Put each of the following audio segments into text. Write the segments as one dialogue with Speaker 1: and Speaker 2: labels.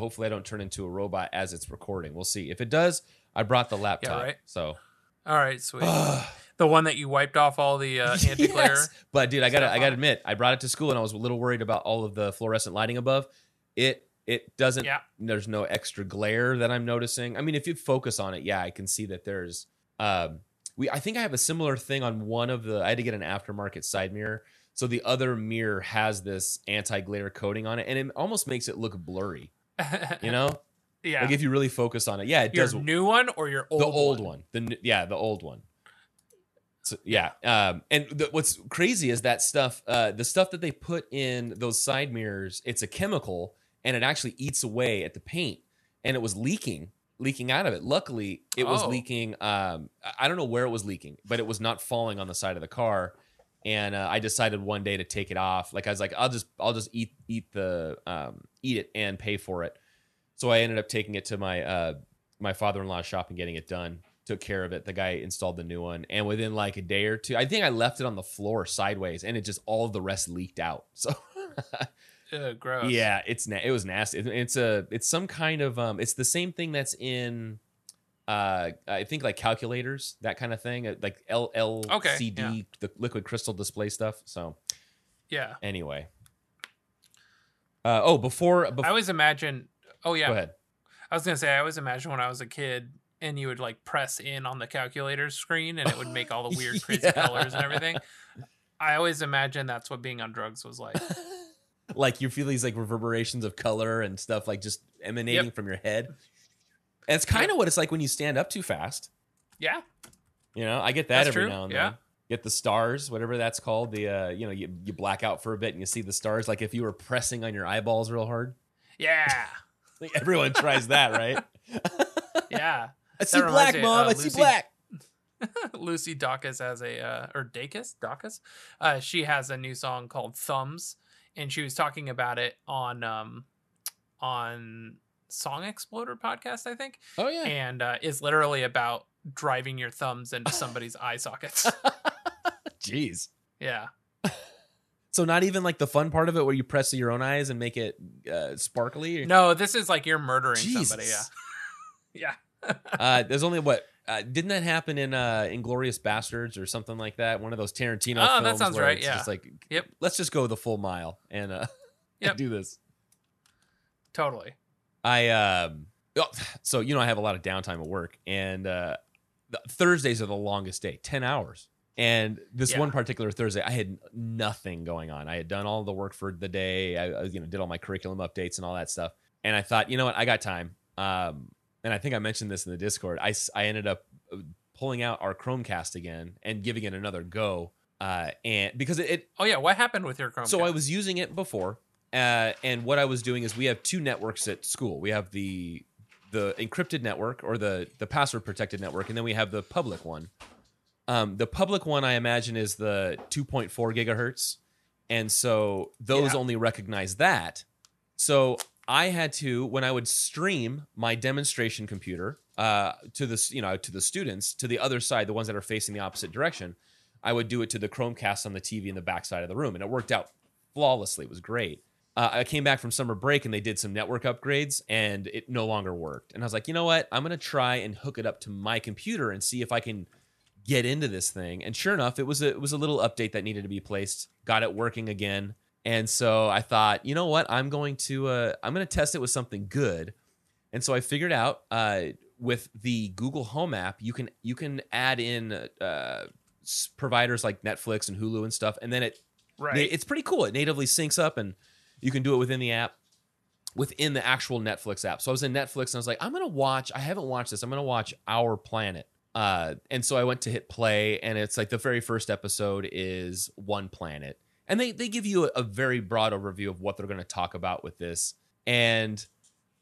Speaker 1: hopefully I don't turn into a robot as it's recording. We'll see. If it does, I brought the laptop.
Speaker 2: right.
Speaker 1: So
Speaker 2: All right, sweet. the one that you wiped off all the uh, anti-glare.
Speaker 1: Yes. But dude, I gotta I gotta admit, I brought it to school and I was a little worried about all of the fluorescent lighting above. It it doesn't
Speaker 2: Yeah.
Speaker 1: there's no extra glare that I'm noticing. I mean, if you focus on it, yeah, I can see that there's um we I think I have a similar thing on one of the I had to get an aftermarket side mirror. So the other mirror has this anti-glare coating on it and it almost makes it look blurry, you know?
Speaker 2: yeah.
Speaker 1: Like if you really focus on it. Yeah, it does.
Speaker 2: your
Speaker 1: does
Speaker 2: new one or your old
Speaker 1: the old one. The yeah, the old one. So, yeah, um, and the, what's crazy is that stuff. Uh, the stuff that they put in those side mirrors, it's a chemical, and it actually eats away at the paint, and it was leaking, leaking out of it. Luckily, it was
Speaker 2: Oh.
Speaker 1: leaking. Um, I don't know where it was leaking, but it was not falling on the side of the car. And uh, I decided one day to take it off. Like I was like, I'll just, I'll just eat, eat the, um, eat it and pay for it. So I ended up taking it to my uh, my father in law's shop and getting it done. Took care of it. The guy installed the new one, and within like a day or two, I think I left it on the floor sideways, and it just all of the rest leaked out. So
Speaker 2: gross.
Speaker 1: yeah, it's na- it was nasty. It- It's a it's some kind of um, it's the same thing that's in. Uh, I think like calculators, that kind of thing, uh, like L LCD,
Speaker 2: yeah.
Speaker 1: the liquid crystal display stuff. So
Speaker 2: Yeah.
Speaker 1: anyway, uh, oh, before, before
Speaker 2: I always imagine. Oh yeah.
Speaker 1: go ahead.
Speaker 2: I was gonna say I always imagine when I was a kid and you would like press in on the calculator screen and it would make all the weird crazy
Speaker 1: Yeah.
Speaker 2: colors and everything. I always imagine that's what being on drugs was like.
Speaker 1: like you feel these like reverberations of color and stuff like just emanating
Speaker 2: Yep.
Speaker 1: from your head. And it's kind of what it's like when you stand up too fast.
Speaker 2: Yeah.
Speaker 1: You know, I get that
Speaker 2: That's
Speaker 1: every
Speaker 2: true,
Speaker 1: now and
Speaker 2: yeah.
Speaker 1: then. Get the stars, whatever that's called. The uh, you know, you, you black out for a bit and you see the stars. Like if you were pressing on your eyeballs real hard.
Speaker 2: Yeah.
Speaker 1: Like everyone tries that, right?
Speaker 2: Yeah.
Speaker 1: I see black, mom.
Speaker 2: uh,
Speaker 1: I see
Speaker 2: Lucy-
Speaker 1: black.
Speaker 2: Lucy Dacus has a uh, or Dacus Dacus, uh, she has a new song called Thumbs, and she was talking about it on um on Song Exploder podcast, I think,
Speaker 1: Oh yeah.
Speaker 2: and uh, is literally about driving your thumbs into somebody's eye sockets.
Speaker 1: Jeez.
Speaker 2: Yeah,
Speaker 1: So not even like the fun part of it where you press your own eyes and make it uh, sparkly.
Speaker 2: no, this is like you're murdering somebody.
Speaker 1: Yeah.
Speaker 2: Yeah,
Speaker 1: uh, there's only what uh, didn't that happen in uh, Inglourious Basterds or something like that? One of those Tarantino
Speaker 2: Oh, that
Speaker 1: films.
Speaker 2: sounds
Speaker 1: where
Speaker 2: right,
Speaker 1: It's
Speaker 2: yeah.
Speaker 1: just like,
Speaker 2: Yep.
Speaker 1: let's just go the full mile and uh,
Speaker 2: Yep.
Speaker 1: do this.
Speaker 2: totally.
Speaker 1: I um, oh, so you know I have a lot of downtime at work, and uh, Thursdays are the longest day, ten hours. And this
Speaker 2: Yeah.
Speaker 1: one particular Thursday, I had nothing going on. I had done all the work for the day. I, you know did all my curriculum updates and all that stuff. And I thought, you know what, I got time. Um, and I think I mentioned this in the Discord. I I ended up uh, pulling out our Chromecast again and giving it another go. Uh, and because it, it
Speaker 2: Oh yeah, what happened with your Chromecast?
Speaker 1: so I was using it before, uh, and what I was doing is we have two networks at school. We have the the encrypted network or the the password protected network, and then we have the public one. Um, the public one, I imagine, is the 2.4 gigahertz, and so those
Speaker 2: Yeah.
Speaker 1: only recognize that. So I had to when I would stream my demonstration computer uh, to the you know to the students to the other side, the ones that are facing the opposite direction. I would do it to the Chromecast on the TV in the back side of the room, and it worked out flawlessly. It was great. Uh, I came back from summer break and they did some network upgrades, and it no longer worked. And I was like, you know what? I'm gonna try and hook it up to my computer and see if I can get into this thing. And sure enough, it was a, it was a little update that needed to be placed. Got it working again. And so I thought, you know what? I'm going to uh, I'm going to test it with something good. And so I figured out uh, with the Google Home app, you can you can add in uh, providers like Netflix and Hulu and stuff, and then it
Speaker 2: right.
Speaker 1: it's pretty cool. It natively syncs up, and you can do it within the app, within the actual Netflix app. So I was in Netflix, and I was like, I'm gonna watch. I haven't watched this. I'm gonna watch Our Planet. Uh, and so I went to hit play, and it's like the very first episode is one planet, and they they give you a, a very broad overview of what they're going to talk about with this. And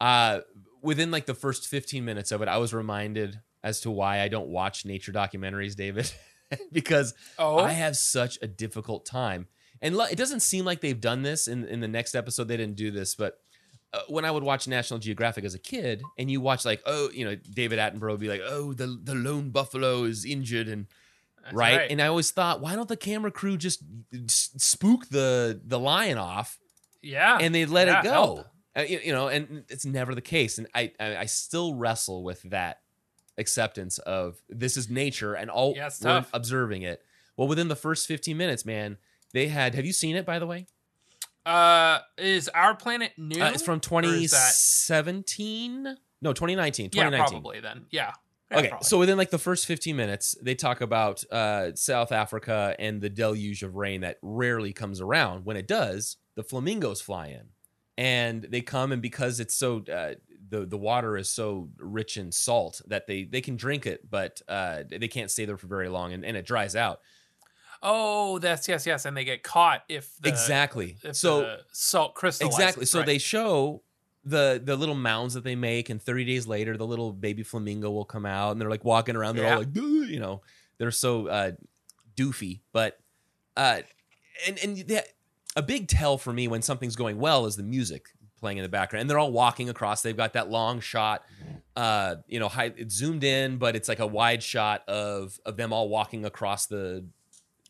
Speaker 1: uh, within like the first 15 minutes of it, I was reminded as to why I don't watch nature documentaries, David, because
Speaker 2: oh,
Speaker 1: I have such a difficult time. And it doesn't seem like they've done this in, in the next episode. They didn't do this, but uh, when I would watch National Geographic as a kid, and you watch like, oh, you know, David Attenborough would be like, oh, the the lone buffalo is injured, and
Speaker 2: That's
Speaker 1: right? And I always thought, why don't the camera crew just spook the the lion off
Speaker 2: yeah,
Speaker 1: and they let
Speaker 2: Yeah,
Speaker 1: it go? Uh, you, you know, and it's never the case. And I, I, I still wrestle with that acceptance of this is nature and all
Speaker 2: Yeah,
Speaker 1: we're observing it. Well, within the first 15 minutes, man, they had. Have you seen it by the way?
Speaker 2: Uh, is our planet new?
Speaker 1: Uh, it's from
Speaker 2: Or that-
Speaker 1: 2017. No, 2019.
Speaker 2: Yeah,
Speaker 1: 2019.
Speaker 2: probably then. Yeah. Yeah,
Speaker 1: okay,
Speaker 2: probably.
Speaker 1: so within like the first 15 minutes, they talk about uh, South Africa and the deluge of rain that rarely comes around. When it does, the flamingos fly in, and they come, and because it's so uh, the the water is so rich in salt that they they can drink it, but uh, they can't stay there for very long, and, and it dries out.
Speaker 2: Oh, that's yes, yes, and they get caught if the,
Speaker 1: exactly.
Speaker 2: if
Speaker 1: So
Speaker 2: salt crystallizes.
Speaker 1: Exactly. So
Speaker 2: right.
Speaker 1: they show the the little mounds that they make, and 30 days later, the little baby flamingo will come out, and they're like walking around. They're
Speaker 2: Yeah.
Speaker 1: all like, you know, they're so uh, doofy. But uh, and and that, a big tell for me when something's going well is the music playing in the background, and they're all walking across. They've got that long shot, uh, you know, high, it's zoomed in, but it's like a wide shot of of them all walking across the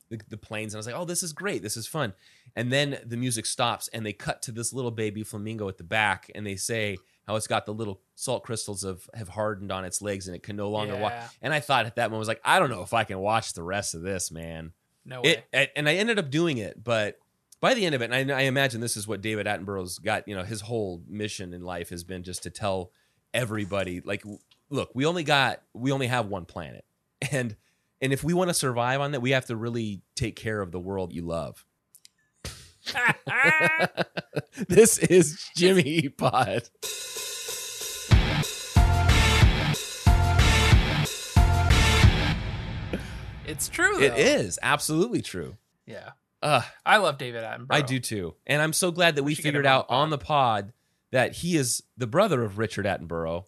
Speaker 1: the, the plains and I was like, "Oh, this is great. This is fun." And then the music stops and they cut to this little baby flamingo at the back and they say how it's got the little salt crystals of have hardened on its legs and it can no longer walk. And I thought at that moment I was like, "I don't know if I can watch the rest of this, man."
Speaker 2: no way.
Speaker 1: It and I ended up doing it, but by the end of it, and I, I imagine this is what David Attenborough's got. You know, his whole mission in life has been just to tell everybody, like, look, we only got, we only have one planet, and and if we want to survive on that, we have to really take care of the world you love. this is Jimmy Pod.
Speaker 2: it's true. Though.
Speaker 1: It is absolutely true.
Speaker 2: Yeah.
Speaker 1: Uh,
Speaker 2: I love David Attenborough.
Speaker 1: I do too. And I'm so glad that we
Speaker 2: get
Speaker 1: figured out on the pod that he is the brother of Richard Attenborough,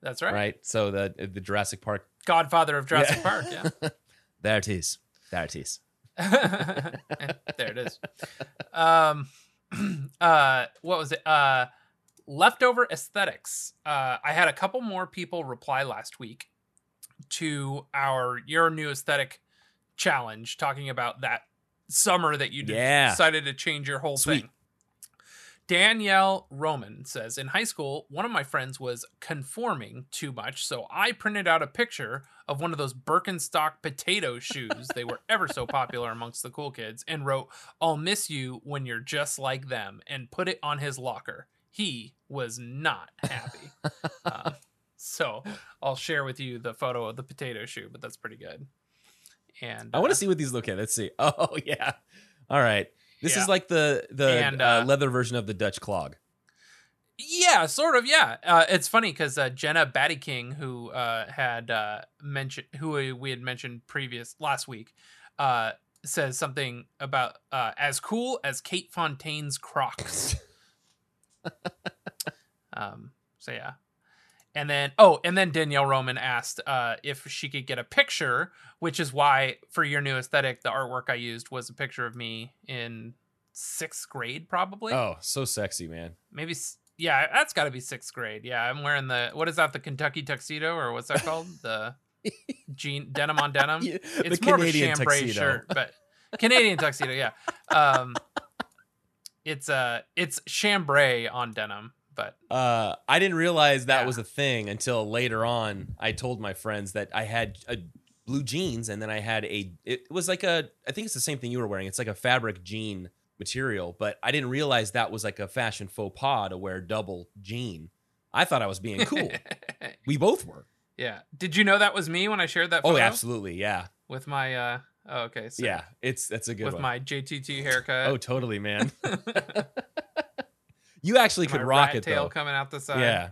Speaker 2: That's
Speaker 1: right?
Speaker 2: right.
Speaker 1: So the the Jurassic Park.
Speaker 2: Godfather of Jurassic
Speaker 1: Yeah.
Speaker 2: Park. Yeah.
Speaker 1: There it is. There it is.
Speaker 2: there it is. Um, uh, what was it? Uh, leftover aesthetics. Uh, I had a couple more people reply last week to our your new aesthetic challenge, talking about that summer that you
Speaker 1: Yeah.
Speaker 2: decided to change your whole
Speaker 1: Sweet.
Speaker 2: thing. Danielle Roman says In high school, one of my friends was conforming too much, so I printed out a picture of one of those Birkenstock potato shoes. they were ever so popular amongst the cool kids, and wrote, I'll miss you when you're just like them, and put it on his locker. He was not happy. um, so I'll share with you the photo of the potato shoe, but that's pretty good. And
Speaker 1: I want
Speaker 2: uh,
Speaker 1: to see what these look at. Let's see. Oh yeah. All right. This
Speaker 2: Yeah.
Speaker 1: is like the the
Speaker 2: And,
Speaker 1: uh,
Speaker 2: uh,
Speaker 1: leather version of the Dutch clog.
Speaker 2: Yeah, sort of. Yeah, uh, it's funny because uh, Jenna Batty King, who uh, had uh, mentioned, who we- we had mentioned previous last week, uh, says something about uh, as cool as Kate Fontaine's Crocs. um. So yeah, and then oh, and then Danielle Roman asked uh, if she could get a picture, which is why for your new aesthetic, the artwork I used was a picture of me in sixth grade, probably.
Speaker 1: Oh, so sexy, man.
Speaker 2: maybe yeah that's got to be sixth grade. Yeah i'm wearing the what is that the kentucky tuxedo or what's that called? The jean denim on denim?
Speaker 1: Yeah,
Speaker 2: it's
Speaker 1: the
Speaker 2: more
Speaker 1: Canadian
Speaker 2: of a chambray
Speaker 1: tuxedo.
Speaker 2: shirt but canadian tuxedo yeah. Um it's uh it's chambray on denim but
Speaker 1: Uh, I didn't realize that
Speaker 2: Yeah.
Speaker 1: was a thing until later on. I told my friends that I had a blue jeans, and then I had a. It was like a. I think it's the same thing you were wearing. It's like a fabric jean material, but I didn't realize that was like a fashion faux pas to wear double jean. I thought I was being cool. we both were.
Speaker 2: yeah did you know that was me when i shared that
Speaker 1: Oh, absolutely. Yeah.
Speaker 2: with my uh oh, okay so
Speaker 1: Yeah. It's that's a good
Speaker 2: with
Speaker 1: one.
Speaker 2: my jtt haircut
Speaker 1: oh, totally, man. you actually could rock it
Speaker 2: tail
Speaker 1: though.
Speaker 2: coming out the side
Speaker 1: Yeah.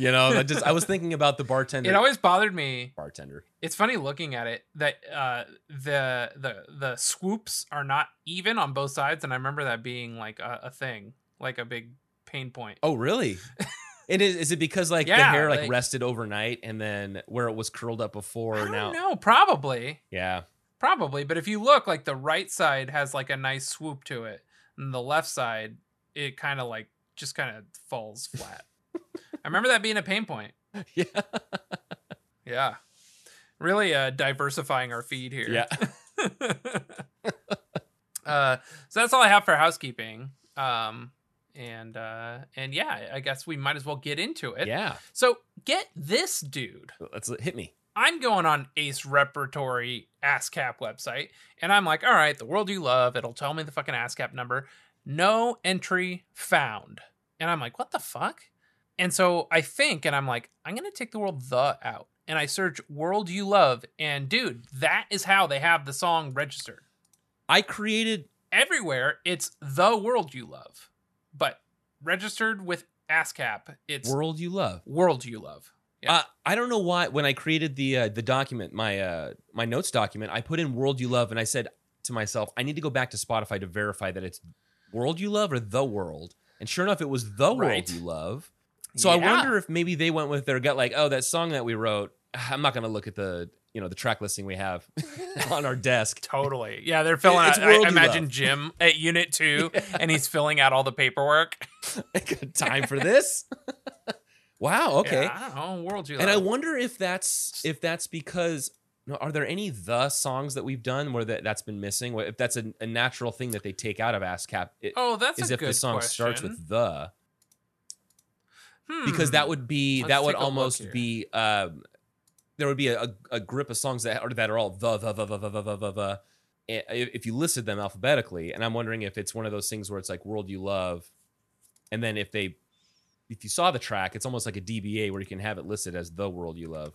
Speaker 1: You know, I just I was thinking about the bartender.
Speaker 2: it always bothered me
Speaker 1: bartender.
Speaker 2: it's funny looking at it that uh the the the swoops are not even on both sides and i remember that being like a, a thing like a big pain point
Speaker 1: Oh, really? And is, is it because like the hair like,
Speaker 2: like-
Speaker 1: rested overnight and then where it was curled up
Speaker 2: i
Speaker 1: before
Speaker 2: don't
Speaker 1: now?
Speaker 2: know probably
Speaker 1: Yeah.
Speaker 2: probably but if you look like the right side has like a nice swoop to it and the left side it kind of like just kind of falls flat i remember that being a pain point
Speaker 1: Yeah.
Speaker 2: yeah really uh diversifying our feed here
Speaker 1: Yeah.
Speaker 2: uh, so that's all I have for housekeeping. Um, and uh and yeah, I guess we might as well get into it.
Speaker 1: Yeah,
Speaker 2: So get this dude.
Speaker 1: let's hit me.
Speaker 2: I'm going on Ace Repertory ASCAP website, and I'm like, all right, the world you love. It'll tell me the fucking ASCAP number. No entry found. And I'm like, what the fuck? And so I think, and I'm like, I'm gonna take the world the out. And I search world you love, and dude, that is how they have the song registered.
Speaker 1: I created
Speaker 2: Everywhere, it's the world you love, but registered with ASCAP, it's
Speaker 1: world you love.
Speaker 2: world you love. Yeah.
Speaker 1: Uh, I don't know why. When I created the uh, the document, my uh, my notes document, I put in "world you love," and I said to myself, I need to go back to Spotify to verify that it's "world you love" or "the world." And sure enough, it was "the
Speaker 2: Right.
Speaker 1: world you love." So I wonder if maybe they went with their gut, like, "Oh, that song that we wrote." I'm not going to look at the you know the track listing we have on our desk.
Speaker 2: Totally. Yeah, they're filling out. I
Speaker 1: you
Speaker 2: imagine
Speaker 1: love.
Speaker 2: Jim at Unit 2 and he's filling out all the paperwork.
Speaker 1: I time for this. wow. Okay.
Speaker 2: Yeah, I. World you
Speaker 1: and I wonder if that's if that's because no, are there any the songs that we've done where that that's been missing? If that's a, a natural thing that they take out of ASCAP, it,
Speaker 2: oh, that's
Speaker 1: is if the song
Speaker 2: question.
Speaker 1: starts with the
Speaker 2: Hmm.
Speaker 1: because that would be
Speaker 2: Let's
Speaker 1: that would
Speaker 2: take a look
Speaker 1: almost be um, there would be a, a, grip of songs that are that are all the the the the the the the, the, eh, if you listed them alphabetically, and I'm wondering if it's one of those things where it's like "World You Love," and then if they if you saw the track, it's almost like a DBA where you can have it listed as "The World You Love."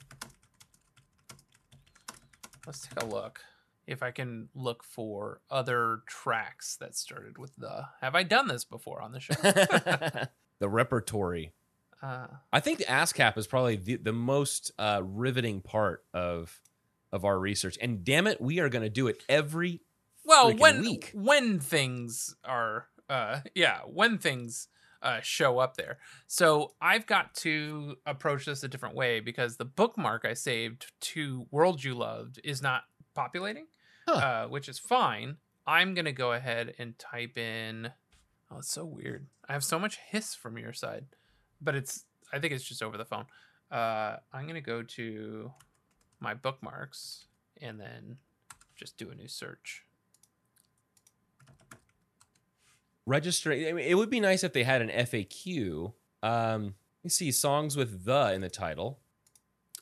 Speaker 2: Let's take a look. If I can look for other tracks that started with the. Have I done this before on the show?
Speaker 1: the repertory.
Speaker 2: uh,
Speaker 1: I think the ASCAP is probably the, the most uh, riveting part of of our research. And damn it, we are going to do it every.
Speaker 2: well, when
Speaker 1: week.
Speaker 2: when things are, uh, yeah, when things uh, show up there. So I've got to approach this a different way because the bookmark I saved to "World You Loved" is not populating,
Speaker 1: Huh.
Speaker 2: uh, which is fine. I'm gonna go ahead and type in. Oh, it's so weird. I have so much hiss from your side, but it's. I think it's just over the phone. Uh, I'm gonna go to my bookmarks and then just do a new search.
Speaker 1: Register. I mean, it would be nice if they had an FAQ. Um, you see songs with the in the title.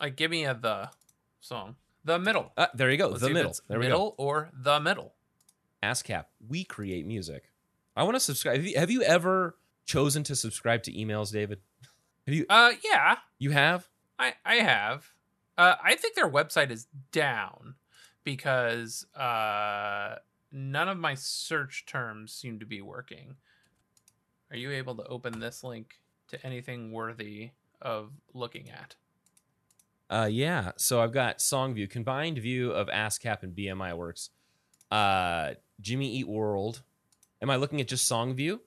Speaker 2: Like, give me a the song. The middle.
Speaker 1: Uh, there you go.
Speaker 2: Let's
Speaker 1: the
Speaker 2: see if
Speaker 1: middle. we go.
Speaker 2: middle or the middle.
Speaker 1: ASCAP. We create music. I want to subscribe. Have you, have you ever chosen to subscribe to emails, David? Have you?
Speaker 2: Uh, yeah,
Speaker 1: You have?
Speaker 2: I I have. Uh, I think their website is down because uh, none of my search terms seem to be working. Are you able to open this link to anything worthy of looking at?
Speaker 1: Uh, yeah. So I've got song view, combined view of ASCAP and BMI works. Uh, Jimmy Eat World. Am I looking at just song view?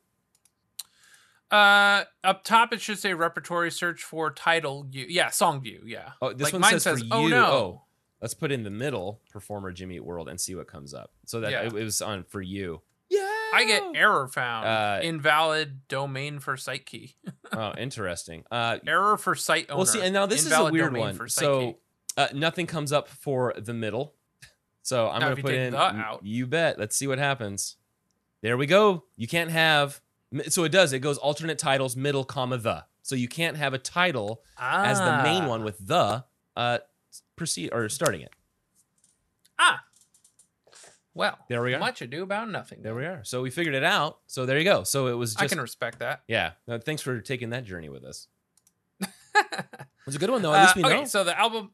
Speaker 2: Uh, up top it should say repertory search for title view. Yeah, song view. Yeah.
Speaker 1: Oh, this
Speaker 2: Like
Speaker 1: one
Speaker 2: mine
Speaker 1: says,
Speaker 2: says,
Speaker 1: for
Speaker 2: "Oh, no."
Speaker 1: Oh, let's put in the middle performer Jimmy Eat World and see what comes up. So that
Speaker 2: Yeah.
Speaker 1: it, it was on for you. Yeah.
Speaker 2: I get error found.
Speaker 1: Uh,
Speaker 2: Invalid domain for site key.
Speaker 1: oh, interesting. Uh,
Speaker 2: error for site owner.
Speaker 1: well, see, and now this
Speaker 2: Invalid
Speaker 1: is a weird one. So uh, nothing comes up for the middle. So I'm going to put in.
Speaker 2: the out-
Speaker 1: You bet. Let's see what happens. There we go. You can't have. So it does. It goes alternate titles, middle, comma the. So you can't have a title as the main
Speaker 2: Ah.
Speaker 1: one with the. Uh, proceed or starting it.
Speaker 2: Ah. Well,
Speaker 1: There we are.
Speaker 2: Much ado about nothing.
Speaker 1: There we are. So we figured it out. So there you go. So it was
Speaker 2: I can respect that.
Speaker 1: yeah. Thanks for taking that journey with us. It was a good one though. At least we
Speaker 2: Uh,
Speaker 1: know.
Speaker 2: okay, so the album,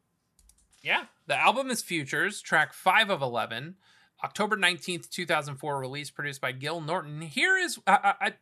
Speaker 2: yeah, the album is Futures, track five of eleven, October nineteenth, two thousand four, release produced by Gil Norton. Here is, I, I, I,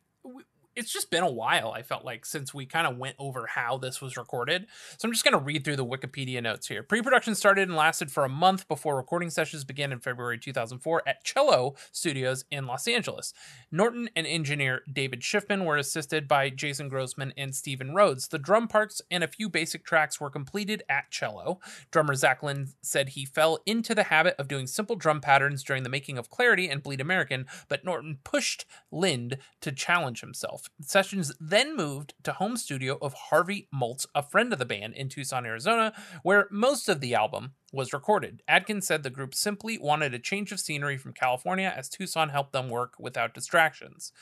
Speaker 2: it's just been a while. I felt like since we kind of went over how this was recorded, so I'm just gonna read through the Wikipedia notes here. Pre-production started and lasted for a month before recording sessions began in February 2004 at Cello Studios in Los Angeles. Norton and engineer David Schiffman were assisted by Jason Grossman and Stephen Rhodes. The drum parts and a few basic tracks were completed at cello. Drummer Zach Lind said he fell into the habit of doing simple drum patterns during the making of Clarity and Bleed American, but Norton pushed Lind to challenge himself. 12th. Sessions then moved to home studio of Harvey Moltz, a friend of the band in Tucson, Arizona, where most of the album was recorded. Adkins said the group simply wanted a change of scenery from California as Tucson helped them work without distractions.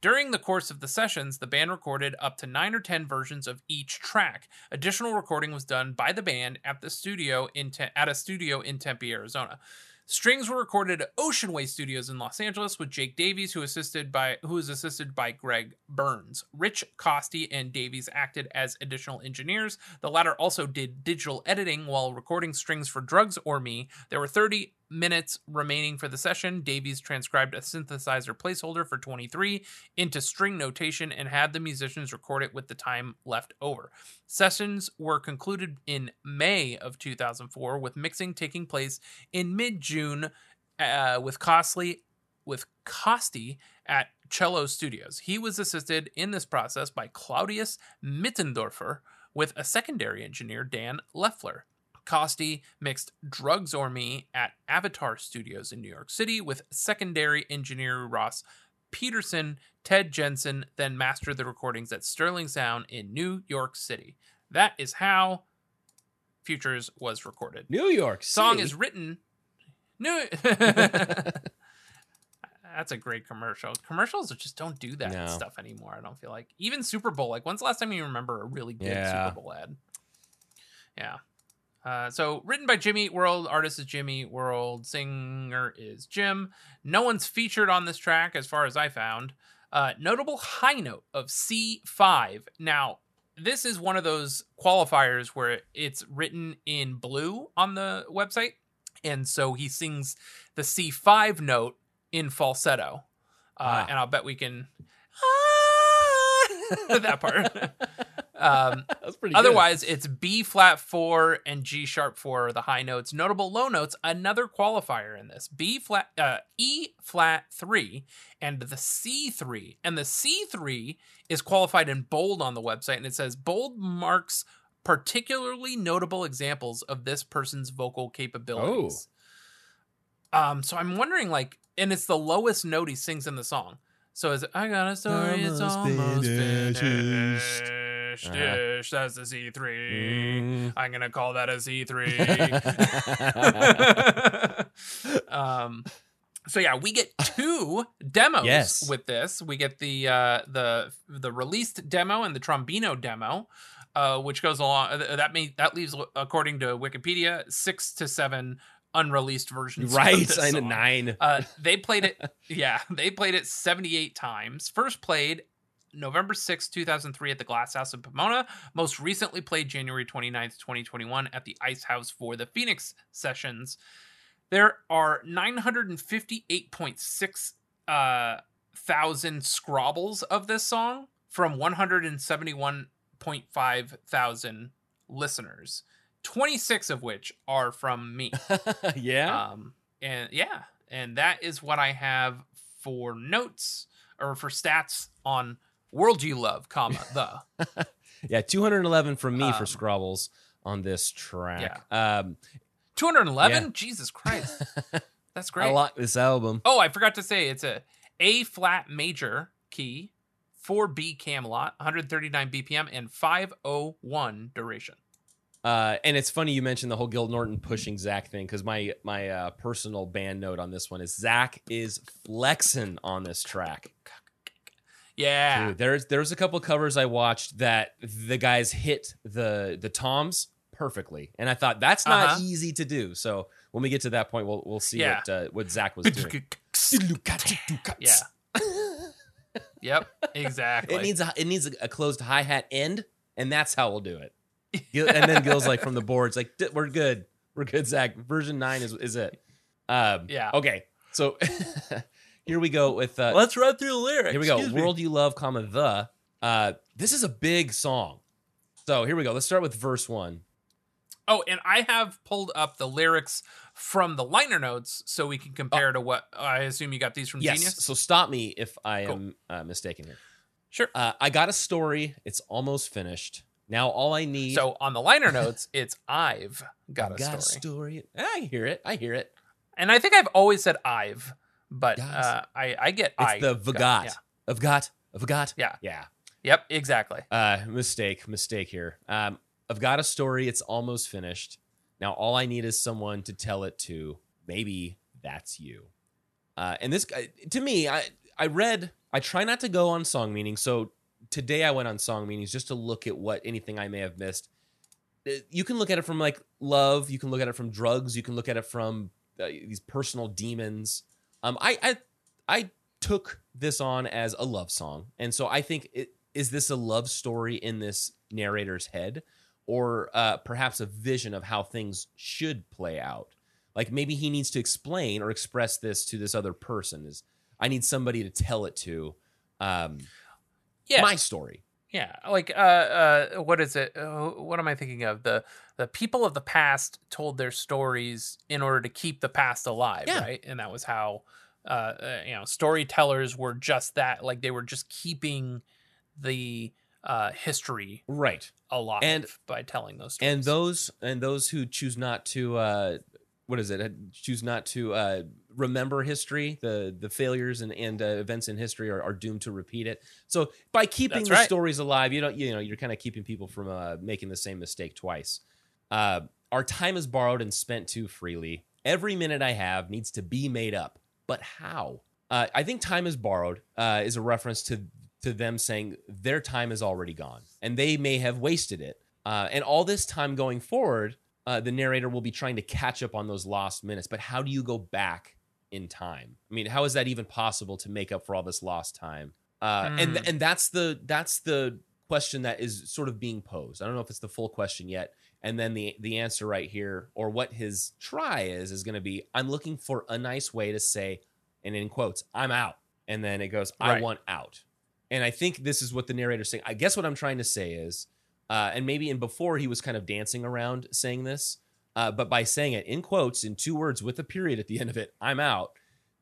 Speaker 2: During the course of the sessions, the band recorded up to 9 or 10 versions of each track. Additional recording was done by the band at the studio in Te- at a studio in Tempe, Arizona. Strings were recorded at Ocean Way Studios in Los Angeles with Jake Davies, who assisted by assisted by Greg Burns. Rich Costey and Davies acted as additional engineers. The latter also did digital editing while recording strings for Drugs or Me. There were 30 minutes remaining for the session. Davies transcribed a synthesizer placeholder for 23 into string notation and had the musicians record it with the time left over. Sessions were concluded in May of 2004, with mixing taking place in mid-June uh, with Costly with Costey at Cello Studios. He was assisted in this process by Claudius Mittendorfer with a secondary engineer, Dan Leffler. Costey mixed Drugs or Me at Avatar Studios in New York City with secondary engineer Ross Peterson. Ted Jensen then mastered the recordings at Sterling Sound in New York City. That is how Futures was recorded.
Speaker 1: New York City.
Speaker 2: Song is written. New. That's a great commercial. Commercials just don't do that
Speaker 1: No.
Speaker 2: stuff anymore. I don't feel like even Super Bowl. Like, when's the last time you remember a really good
Speaker 1: Yeah.
Speaker 2: Super Bowl ad? Yeah. Uh, so written by Jimmy Eat World, artist is Jimmy Eat World, singer is Jim. No one's featured on this track as far as I found. Uh, notable high note of C5. Now, this is one of those qualifiers where it's written in blue on the website, and so he sings the C5 note in falsetto. Uh,
Speaker 1: Ah.
Speaker 2: And I'll bet we can that part. um,
Speaker 1: That's pretty. good.
Speaker 2: Otherwise, it's B flat four and G sharp four are the high notes. Notable low notes, another qualifier in this. B flat, uh, E flat three, and the C three. And the C three is qualified in bold on the website, and it says bold marks particularly notable examples of this person's vocal capabilities. Um, so I'm wondering, like, and it's the lowest note he sings in the song. So is it, I got a story, it's
Speaker 1: Almost
Speaker 2: almost
Speaker 1: finished.
Speaker 2: Finished.
Speaker 1: Uh-huh.
Speaker 2: Ish, That's the C3.
Speaker 1: Mm.
Speaker 2: I'm gonna call that a C3. um so yeah, we get two demos
Speaker 1: Yes.
Speaker 2: with this. We get the uh the the released demo and the trombino demo. Uh, which goes along uh, that may that leaves according to Wikipedia six to seven unreleased versions. of
Speaker 1: right, I know nine.
Speaker 2: Uh, they played it, yeah, they played it 78 times. First played November 6, 2003 at the Glass House in Pomona. Most recently played January 29th, 2021 at the Ice House for the Phoenix sessions. There are 958.6 uh, thousand scrobbles of this song from 171.5 thousand listeners. 26 of which are from me.
Speaker 1: yeah.
Speaker 2: Um, and yeah, and that is what I have for notes or for stats on World You Love, comma the.
Speaker 1: yeah, 211 from me for
Speaker 2: um,
Speaker 1: Scrobbles on this track. Um,
Speaker 2: 211?
Speaker 1: Yeah.
Speaker 2: Jesus Christ. That's great.
Speaker 1: I like this album.
Speaker 2: Oh, I forgot to say it's a A flat major key, 4B Camelot, 139 BPM, and 501 duration.
Speaker 1: Uh, and it's funny you mentioned the whole Gil Norton pushing Zach thing because my my uh, personal band note on this one is Zach is flexing on this track.
Speaker 2: Yeah.
Speaker 1: Dude, there's there's a couple covers I watched that the guys hit the the toms perfectly, and I thought that's not
Speaker 2: Uh-huh.
Speaker 1: easy to do. So when we get to that point, we'll we'll see
Speaker 2: Yeah.
Speaker 1: what uh, what Zach was doing.
Speaker 2: yeah. Yep, exactly.
Speaker 1: It needs a it needs a, closed hi hat end, and that's how we'll do it. Gil, and then Gil's like from the boards, like we're good, we're good. Zach, version nine is is it? Um,
Speaker 2: Yeah.
Speaker 1: Okay, so here we go with uh,
Speaker 2: Let's run through the lyrics.
Speaker 1: here we go. World you love, comma the. Uh, this is a big song. So here we go. Let's start with verse one.
Speaker 2: Oh, and I have pulled up the lyrics from the liner notes so we can compare to what I assume you got these from
Speaker 1: Yes.
Speaker 2: Genius.
Speaker 1: So stop me if I
Speaker 2: Cool.
Speaker 1: am uh, mistaken here.
Speaker 2: Sure.
Speaker 1: Uh, I got a story. It's almost finished. Now all I need.
Speaker 2: So on the liner notes, it's I've got a
Speaker 1: got
Speaker 2: story.
Speaker 1: a story. I hear it. I hear it.
Speaker 2: And I think I've always said I've, but uh, I I get
Speaker 1: It's
Speaker 2: I.
Speaker 1: the
Speaker 2: got-
Speaker 1: Vagat.
Speaker 2: yeah.
Speaker 1: I've got.
Speaker 2: Yeah.
Speaker 1: Yeah.
Speaker 2: Yep, exactly.
Speaker 1: Uh, mistake, mistake here. Um, I've got a story. It's almost finished. Now all I need is someone to tell it to. Maybe that's you. Uh, and this guy, to me, I I read. I try not to go on song meanings. So today I went on song meanings just to look at what anything I may have missed. Uh, You can look at it from like love. You can look at it from drugs. You can look at it from uh, these personal demons. Um, I I I took this on as a love song, and so I think it is this a love story in this narrator's head, or uh, perhaps a vision of how things should play out. Like maybe he needs to explain or express this to this other person. Is I need somebody to tell it to. Um,
Speaker 2: Yeah.
Speaker 1: my story.
Speaker 2: Yeah, like uh, uh, what is it? Uh, what am I thinking of? The the people of the past told their stories in order to keep the past alive,
Speaker 1: Yeah.
Speaker 2: right? And that was how, uh, uh, you know, storytellers were just that. Like they were just keeping the uh, history
Speaker 1: Right.
Speaker 2: alive
Speaker 1: And-
Speaker 2: by telling those stories.
Speaker 1: and those and those who choose not to uh what is it uh, choose not to uh remember history the the failures and and uh, events in history are, are doomed to repeat it so by keeping
Speaker 2: That's
Speaker 1: the
Speaker 2: right.
Speaker 1: stories alive you don't you know you're kind of keeping people from uh making the same mistake twice uh our time is borrowed and spent too freely every minute i have needs to be made up but how uh, i think time is borrowed uh, is a reference to to them saying their time is already gone and they may have wasted it uh, and all this time going forward, uh, the narrator will be trying to catch up on those lost minutes. But how do you go back in time? I mean, how is that even possible to make up for all this lost time? Uh, And
Speaker 2: Hmm.
Speaker 1: and that's the that's the question that is sort of being posed. I don't know if it's the full question yet. And then the the answer right here, or what his try is, is going to be: I'm looking for a nice way to say, and in quotes, I'm out. And then it goes, I
Speaker 2: Right.
Speaker 1: want out. And I think this is what the narrator's saying. I guess what I'm trying to say is uh, and maybe in before he was kind of dancing around saying this, uh, but by saying it in quotes in two words with a period at the end of it, I'm out.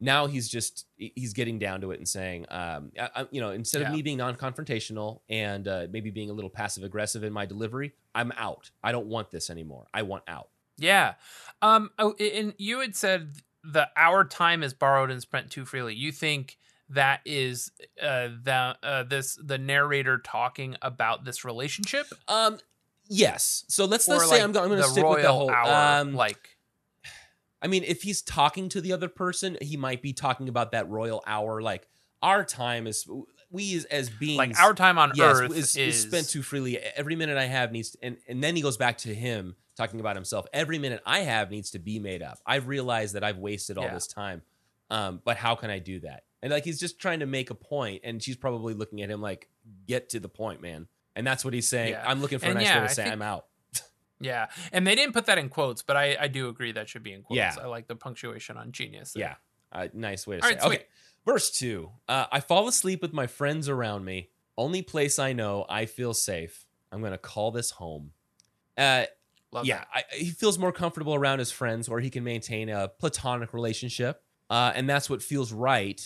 Speaker 1: Now he's just he's getting down to it and saying, um, I, you know, instead
Speaker 2: Yeah.
Speaker 1: of me being non-confrontational and uh, maybe being a little passive aggressive in my delivery, I'm out. I don't want this anymore. I want out.
Speaker 2: Yeah. Um. Oh, and you had said the our time is borrowed and spent too freely. You think that is uh the uh this the narrator talking about this relationship
Speaker 1: Um, yes. So let's
Speaker 2: or
Speaker 1: let's say I'm, I'm going to
Speaker 2: the
Speaker 1: stick with the whole.
Speaker 2: hour
Speaker 1: um,
Speaker 2: like
Speaker 1: I mean, if he's talking to the other person, he might be talking about that royal hour. Like our time is we as, as beings
Speaker 2: like our time on
Speaker 1: yes,
Speaker 2: earth
Speaker 1: is,
Speaker 2: is,
Speaker 1: is spent too freely. Every minute I have needs, and and then he goes back to him talking about himself. Every minute I have needs to be made up. I've realized that I've wasted all
Speaker 2: Yeah.
Speaker 1: this time, um, but how can I do that? And like he's just trying to make a point, and she's probably looking at him like, "Get to the point, man." And that's what he's saying.
Speaker 2: Yeah.
Speaker 1: I'm looking for
Speaker 2: And
Speaker 1: a nice
Speaker 2: yeah,
Speaker 1: way to
Speaker 2: I
Speaker 1: say
Speaker 2: think-
Speaker 1: I'm out.
Speaker 2: Yeah and they didn't put that in quotes but i i do agree that should be in quotes
Speaker 1: Yeah.
Speaker 2: i like the punctuation on genius there.
Speaker 1: Yeah, a nice way to
Speaker 2: All
Speaker 1: say.
Speaker 2: right,
Speaker 1: it. Okay, verse two. Uh, I fall asleep with my friends around me. Only place I know I feel safe. I'm gonna call this home. Uh,
Speaker 2: Love
Speaker 1: yeah. I, he feels more comfortable around his friends, where he can maintain a platonic relationship, uh, and that's what feels right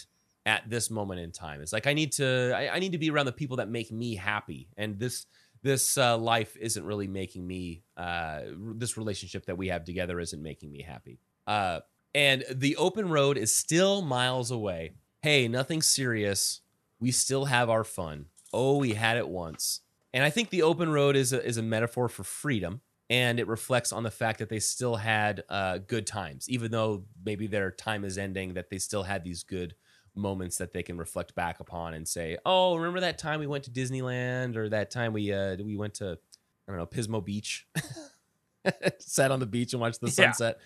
Speaker 1: at this moment in time. It's like I need to, I, I need to be around the people that make me happy, and this this uh, life isn't really making me. Uh, this relationship that we have together isn't making me happy. Uh, and the open road is still miles away. Hey, nothing serious. We still have our fun. Oh, we had it once. And I think the open road is a, is a metaphor for freedom, and it reflects on the fact that they still had uh, good times, even though maybe their time is ending. That they still had these good moments that they can reflect back upon and say, "Oh, remember that time we went to Disneyland, or that time we uh, we went to I don't know Pismo Beach, sat on the beach and watched the
Speaker 2: Yeah.
Speaker 1: sunset."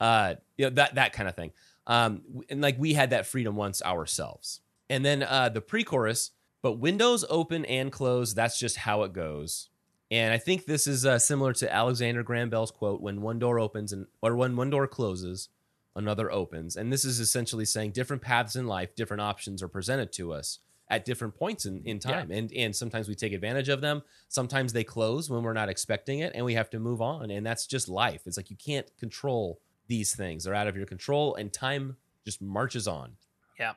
Speaker 1: Uh, you know that that kind of thing. Um, and like we had that freedom once ourselves. And then uh, the pre-chorus, but windows open and close. That's just how it goes. And I think this is uh, similar to Alexander Graham Bell's quote: "When one door opens and or when one door closes, another opens." And this is essentially saying different paths in life, different options are presented to us at different points in, in
Speaker 2: Yeah.
Speaker 1: time. And and sometimes we take advantage of them. Sometimes they close when we're not expecting it, and we have to move on. And that's just life. It's like you can't control these things; they're out of your control, and time just marches on. Yeah.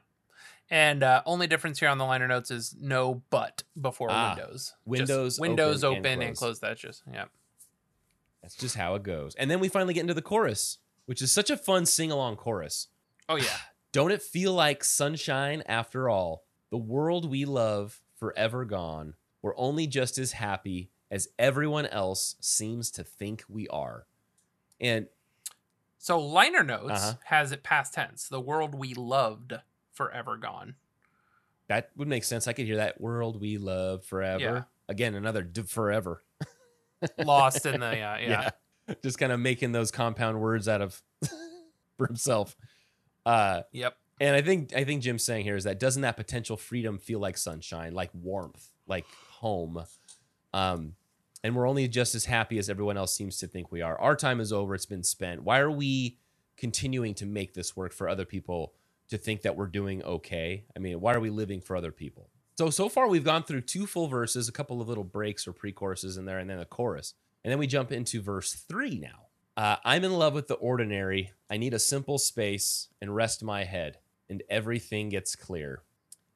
Speaker 2: And uh only difference here on the liner notes is no but before
Speaker 1: Ah,
Speaker 2: windows Just
Speaker 1: windows
Speaker 2: windows
Speaker 1: open
Speaker 2: open,
Speaker 1: and
Speaker 2: and,
Speaker 1: close.
Speaker 2: close that's just yeah
Speaker 1: That's just how it goes. And then we finally get into the chorus, which is such a fun sing along chorus.
Speaker 2: oh yeah
Speaker 1: Don't it feel like sunshine after all? The world we love forever gone. We're only just as happy as everyone else seems to think we are. And
Speaker 2: So liner notes
Speaker 1: Uh-huh.
Speaker 2: has it past tense. The world we loved forever gone.
Speaker 1: that would make sense. I could hear that world we love forever.
Speaker 2: Yeah.
Speaker 1: Again, another d- forever.
Speaker 2: Lost in the uh, yeah.
Speaker 1: Just kind of making those compound words out of for himself. Uh
Speaker 2: Yep.
Speaker 1: and I think I think Jim's saying here is that doesn't that potential freedom feel like sunshine, like warmth, like home? Um and we're only just as happy as everyone else seems to think we are. Our time is over, it's been spent. Why are we continuing to make this work for other people to think that we're doing okay? I mean, why are we living for other people? So so far we've gone through two full verses, a couple of little breaks or pre-choruses in there, and then a chorus. And then we jump into verse three now. Uh, I'm in love with the ordinary. I need a simple space and rest my head, and everything gets clear.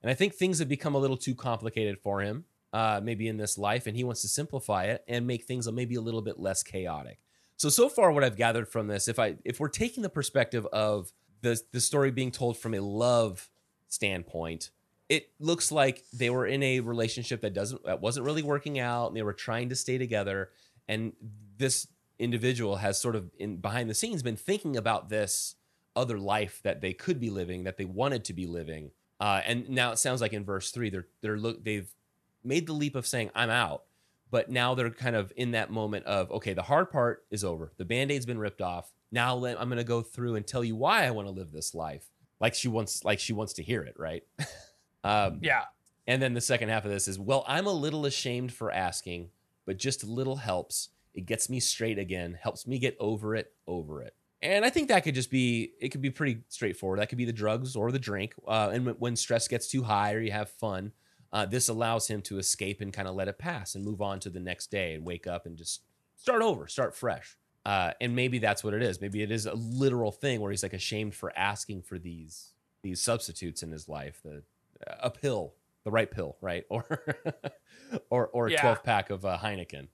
Speaker 1: And I think things have become a little too complicated for him, uh, maybe in this life, and he wants to simplify it and make things maybe a little bit less chaotic. So so far, what I've gathered from this, if I if we're taking the perspective of the the story being told from a love standpoint, it looks like they were in a relationship that doesn't that wasn't really working out, and they were trying to stay together. And this individual has sort of in behind the scenes been thinking about this other life that they could be living, that they wanted to be living. Uh, and now it sounds like in verse three, they're they're look they've made the leap of saying I'm out, but now they're kind of in that moment of okay, the hard part is over, the band-aid's been ripped off. Now let, I'm going to go through and tell you why I want to live this life, like she wants, like she wants to hear it, right? um,
Speaker 2: Yeah.
Speaker 1: and then the second half of this is, well, I'm a little ashamed for asking, but just a little helps. It gets me straight again, helps me get over it, over it. And I think that could just be, it could be pretty straightforward. That could be the drugs or the drink. Uh, and when- stress gets too high or you have fun, uh, this allows him to escape and kind of let it pass and move on to the next day and wake up and just start over, start fresh. Uh, and maybe that's what it is. Maybe it is a literal thing where he's like ashamed for asking for these these substitutes in his life. The a pill, the right pill, right? Or or or a
Speaker 2: Yeah.
Speaker 1: 12 pack of uh, Heineken.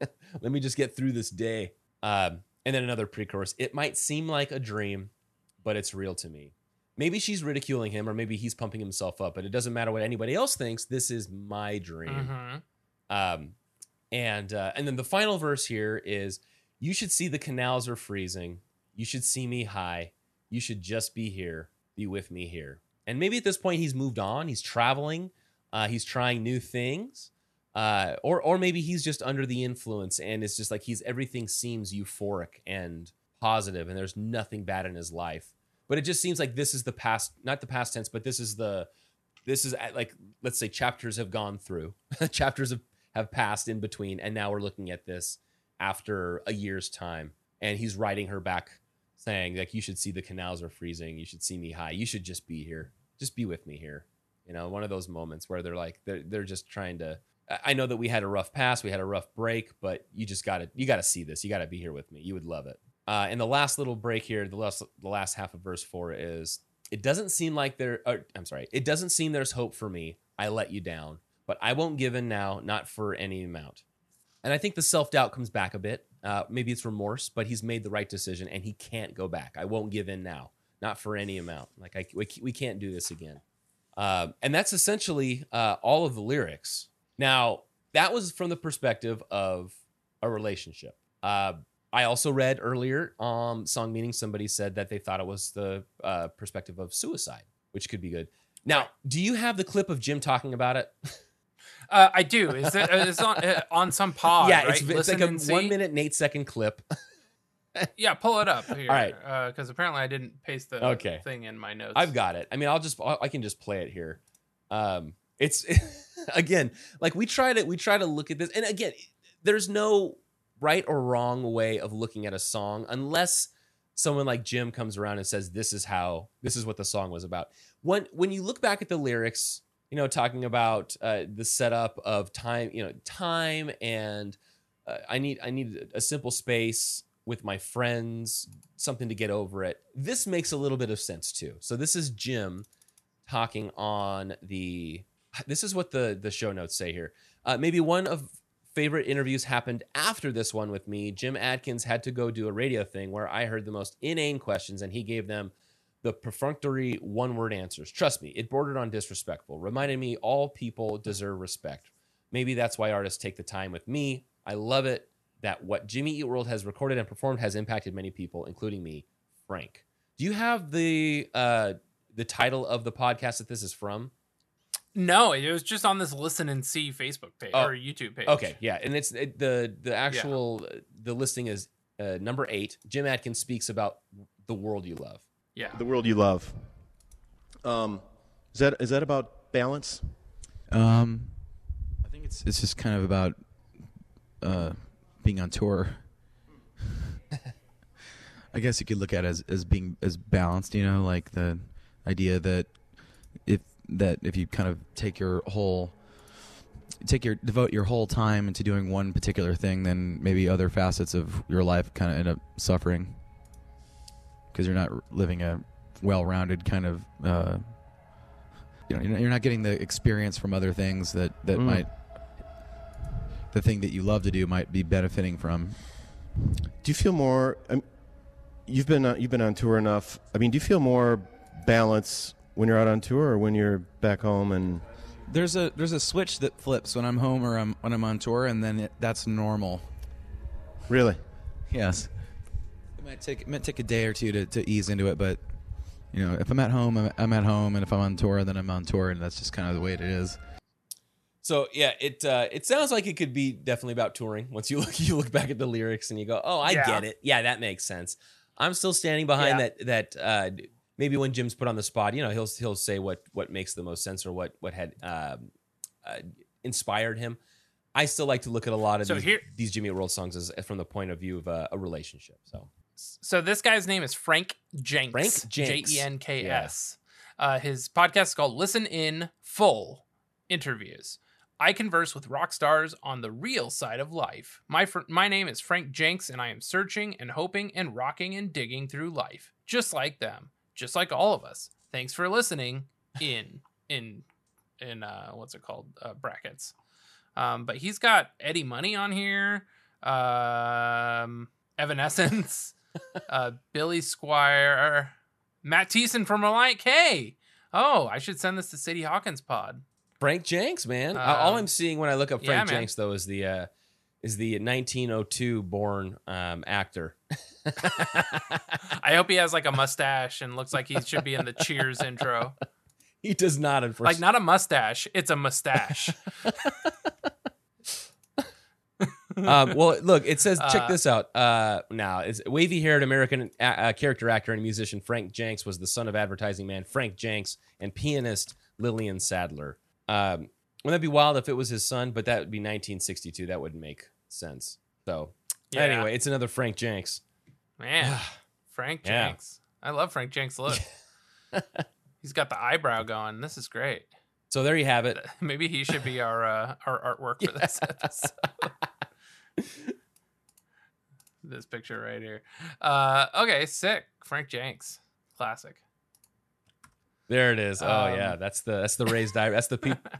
Speaker 1: Let me just get through this day. Um, and then another pre-chorus. It might seem like a dream, but it's real to me. Maybe she's ridiculing him, or maybe he's pumping himself up. But it doesn't matter what anybody else thinks. This is my dream.
Speaker 2: Mhm.
Speaker 1: Um, and uh, and then the final verse here is, "You should see the canals are freezing. You should see me high. You should just be here, be with me here." And maybe at this point he's moved on. He's traveling. Uh, he's trying new things. Uh, or or maybe he's just under the influence and it's just like he's everything seems euphoric and positive and there's nothing bad in his life. But it just seems like this is the past, not the past tense, but this is the this is like let's say chapters have gone through chapters have, have passed in between and now we're looking at this after a year's time and he's writing her back saying like you should see the canals are freezing you should see me high you should just be here just be with me here you know one of those moments where they're like they're, they're just trying to I- know that we had a rough pass we had a rough break but you just gotta you gotta see this you gotta be here with me you would love it. Uh, and the last little break here the last the last half of verse four is it doesn't seem like there or, i'm sorry it doesn't seem there's hope for me i let you down but i won't give in now not for any amount. And i think the self-doubt comes back a bit. Uh, maybe it's remorse but he's made the right decision and he can't go back. I won't give in now not for any amount. Like I, we, we can't do this again um, and that's essentially uh, all of the lyrics now that was from the perspective of a relationship uh, I also read earlier um song meaning somebody said that they thought it was the uh, perspective of suicide, which could be good. Now, do you have the clip of Jim talking about it?
Speaker 2: Uh, I do. Is it is on uh, on some pod?
Speaker 1: yeah,
Speaker 2: right?
Speaker 1: it's, it's like a one minute and eight second clip.
Speaker 2: Yeah, pull it up here.
Speaker 1: All right.
Speaker 2: Because apparently I didn't paste the
Speaker 1: Okay.
Speaker 2: thing in my notes.
Speaker 1: I've got it. I mean, I'll just I I can just play it here. Um, it's again like we try to we try to look at this, and again, there's no right or wrong way of looking at a song unless someone like Jim comes around and says this is how this is what the song was about. When when you look back at the lyrics, you know, talking about uh, the setup of time, you know, time and uh, I need I need a simple space with my friends, something to get over it. This makes a little bit of sense too. So this is Jim talking on the. This is what the the show notes say here. Uh, maybe one of favorite interviews happened after this one with me. Jim Adkins had to go do a radio thing where I heard the most inane questions and he gave them the perfunctory one word answers. Trust me, it bordered on disrespectful. Reminded me all people deserve respect. Maybe that's why artists take the time with me. I love it that what Jimmy Eat World has recorded and performed has impacted many people, including me, Frank. Do you have the uh the title of the podcast that this is from?
Speaker 2: No, it was just on this listen and see Facebook page
Speaker 1: Oh,
Speaker 2: or YouTube page.
Speaker 1: Okay, yeah, and it's it, the the actual the listing is uh, number eight. Jim Adkins speaks about the world you love.
Speaker 2: Yeah.
Speaker 3: The world you love. Um, is that is that about balance?
Speaker 4: Um, I think it's it's just kind of about uh, being on tour. I guess you could look at it as as being as balanced. You know, like the idea that if that if you kind of take your whole take your devote your whole time into doing one particular thing, then maybe other facets of your life kind of end up suffering because you're not living a well-rounded kind of uh, you know you're not- getting the experience from other things that that
Speaker 3: Mm.
Speaker 4: might the thing that you love to do might be benefiting from
Speaker 3: Do you feel more? Um, you've been uh, you've been on tour enough. I mean, do you feel more balance when you're out on tour or when you're back home? And
Speaker 4: there's a there's a switch that flips when I'm home or I'm when I'm on tour and then it, that's normal
Speaker 3: really,
Speaker 4: yes it might take it might take a day or two to, to ease into it but you know if I'm at home I'm, I'm at home and if I'm on tour then I'm on tour and that's just kind of the way it is
Speaker 1: So yeah, it uh, it sounds like it could be definitely about touring. Once you look you look back at the lyrics and you go, oh, I
Speaker 2: Yeah.
Speaker 1: get it. Yeah, that makes sense. I'm still standing behind
Speaker 2: Yeah.
Speaker 1: that that uh, maybe when Jim's put on the spot, you know, he'll he'll say what what makes the most sense or what what had um, uh, inspired him. I still like to look at a lot of
Speaker 2: So
Speaker 1: these,
Speaker 2: here-
Speaker 1: these Jimmy World songs as, from the point of view of a, a relationship. So
Speaker 2: So this guy's name is Frank Jenks.
Speaker 1: Frank Jenks.
Speaker 2: J E N K S. Uh, his podcast is called Listen In Full Interviews. I converse with rock stars on the real side of life. My fr- my name is Frank Jenks, and I am searching and hoping and rocking and digging through life, just like them, just like all of us. Thanks for listening. In in in uh, what's it called? Uh, brackets. Um, but he's got Eddie Money on here. Um, Evanescence uh, Billy Squier, Matt Thiessen from Relient K. Oh, I should send this to City Hawkins Pod.
Speaker 1: Frank Jenks, man. Uh, All
Speaker 2: Um,
Speaker 1: I'm seeing when I look up Frank
Speaker 2: man.
Speaker 1: Jenks though is the uh, is the 1902 born um, actor.
Speaker 2: I hope he has like a mustache and looks like he should be in the Cheers intro.
Speaker 1: he does not,
Speaker 2: Like not a mustache, it's a mustache.
Speaker 1: um, well, look, it says check
Speaker 2: Uh,
Speaker 1: this out. Uh, now, it's wavy-haired American uh, uh, character actor and musician Frank Jenks was the son of advertising man Frank Jenks and pianist Lillian Sadler. Um, wouldn't that be wild if it was his son? But that would be 1962. That wouldn't make sense. So
Speaker 2: Yeah.
Speaker 1: anyway, it's another Frank Jenks.
Speaker 2: Man, Frank
Speaker 1: Yeah.
Speaker 2: Jenks. I love Frank Jenks' look. He's got the eyebrow going. This is great.
Speaker 1: So there you have it.
Speaker 2: Maybe he should be our uh, our artwork for this episode. this picture right here. Uh, okay, sick. Frank Jenks, classic.
Speaker 1: There it is. Oh
Speaker 2: Um,
Speaker 1: yeah, that's the that's the raised eye. That's the people.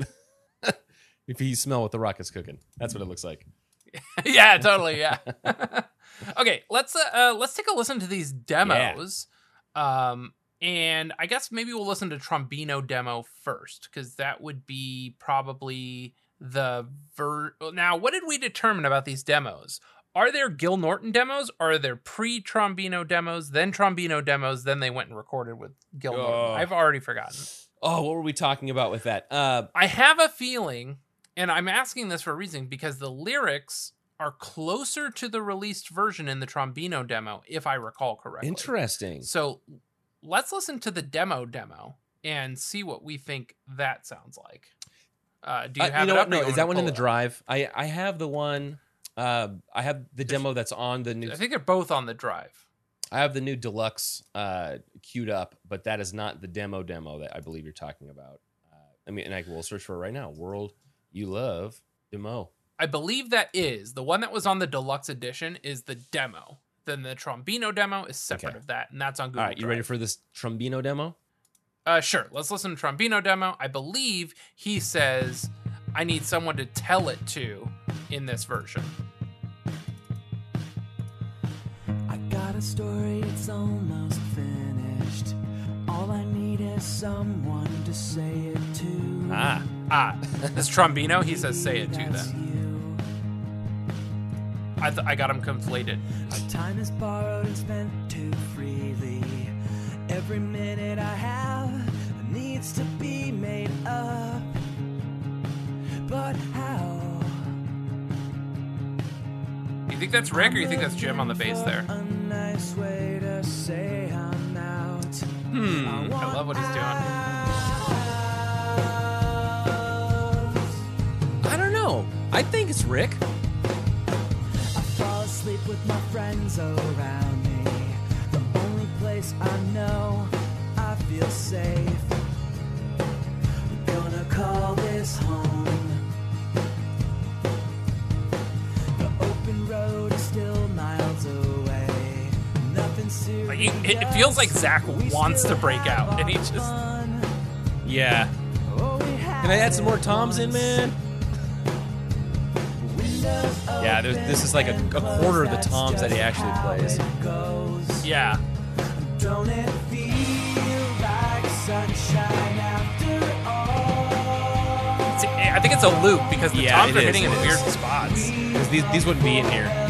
Speaker 1: if you smell what the rock is cooking, that's what it looks like.
Speaker 2: yeah, totally. Yeah. okay, let's uh, uh, let's take a listen to these demos. Um, and I guess maybe we'll listen to Trombino demo first because that would be probably the ver. Now, what did we determine about these demos? Are there Gil Norton demos? Or are there pre Trombino demos, then Trombino demos, then they went and recorded with Gil
Speaker 1: Oh.
Speaker 2: Norton? I've already forgotten.
Speaker 1: Oh, what were we talking about with that? Uh,
Speaker 2: I have a feeling, and I'm asking this for a reason because the lyrics are closer to the released version in the Trombino demo, if I recall correctly.
Speaker 1: interesting.
Speaker 2: So let's listen to the demo demo and see what we think that sounds like. Uh, do you
Speaker 1: Uh,
Speaker 2: have
Speaker 1: know
Speaker 2: it
Speaker 1: what? No, is that one in the
Speaker 2: pull it up?
Speaker 1: drive? I I have the one. Uh, I have the demo that's on the new.
Speaker 2: I think they're both on the drive.
Speaker 1: I have the new deluxe uh, queued up, but that is not the demo demo that I believe you're talking about. Uh, I mean, and I will search for it right now. World you love demo.
Speaker 2: I believe that is the one that was on the deluxe edition is the demo. Then the Trombino demo is separate
Speaker 1: Okay.
Speaker 2: of that, and that's on Google.
Speaker 1: All right, you ready for this Trombino demo?
Speaker 2: Uh, sure. Let's listen to Trombino demo. I believe he says, "I need someone to tell it to," in this version.
Speaker 5: A story, it's almost finished. All I need is someone to say it to.
Speaker 1: Ah.
Speaker 2: Ah, this Trombino, he says say it to
Speaker 5: them.
Speaker 2: I, th- I got him conflated.
Speaker 5: Our time is borrowed and spent too freely. Every minute I have needs to be made up. But how?
Speaker 2: You think that's Rick or you think that's Jim on the bass there?
Speaker 5: Nice way to say I'm out.
Speaker 2: Hmm, I love what he's doing.
Speaker 1: I don't know. I think it's Rick.
Speaker 5: I fall asleep with my friends around me. The only place I know I feel safe. We're gonna call this home. The open road is still miles away. Nothing serious.
Speaker 2: Like, he- it feels like Zach wants to break out, and he just-
Speaker 1: Yeah. Can I add some more toms in, man? Yeah, this is like a, a quarter of the toms that he actually plays.
Speaker 2: Yeah.
Speaker 5: Don't it feel like sunshine after all?
Speaker 2: I think it's a loop because the
Speaker 1: Yeah,
Speaker 2: toms are
Speaker 1: is,
Speaker 2: hitting in weird spots.
Speaker 1: These, these wouldn't be in here.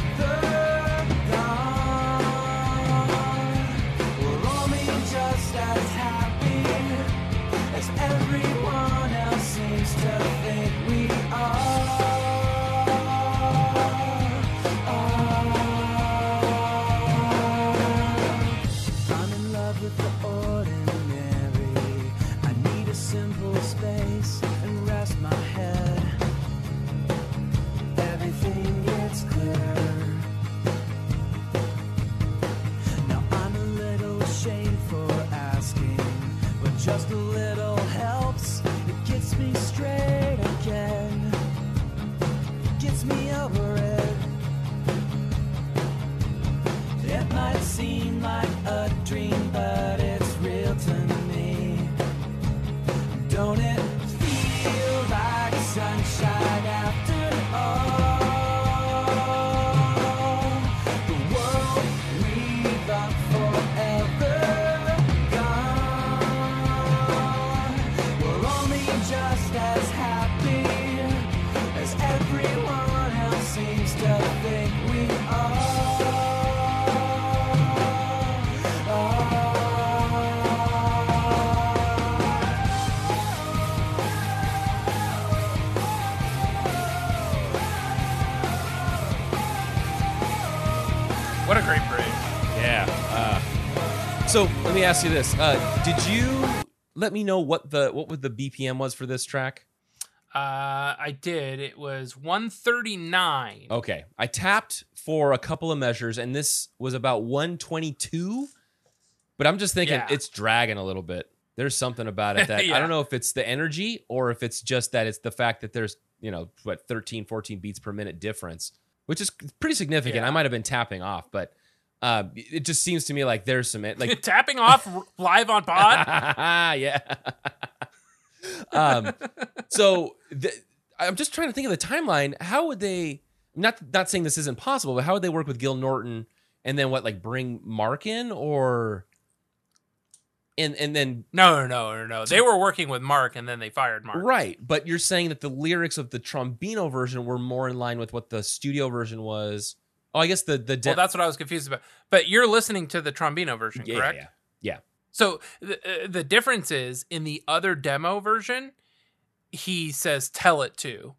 Speaker 1: So let me ask you this: uh, Did you let me know what the what would the BPM was for this track?
Speaker 2: Uh, I did. It was 139.
Speaker 1: Okay, I tapped for a couple of measures, and this was about 122. But I'm just thinking
Speaker 2: Yeah.
Speaker 1: it's dragging a little bit. There's something about it that I don't know if it's the energy or if it's just that it's the fact that there's you know what 13, 14 beats per minute difference, which is pretty significant. I might have been tapping off, but uh, it just seems to me like there's some like
Speaker 2: Tapping off live on pod.
Speaker 1: yeah. um, so the, I'm just trying to think of the timeline. How would they? Not not saying this isn't possible, but how would they work with Gil Norton and then what? Like bring Mark in or? And and then
Speaker 2: No, no, no, no, no. They were working with Mark, and then they fired Mark.
Speaker 1: right, but you're saying that the lyrics of the Trombino version were more in line with what the studio version was. Oh, I guess the the de-
Speaker 2: Well, that's what I was confused about. But you're listening to the Trombino version,
Speaker 1: yeah,
Speaker 2: correct?
Speaker 1: yeah, yeah.
Speaker 2: So the, uh, the difference is in the other demo version, he says "tell it to"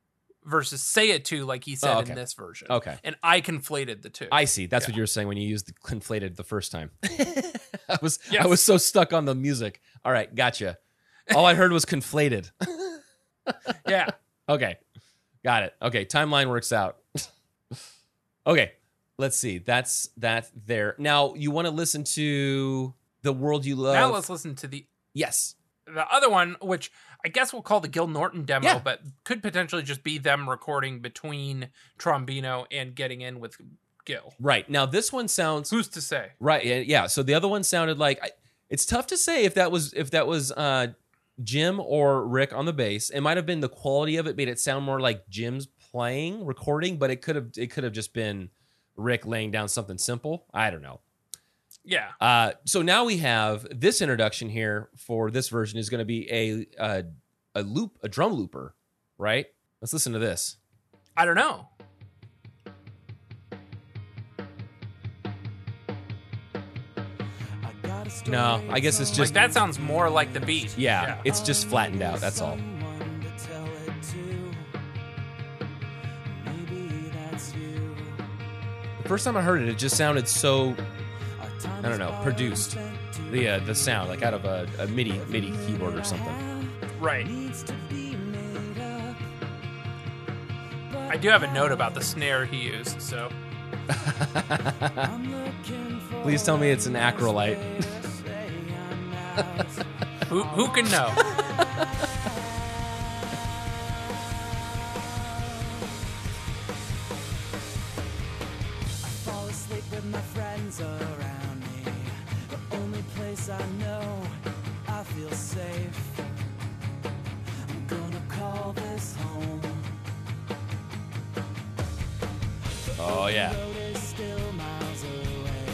Speaker 2: versus "say it to" like he said
Speaker 1: Oh, okay.
Speaker 2: in this version.
Speaker 1: Okay.
Speaker 2: and I conflated the two.
Speaker 1: I see. That's what you were saying when you used the conflated the first time. I was I was so stuck on the music. All right, gotcha. All I heard was conflated.
Speaker 2: yeah.
Speaker 1: Okay. Got it. Okay, timeline works out. okay. Let's see. That's that there. Now, you want to listen to The World You Love?
Speaker 2: Now let's listen to the
Speaker 1: yes.
Speaker 2: the other one, which I guess we'll call the Gil Norton demo,
Speaker 1: Yeah.
Speaker 2: but could potentially just be them recording between Trombino and getting in with Gil.
Speaker 1: Right. Now this one sounds
Speaker 2: Who's to say?
Speaker 1: Right. Yeah. yeah. So the other one sounded like I, it's tough to say if that was if that was uh, Jim or Rick on the bass. It might have been the quality of it made it sound more like Jim's playing recording, but it could have it could have just been Rick laying down something simple. I don't know.
Speaker 2: Yeah.
Speaker 1: Uh, so now we have this introduction here for this version is going to be a, a a loop, a drum looper, right? Let's listen to this.
Speaker 2: I don't know.
Speaker 5: I got a story
Speaker 1: No, I guess it's
Speaker 2: Like
Speaker 1: just
Speaker 2: that sounds more like the beat.
Speaker 1: yeah, it's just flattened out. That's all. First time I heard it, it just sounded so I don't know produced the uh, the sound like out of a, a MIDI MIDI keyboard or something.
Speaker 2: Right.
Speaker 5: needs to be made up.
Speaker 2: I do have a note about the snare he used, so
Speaker 5: I'm looking for
Speaker 1: Please tell me it's an acrolite.
Speaker 5: say I'm out.
Speaker 2: who who can know?
Speaker 5: only I know I feel safe. I'm gonna call this home.
Speaker 1: Oh yeah.
Speaker 5: Road is still miles away.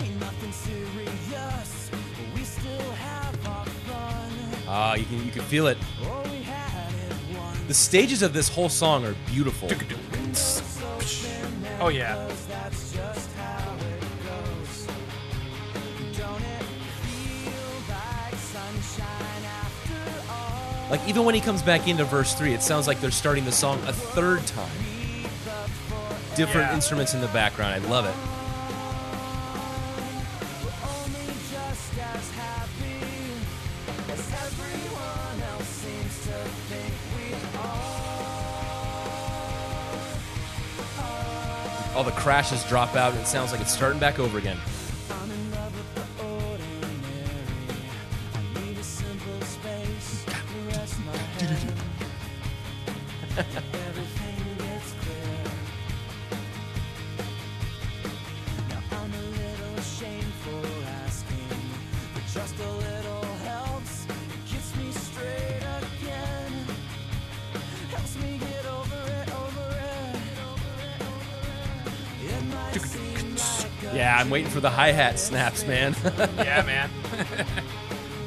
Speaker 5: Ain't nothing serious. but We still have our fun.
Speaker 1: Ah, you can you can feel it.
Speaker 5: Oh, we had it once.
Speaker 1: The stages of this whole song are beautiful.
Speaker 2: Oh yeah.
Speaker 5: Like
Speaker 1: even when he comes back into verse three, it sounds like they're starting the song a third time. Different
Speaker 2: Yeah.
Speaker 1: instruments in the background. I love it.
Speaker 5: Only just as happy as everyone else seems to think we are.
Speaker 1: All the crashes drop out, and it sounds like it's starting back over again.
Speaker 5: For
Speaker 1: the hi hat snaps, man.
Speaker 2: Yeah, man.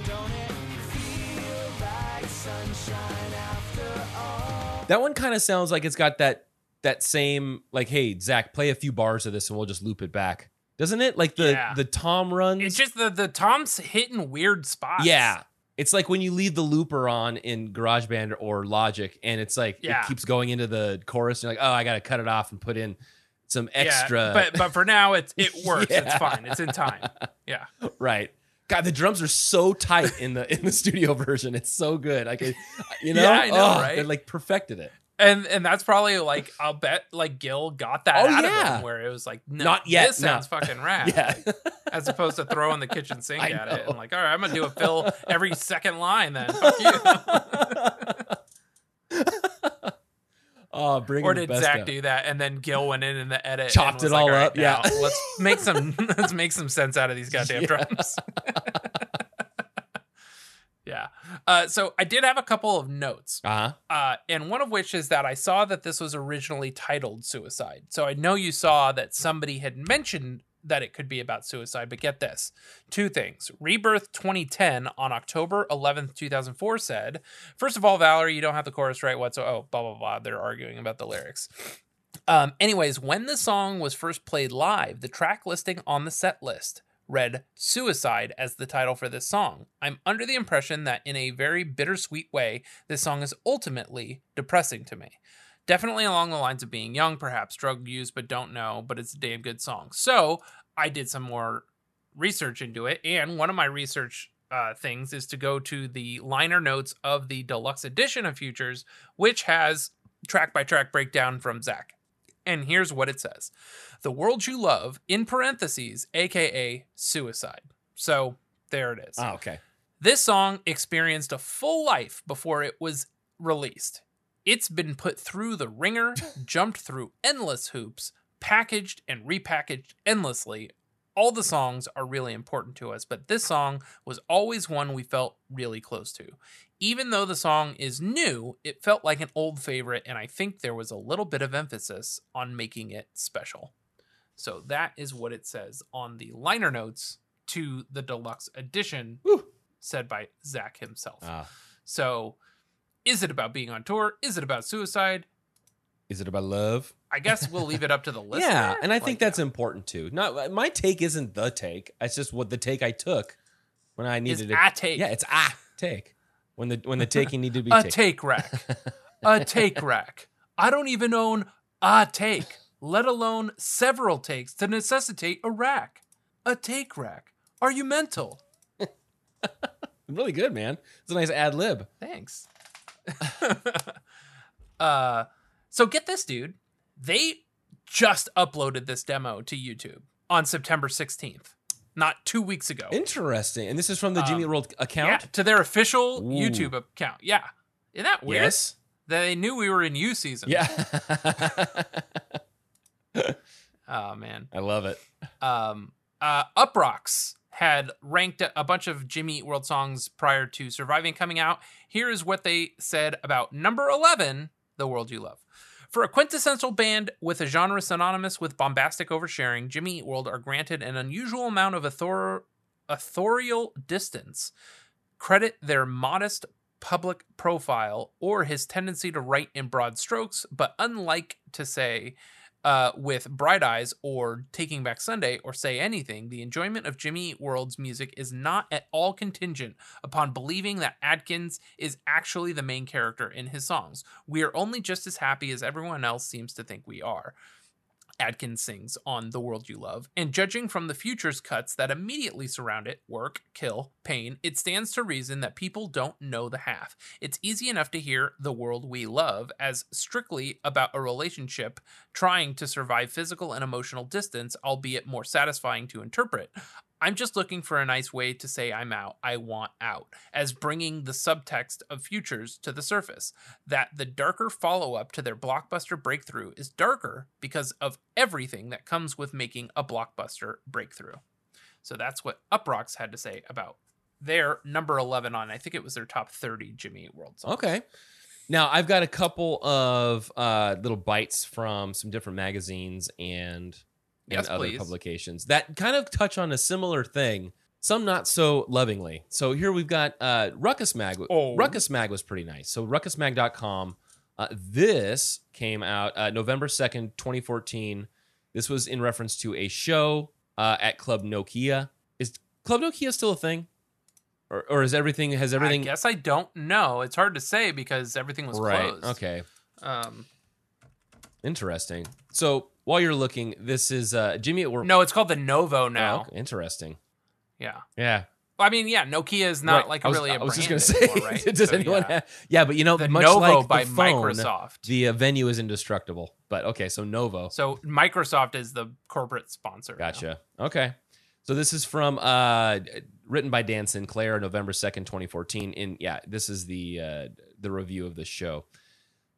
Speaker 5: Don't it feel like sunshine after all?
Speaker 1: that one kind of sounds like it's got that that same like, hey Zach, play a few bars of this and we'll just loop it back. Doesn't it? Like the
Speaker 2: Yeah.
Speaker 1: the tom runs.
Speaker 2: It's just the the Tom's hitting weird spots.
Speaker 1: Yeah. It's like when you leave the looper on in GarageBand or Logic and it's like
Speaker 2: Yeah.
Speaker 1: it keeps going into the chorus and you're like, oh, I gotta cut it off and put in some
Speaker 2: Yeah,
Speaker 1: extra
Speaker 2: but but for now it's it works. It's fine. It's in time. Yeah.
Speaker 1: right. God, the drums are so tight in the in the studio version. It's so good. Like it, you know,
Speaker 2: Yeah, I know,
Speaker 1: Oh,
Speaker 2: right?
Speaker 1: They like perfected it.
Speaker 2: And and that's probably like I'll bet like Gil got that
Speaker 1: Oh,
Speaker 2: out
Speaker 1: yeah.
Speaker 2: of him where it was like no,
Speaker 1: Not yet,
Speaker 2: This sounds
Speaker 1: no.
Speaker 2: fucking rad.
Speaker 1: Yeah.
Speaker 2: As opposed to throwing the kitchen sink
Speaker 1: I
Speaker 2: at it.
Speaker 1: know.
Speaker 2: I'm like, all right, I'm gonna do a fill every second line then. Fuck you.
Speaker 1: Oh, bring
Speaker 2: or did Zach
Speaker 1: out.
Speaker 2: do that and then Gil went in in the edit, and
Speaker 1: Chopped it
Speaker 2: like,
Speaker 1: all
Speaker 2: right,
Speaker 1: up, yeah.
Speaker 2: let's make some let's make some sense out of these goddamn
Speaker 1: Yeah.
Speaker 2: drums. yeah. Uh, so I did have a couple of notes.
Speaker 1: Uh-huh.
Speaker 2: uh, and one of which is that I saw that this was originally titled Suicide. So I know you saw that somebody had mentioned that it could be about suicide, but get this two things. Rebirth 2010 on October 11th, 2004 said, First of all, Valerie, you don't have the chorus right whatsoever. Oh, blah, blah, blah. They're arguing about the lyrics. Um, anyways, when the song was first played live, the track listing on the set list read Suicide as the title for this song. I'm under the impression that in a very bittersweet way, this song is ultimately depressing to me. Definitely along the lines of being young, perhaps drug use, but don't know, but it's a damn good song. So I did some more research into it, and one of my research uh, things is to go to the liner notes of the deluxe edition of Futures, which has track by track breakdown from Zach. And here's what it says The world you love, in parentheses, aka suicide. So there it is.
Speaker 1: Oh, okay.
Speaker 2: This song experienced a full life before it was released. It's been put through the ringer, jumped through endless hoops, packaged and repackaged endlessly. All the songs are really important to us, but this song was always one we felt really close to. Even though the song is new, it felt like an old favorite, and I think there was a little bit of emphasis on making it special. So that is what it says on the liner notes to the deluxe edition,
Speaker 1: Whew.
Speaker 2: said by Zach himself.
Speaker 1: Ah,
Speaker 2: So, is it about being on tour? Is it about suicide?
Speaker 1: is it about love?
Speaker 2: I guess we'll leave it up to the listener.
Speaker 1: Yeah, and I think
Speaker 2: Like,
Speaker 1: that's important too. Not my take isn't the take. It's just what the take I took when I needed it.
Speaker 2: a take.
Speaker 1: Yeah, it's ah take when the when the taking needed to be
Speaker 2: a
Speaker 1: taken.
Speaker 2: take rack. a take rack. I don't even own a take, let alone several takes to necessitate a rack. A take rack. Are you mental?
Speaker 1: Really good, man. It's a nice ad lib.
Speaker 2: Thanks. uh so get this dude. They just uploaded this demo to YouTube on September 16th. Not 2 weeks ago.
Speaker 1: Interesting. And this is from the Jimmy
Speaker 2: Um,
Speaker 1: World
Speaker 2: yeah,
Speaker 1: account.
Speaker 2: to their official
Speaker 1: Ooh.
Speaker 2: YouTube account. Yeah. Isn't that weird?
Speaker 1: Yes.
Speaker 2: They knew we were in U season.
Speaker 1: Yeah.
Speaker 2: Oh man.
Speaker 1: I love it.
Speaker 2: um, uh, Uproxx had ranked a bunch of Jimmy Eat World songs prior to Surviving coming out. Here is what they said about number 11, The World You Love. For a quintessential band with a genre synonymous with bombastic oversharing, Jimmy Eat World are granted an unusual amount of author- authorial distance. Credit their modest public profile or his tendency to write in broad strokes, but unlike to say, uh, with Bright Eyes or Taking Back Sunday or Say Anything, the enjoyment of Jimmy Eat World's music is not at all contingent upon believing that Adkins is actually the main character in his songs. We are only just as happy as everyone else seems to think we are. Adkins sings on The World You Love, and judging from the futures cuts that immediately surround it work, kill, pain it stands to reason that people don't know the half. It's easy enough to hear The World We Love as strictly about a relationship trying to survive physical and emotional distance, albeit more satisfying to interpret. I'm just looking for a nice way to say I'm out, I want out, as bringing the subtext of futures to the surface. That the darker follow up to their blockbuster breakthrough is darker because of everything that comes with making a blockbuster breakthrough. So that's what Uproxx had to say about their number 11 on, I think it was their top 30 Jimmy Eat World songs.
Speaker 1: Okay. Now I've got a couple of uh, little bites from some different magazines and, and
Speaker 2: Yes,
Speaker 1: other
Speaker 2: please.
Speaker 1: publications that kind of touch on a similar thing. Some not so lovingly. So here we've got uh, Ruckus Mag.
Speaker 2: Oh.
Speaker 1: Ruckus Mag was pretty nice. So ruckusmag.com. Uh, this came out uh, November 2nd, 2014. This was in reference to a show uh, at Club Nokia. Is Club Nokia still a thing? Or, or is everything, has everything.
Speaker 2: I guess I don't know. It's hard to say because everything was
Speaker 1: right.
Speaker 2: closed.
Speaker 1: Okay.
Speaker 2: Um,
Speaker 1: Interesting. So while you're looking, this is uh, Jimmy at work.
Speaker 2: no, it's called the Novo
Speaker 1: Oh,
Speaker 2: now.
Speaker 1: okay. Interesting.
Speaker 2: Yeah.
Speaker 1: Yeah.
Speaker 2: Well, I mean, yeah, Nokia is not
Speaker 1: Right.
Speaker 2: like
Speaker 1: I was,
Speaker 2: really a
Speaker 1: I was just
Speaker 2: brand
Speaker 1: gonna say,
Speaker 2: anymore, right?
Speaker 1: does
Speaker 2: So,
Speaker 1: anyone
Speaker 2: yeah.
Speaker 1: have? Yeah, but you know,
Speaker 2: the
Speaker 1: much
Speaker 2: Novo
Speaker 1: like
Speaker 2: by
Speaker 1: the phone,
Speaker 2: Microsoft.
Speaker 1: the uh, venue is indestructible. But okay, so Novo.
Speaker 2: so Microsoft is the corporate sponsor. now.
Speaker 1: Gotcha. Okay. So this is from uh written by Dan Sinclair, November 2nd, 2014. In yeah, this is the uh the review of the show.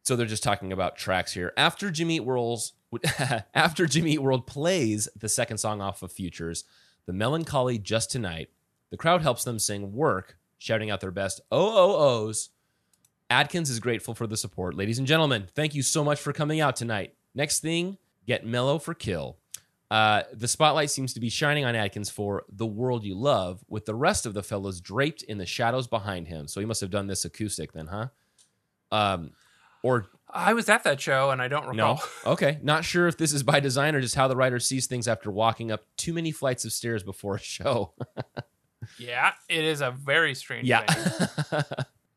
Speaker 1: So they're just talking about tracks here. After Jimmy Eat World's after Jimmy Eat World plays the second song off of Futures, the melancholy Just Tonight, the crowd helps them sing Work, shouting out their best OOOs. Adkins is grateful for the support. Ladies and gentlemen, thank you so much for coming out tonight. Next thing, get mellow for kill. Uh, the spotlight seems to be shining on Adkins for The World You Love, with the rest of the fellows draped in the shadows behind him. So he must have done this acoustic then, huh? Um, or
Speaker 2: I was at that show and I don't recall. no?
Speaker 1: Okay, not sure if this is by design or just how the writer sees things after walking up too many flights of stairs before a show.
Speaker 2: yeah, it is a very strange
Speaker 1: yeah.
Speaker 2: venue.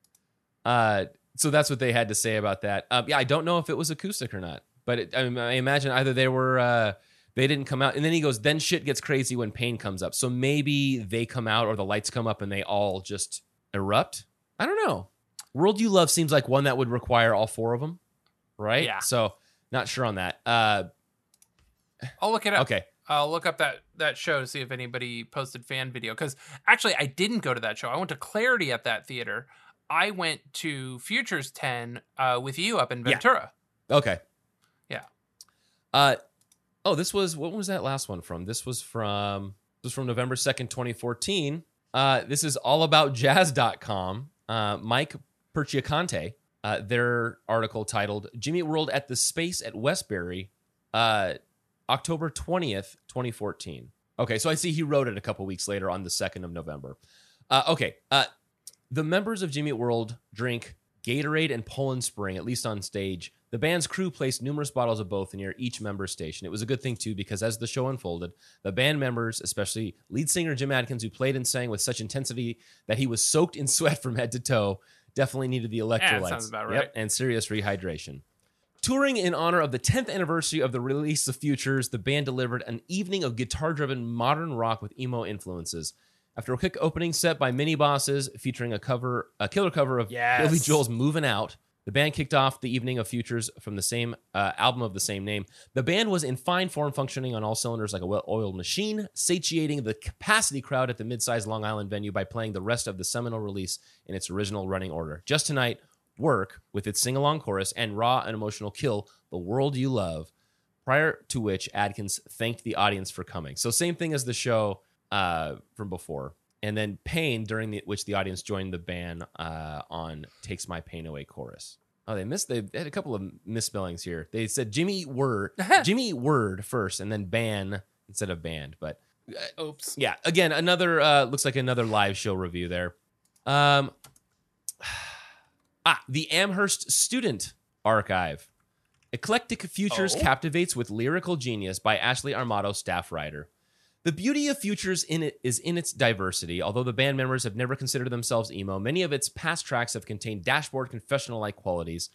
Speaker 1: uh, so that's what they had to say about that. Um, yeah, I don't know if it was acoustic or not, but it, I, mean, I imagine either they were uh, they didn't come out, and then he goes, then shit gets crazy when pain comes up. So maybe they come out or the lights come up and they all just erupt. I don't know. World You Love seems like one that would require all four of them, right?
Speaker 2: Yeah.
Speaker 1: So not sure on that. Uh,
Speaker 2: I'll look it up.
Speaker 1: okay.
Speaker 2: I'll look up that that show to see if anybody posted fan video. Because actually, I didn't go to that show. I went to Clarity at that theater. I went to Futures 10 uh, with you up in
Speaker 1: Yeah.
Speaker 2: Ventura.
Speaker 1: Okay.
Speaker 2: Yeah.
Speaker 1: Uh oh, this was what was that last one from? This was from this was from November 2nd, 2014. Uh this is allaboutjazz.com. Uh Mike Perciaccante, uh their article titled Jimmy World at the Space at Westbury. Uh October 20th, 2014. Okay, so I see he wrote it a couple weeks later on the 2nd of November. Uh, okay, uh, the members of Jimmy World drink Gatorade and Poland Spring, at least on stage. The band's crew placed numerous bottles of both near each member's station. It was a good thing, too, because as the show unfolded, the band members, especially lead singer Jim Adkins, who played and sang with such intensity that he was soaked in sweat from head to toe, definitely needed the electrolytes.
Speaker 2: Yeah, sounds about
Speaker 1: Yep,
Speaker 2: right.
Speaker 1: and serious rehydration. Touring in honor of the 10th anniversary of the release of Futures, the band delivered an evening of guitar driven modern rock with emo influences. After a quick opening set by Mini Bosses featuring a cover, a killer cover of
Speaker 2: Yes.
Speaker 1: Billy Joel's Moving Out, the band kicked off the evening of Futures from the same uh, album of the same name. The band was in fine form, functioning on all cylinders like a well oiled machine, satiating the capacity crowd at the mid sized Long Island venue by playing the rest of the seminal release in its original running order. Just tonight, Work, with its sing along chorus, and raw and emotional kill, The World You Love, prior to which Adkins thanked the audience for coming. So, same thing as the show uh, from before. And then Pain, during the, which the audience joined the band uh, on Takes My Pain Away chorus. Oh, they missed. They had a couple of misspellings here. They said Jimmy Word, Jimmy Word first, and then ban instead of band. But
Speaker 2: Oops.
Speaker 1: yeah, again, another uh, looks like another live show review there. Um, ah, the Amherst Student Archive. Eclectic Futures
Speaker 2: Oh.
Speaker 1: captivates with lyrical genius by Ashley Armato, staff writer. The beauty of Futures in it is in its diversity. Although the band members have never considered themselves emo, many of its past tracks have contained dashboard confessional-like qualities.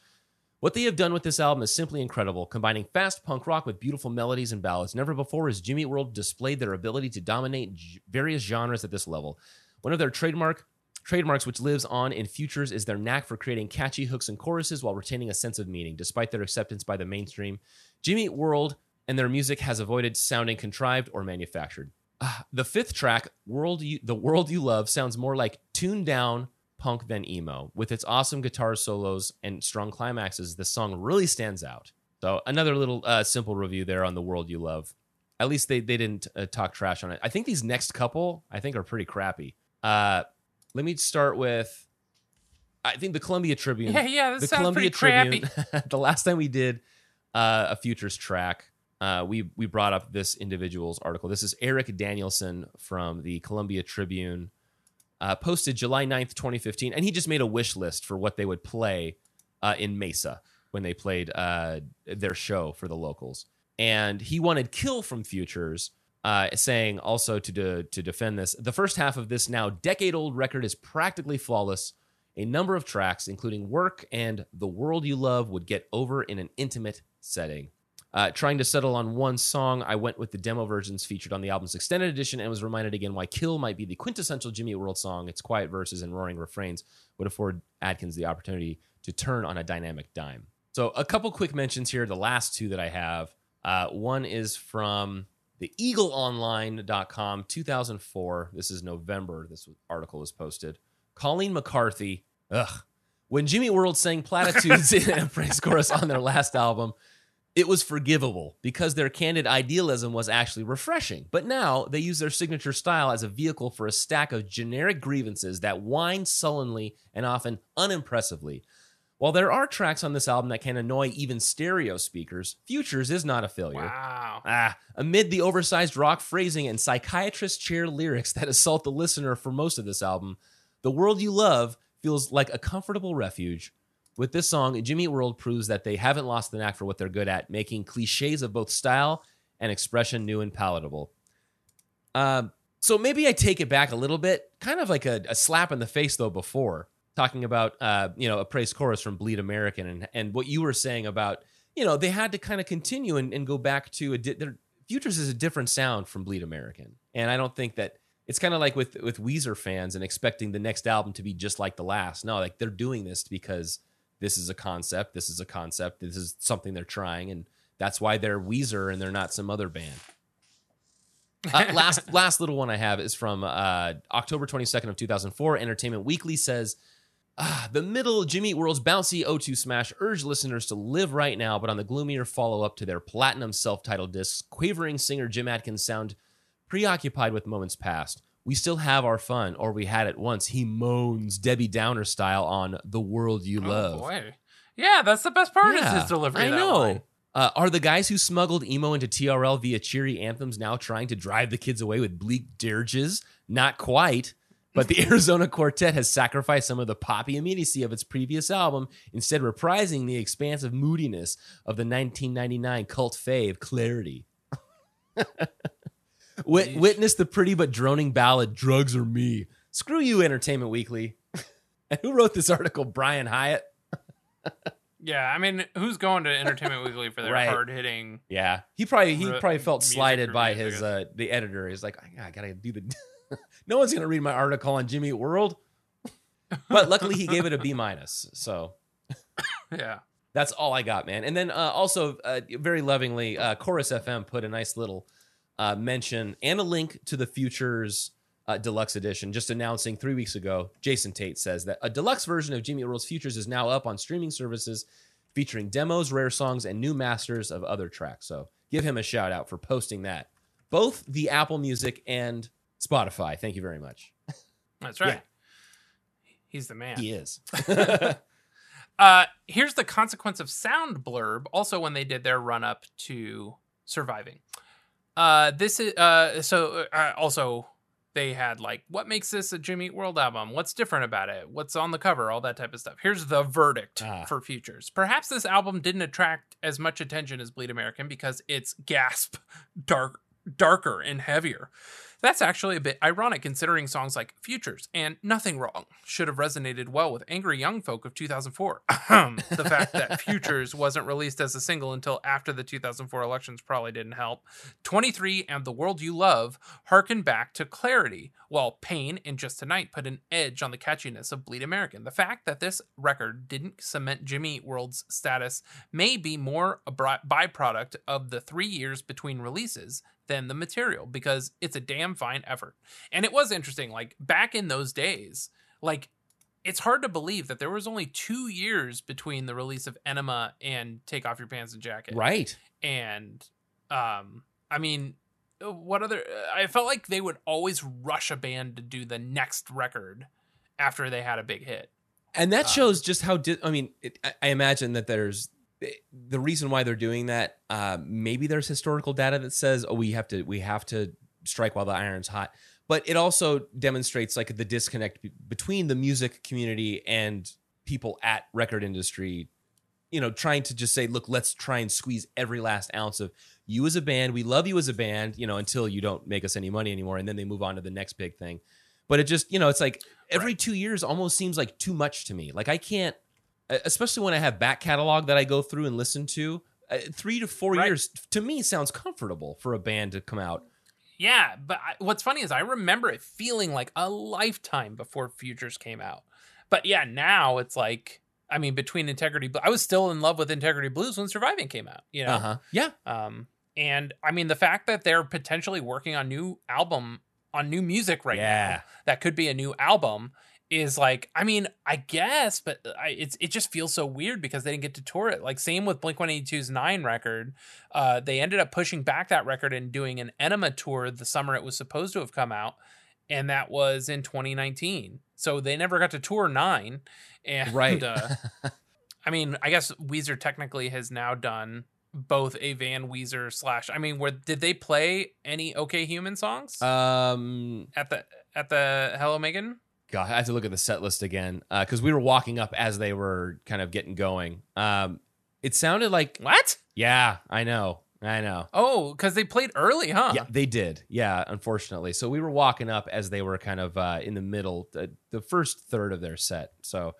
Speaker 1: What they have done with this album is simply incredible, combining fast punk rock with beautiful melodies and ballads. Never before has Jimmy World displayed their ability to dominate g- various genres at this level. One of their trademark trademarks which lives on in futures is their knack for creating catchy hooks and choruses while retaining a sense of meaning. Despite their acceptance by the mainstream, Jimmy World and their music has avoided sounding contrived or manufactured. Ah, the fifth track, "World You, "The World You Love," sounds more like tuned down punk than emo. With its awesome guitar solos and strong climaxes, the song really stands out. So another little uh, simple review there on "The World You Love." At least they they didn't uh, talk trash on it. I think these next couple I think are pretty crappy. Uh, let me start with. I think the Columbia Tribune
Speaker 2: Yeah, yeah,
Speaker 1: the
Speaker 2: sounds
Speaker 1: Columbia
Speaker 2: pretty
Speaker 1: Tribune. the last time we did uh, a futures track, uh, we we brought up this individual's article. This is Eric Danielson from the Columbia Tribune, uh, posted July 9th, 2015, and he just made a wish list for what they would play uh, in Mesa when they played uh, their show for the locals. And he wanted Kill from Futures, uh, saying also to de- to defend this, the first half of this now decade old record is practically flawless. A number of tracks, including Work and The World You Love, would get over in an intimate setting. Uh, trying to settle on one song, I went with the demo versions featured on the album's extended edition and was reminded again why Kill might be the quintessential Jimmy World song. Its quiet verses and roaring refrains would afford Adkins the opportunity to turn on a dynamic dime. So, a couple quick mentions here. The last two that I have uh, one is from the eagleonline.com 2004 this is november this article was posted colleen mccarthy ugh when jimmy world sang platitudes in a praise chorus on their last album it was forgivable because their candid idealism was actually refreshing but now they use their signature style as a vehicle for a stack of generic grievances that whine sullenly and often unimpressively while there are tracks on this album that can annoy even stereo speakers, Futures is not a failure.
Speaker 2: Wow.
Speaker 1: Ah, amid the oversized rock phrasing and psychiatrist chair lyrics that assault the listener for most of this album, The World You Love feels like a comfortable refuge. With this song, Jimmy World proves that they haven't lost the knack for what they're good at, making cliches of both style and expression new and palatable. Um, so maybe I take it back a little bit, kind of like a, a slap in the face though. Before talking about uh, you know a praise chorus from Bleed American and and what you were saying about you know they had to kind of continue and, and go back to a di- their Futures is a different sound from Bleed American, and I don't think that it's kind of like with with Weezer fans and expecting the next album to be just like the last. No, like they're doing this because this is a concept. This is a concept. This is something they're trying, and that's why they're Weezer and they're not some other band. Uh, last last little one I have is from uh, October 22nd of 2004. Entertainment Weekly says, ah, the middle Jimmy World's bouncy O2 smash urged listeners to live right now, but on the gloomier follow-up to their platinum self-titled discs, quavering singer Jim Adkins sound preoccupied with moments past. We still have our fun, or we had it once. He moans Debbie Downer style on "The World You Love."
Speaker 2: Oh boy. Yeah, that's the best part
Speaker 1: Yeah,
Speaker 2: is his delivery.
Speaker 1: I know. Uh, are the guys who smuggled emo into TRL via cheery anthems now trying to drive the kids away with bleak dirges? Not quite. But the Arizona Quartet has sacrificed some of the poppy immediacy of its previous album, instead reprising the expansive moodiness of the 1999 cult fave Clarity. Wit- witness the pretty but droning ballad "Drugs or Me." Screw you, Entertainment Weekly. and who wrote this article? Brian Hiatt.
Speaker 2: Yeah, I mean, who's going to Entertainment Weekly for their
Speaker 1: Right.
Speaker 2: hard hitting?
Speaker 1: Yeah, he probably he
Speaker 2: Re-
Speaker 1: probably felt
Speaker 2: music
Speaker 1: slighted by
Speaker 2: reviews, I
Speaker 1: his uh the editor. He's like, I, I gotta do the. no one's gonna read my article on Jimmy Eat World. But luckily, he gave it a B minus. So
Speaker 2: Yeah.
Speaker 1: that's all I got, man. And then uh, also, uh, very lovingly, uh, Chorus FM put a nice little uh, mention and a link to the Futures uh, Deluxe Edition, just announcing three weeks ago. Jason Tate says that a deluxe version of Jimmy Eat World's Futures is now up on streaming services, featuring demos, rare songs, and new masters of other tracks. So give him a shout out for posting that, both the Apple Music and Spotify. Thank you very much.
Speaker 2: That's right.
Speaker 1: Yeah.
Speaker 2: He's the man.
Speaker 1: He is.
Speaker 2: Uh, here's the consequence of sound blurb. Also, when they did their run up to surviving, uh, this is uh, so uh, also they had like what makes this a Jimmy Eat World album? What's different about it? What's on the cover? All that type of stuff. Here's the verdict
Speaker 1: Ah.
Speaker 2: for Futures. Perhaps this album didn't attract as much attention as Bleed American because it's gasp dark darker and heavier. That's actually a bit ironic considering songs like Futures and Nothing Wrong should have resonated well with angry young folk of 2004. The fact that Futures wasn't released as a single until after the 2004 elections probably didn't help. 23 and The World You Love harken back to Clarity, while Pain and Just Tonight put an edge on the catchiness of Bleed American. The fact that this record didn't cement Jimmy Eat World's status may be more a byproduct of the three years between releases than the material because it's a damn fine effort. And it was interesting, like back in those days, like it's hard to believe that there was only two years between the release of Enema and Take Off Your Pants and Jacket.
Speaker 1: right.
Speaker 2: And um, I mean, what other? I felt like they would always rush a band to do the next record after they had a big hit.
Speaker 1: and that
Speaker 2: Uh,
Speaker 1: shows just how di- i mean it, I- i imagine that there's the reason why they're doing that uh, maybe there's historical data that says oh we have to we have to strike while the iron's hot. But it also demonstrates like the disconnect be- between the music community and people at record industry you know trying to just say look let's try and squeeze every last ounce of you as a band. We love you as a band you know until you don't make us any money anymore and then they move on to the next big thing. But it just you know it's like every two years almost seems like too much to me. Like i can't especially when i have back catalog that i go through and listen to uh, three to four
Speaker 2: Right.
Speaker 1: years to me sounds comfortable for a band to come out
Speaker 2: Yeah, but I, what's funny is I remember it feeling like a lifetime before Futures came out. But yeah, now it's like I mean, between Integrity, I was still in love with Integrity Blues when Surviving came out. You know,
Speaker 1: uh-huh yeah
Speaker 2: um, and I mean the fact that they're potentially working on new album on new music right
Speaker 1: Yeah.
Speaker 2: now that could be a new album is like I mean I guess but I, it's it just feels so weird because they didn't get to tour it like same with Blink 182's 9 record uh they ended up pushing back that record and doing an Enema tour the summer it was supposed to have come out and that was in 2019 so they never got to tour 9 and
Speaker 1: right
Speaker 2: uh, I mean, I guess Weezer technically has now done both a Van Weezer slash. I mean, where did they play any OK Human songs
Speaker 1: um
Speaker 2: at the at the Hella Mega?
Speaker 1: God, I have to look at the set list again because we were walking up as they were kind of getting going. Um, it sounded like,
Speaker 2: What?
Speaker 1: yeah, I know, I know.
Speaker 2: Oh, because they played early, huh?
Speaker 1: Yeah, they did. Yeah, unfortunately. So we were walking up as they were kind of uh, in the middle, the, the first third of their set. So,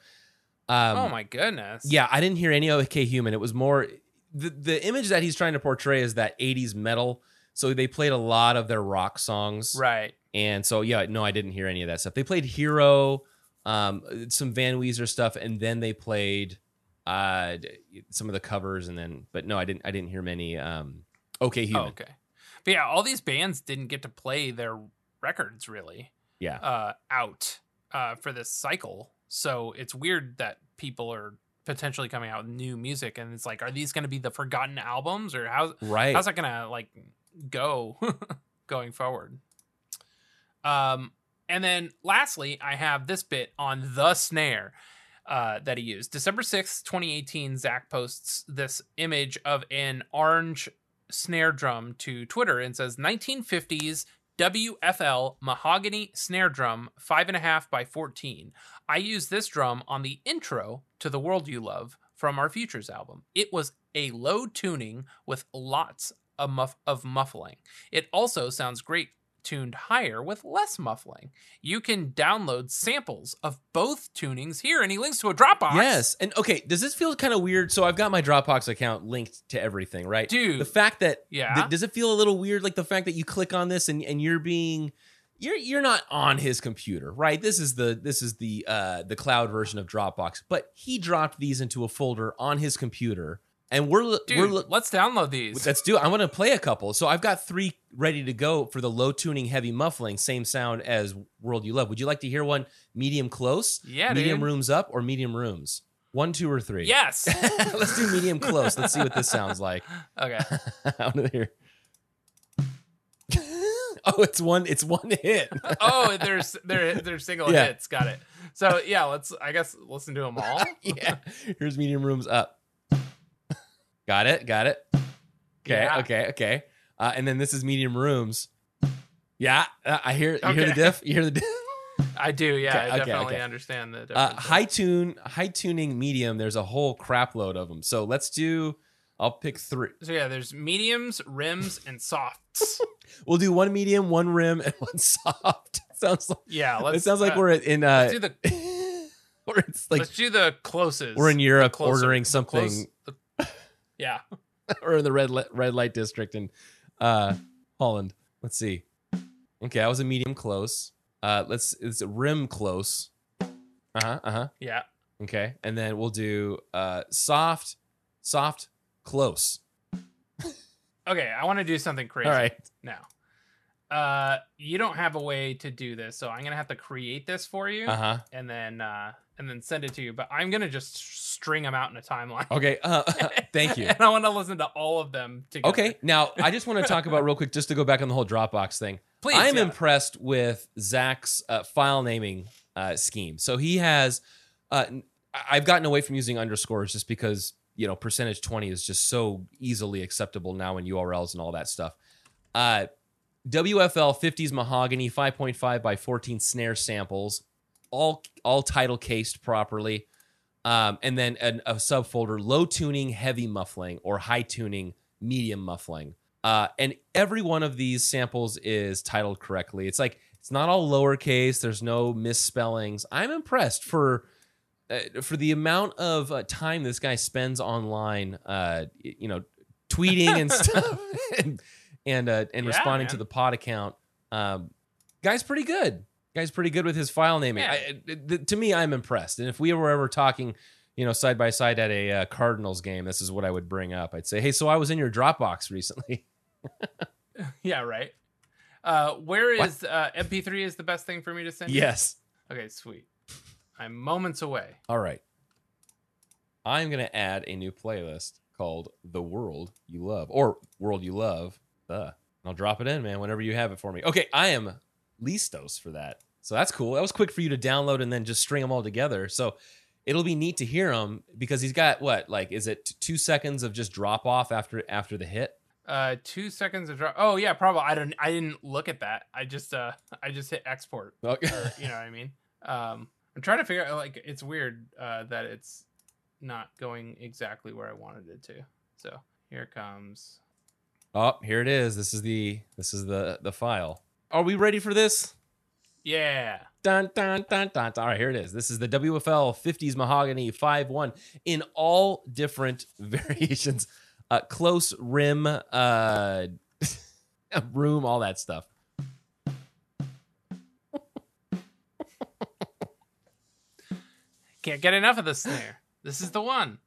Speaker 1: um,
Speaker 2: oh my goodness.
Speaker 1: yeah, I didn't hear any OK Human. It was more the the image that he's trying to portray is that 80s metal. So they played a lot of their rock songs.
Speaker 2: Right.
Speaker 1: And so yeah, no, I didn't hear any of that stuff. They played Hero, um, some Van Weezer stuff, and then they played uh some of the covers, and then but no, I didn't I didn't hear many um okay
Speaker 2: Oh,
Speaker 1: human.
Speaker 2: okay. But yeah, all these bands didn't get to play their records really
Speaker 1: Yeah.
Speaker 2: uh, out uh, for this cycle. So it's weird that people are potentially coming out with new music, and it's like, are these going to be the forgotten albums, or how
Speaker 1: right.
Speaker 2: how's that gonna like go going forward um and then lastly i have this bit on the snare uh, that he used. December 6th, 2018, Zach posts this image of an orange snare drum to Twitter and says 1950s WFL mahogany snare drum, five and a half by 14. I used this drum on the intro to The World You Love from our Futures album. It was a low tuning with lots of, muff- of muffling. It also sounds great tuned higher with less muffling. You can download samples of both tunings here, and he links to a Dropbox.
Speaker 1: Yes. And okay, does this feel kind of weird? So I've got my Dropbox account linked to everything, right?
Speaker 2: Dude.
Speaker 1: The fact that
Speaker 2: Yeah.
Speaker 1: th- does it feel a little weird like the fact that you click on this and, and you're being you're you're not on his computer, right? This is the this is the uh the cloud version of Dropbox, but he dropped these into a folder on his computer and we're we're
Speaker 2: let's download these.
Speaker 1: Let's do it. I'm going to play a couple. So I've got three ready to go for the low tuning, heavy muffling, same sound as World You Love. Would you like to hear one medium close,
Speaker 2: Yeah,
Speaker 1: medium
Speaker 2: dude.
Speaker 1: rooms up, or medium rooms? One, two, or three?
Speaker 2: Yes.
Speaker 1: Let's do medium close. Let's see what this sounds like.
Speaker 2: okay.
Speaker 1: I want to hear. oh, it's one. It's one hit.
Speaker 2: Oh, there's there there's single
Speaker 1: Yeah.
Speaker 2: hits. Got it. So yeah, let's I guess listen to them all.
Speaker 1: yeah. Here's medium rooms up. Got it. Got it. Okay.
Speaker 2: Yeah.
Speaker 1: Okay. Okay. Uh, and then this is medium rooms. Yeah, uh, I hear. You hear the diff. You hear the diff.
Speaker 2: I do. Yeah,
Speaker 1: Okay,
Speaker 2: I
Speaker 1: okay,
Speaker 2: definitely
Speaker 1: okay.
Speaker 2: understand the
Speaker 1: Uh, high tune, high tuning, medium. There's a whole crap load of them. So let's do. I'll pick three.
Speaker 2: so yeah, there's mediums, rims, and softs.
Speaker 1: We'll do one medium, one rim, and one soft. sounds like
Speaker 2: Yeah, let's.
Speaker 1: it sounds like
Speaker 2: uh,
Speaker 1: we're in. Uh,
Speaker 2: let's do the
Speaker 1: like
Speaker 2: let's do the closest.
Speaker 1: we're in
Speaker 2: the
Speaker 1: Europe
Speaker 2: closer-
Speaker 1: ordering
Speaker 2: the
Speaker 1: something,
Speaker 2: close- the- yeah.
Speaker 1: or in the red li- red light district in uh, Holland. Let's see. Okay, I was a medium close. Uh, let's it's a rim close. Uh huh. Uh huh.
Speaker 2: Yeah.
Speaker 1: Okay, and then we'll do uh soft, soft, close.
Speaker 2: Okay, I want to do something crazy
Speaker 1: All right.
Speaker 2: now. Uh, you don't have a way to do this, so I'm gonna have to create this for you,
Speaker 1: Uh huh.
Speaker 2: and then uh, and then send it to you. But I'm gonna just string them out in a timeline.
Speaker 1: Okay. Uh, thank you.
Speaker 2: and I want to listen to all of them together.
Speaker 1: Okay. Now, I just want to talk about real quick, just to go back on the whole Dropbox thing.
Speaker 2: Please,
Speaker 1: I'm
Speaker 2: yeah.
Speaker 1: impressed with Zach's uh, file naming uh, scheme. So he has. Uh, I've gotten away from using underscores just because you know percentage twenty is just so easily acceptable now in URLs and all that stuff. Uh, WFL 50s mahogany 5.5 by 14 snare samples, all all title cased properly, um, and then an, a subfolder low tuning heavy muffling or high tuning medium muffling. Uh, and every one of these samples is titled correctly. It's like it's not all lowercase. There's no misspellings. I'm impressed for uh, for the amount of uh, time this guy spends online. Uh, you know, tweeting and stuff, and and uh, and
Speaker 2: Yeah,
Speaker 1: responding to the pod account. Um, guy's pretty good. Guy's pretty good with his file naming.
Speaker 2: Yeah.
Speaker 1: I, th- to me, I'm impressed. And if we were ever talking, you know, side by side at a uh, Cardinals game, this is what I would bring up. I'd say, "Hey, so I was in your Dropbox recently."
Speaker 2: Yeah, right. Uh, where is uh, MP3 is the best thing for me to send? you?
Speaker 1: yes.
Speaker 2: Okay, sweet. I'm moments away.
Speaker 1: All right. I'm going to add a new playlist called The World You Love or World You Love. Uh, I'll drop it in, man, whenever you have it for me. Okay, I am listos for that. So that's cool. That was quick for you to download and then just string them all together. So it'll be neat to hear them because he's got what? Like is it 2 seconds of just drop off after after the hit?
Speaker 2: Uh, two seconds of drop. Oh yeah, probably. I don't. I didn't look at that. I just uh, I just hit export.
Speaker 1: Okay.
Speaker 2: Or, you know what I mean? Um, I'm trying to figure out. Like, it's weird uh, that it's not going exactly where I wanted it to. So here comes.
Speaker 1: Oh, here it is. This is the this is the the file. Are we ready for this?
Speaker 2: Yeah.
Speaker 1: Dun, dun, dun, dun, dun. All right, here it is. This is the WFL 50s Mahogany 5 1 in all different variations. Uh, close rim, uh, room, all that stuff.
Speaker 2: Can't get enough of the snare. This is the one.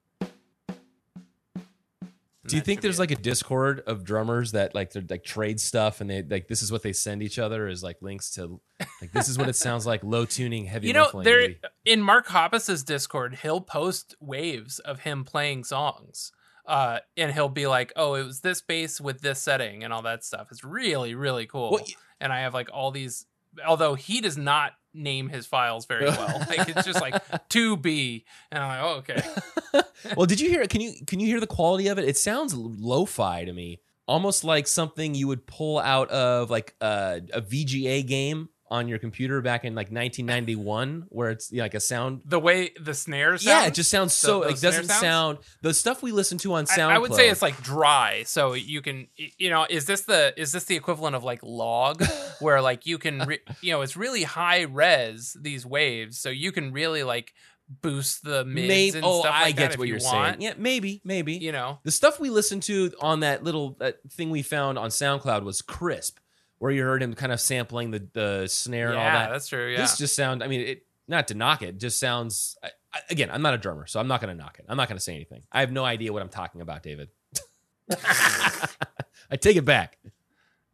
Speaker 1: Do you think there's like a Discord of drummers that like they're like trade stuff and they like this is what they send each other is like links to like this is what it sounds like low tuning heavy
Speaker 2: you know
Speaker 1: muffling,
Speaker 2: there
Speaker 1: maybe.
Speaker 2: in Mark Hoppus's Discord, he'll post waves of him playing songs. Uh, and he'll be like, "Oh, it was this bass with this setting and all that stuff." It's really, really cool.
Speaker 1: Well,
Speaker 2: and I have like all these although he does not name his files very well. like it's just like to be, and I'm like, oh, okay.
Speaker 1: well, did you hear? It? Can you can you hear the quality of it? It sounds lo-fi to me, almost like something you would pull out of like uh, a, a VGA game on your computer back in like 1991, where it's you know, like a sound.
Speaker 2: The way the snares.
Speaker 1: Yeah, it just sounds so.
Speaker 2: The-
Speaker 1: It doesn't sound the stuff we listen to on
Speaker 2: I,
Speaker 1: SoundCloud.
Speaker 2: I would say it's like dry, so you can, you know, is this the is this the equivalent of like log, where like you can, re- you know, it's really high res these waves, so you can really like boost the mids
Speaker 1: maybe.
Speaker 2: and
Speaker 1: Oh,
Speaker 2: stuff like
Speaker 1: I get what
Speaker 2: you
Speaker 1: you're
Speaker 2: want.
Speaker 1: saying. Yeah, maybe, maybe.
Speaker 2: You know,
Speaker 1: The stuff we listened to on that little that thing we found on SoundCloud was crisp, where you heard him kind of sampling the the snare and all that.
Speaker 2: yeah, that's true. Yeah,
Speaker 1: This just sound. I mean, it not to knock it, just sounds. I, I, again, I'm not a drummer, so I'm not going to knock it. I'm not going to say anything. I have no idea what I'm talking about, David. I take it back.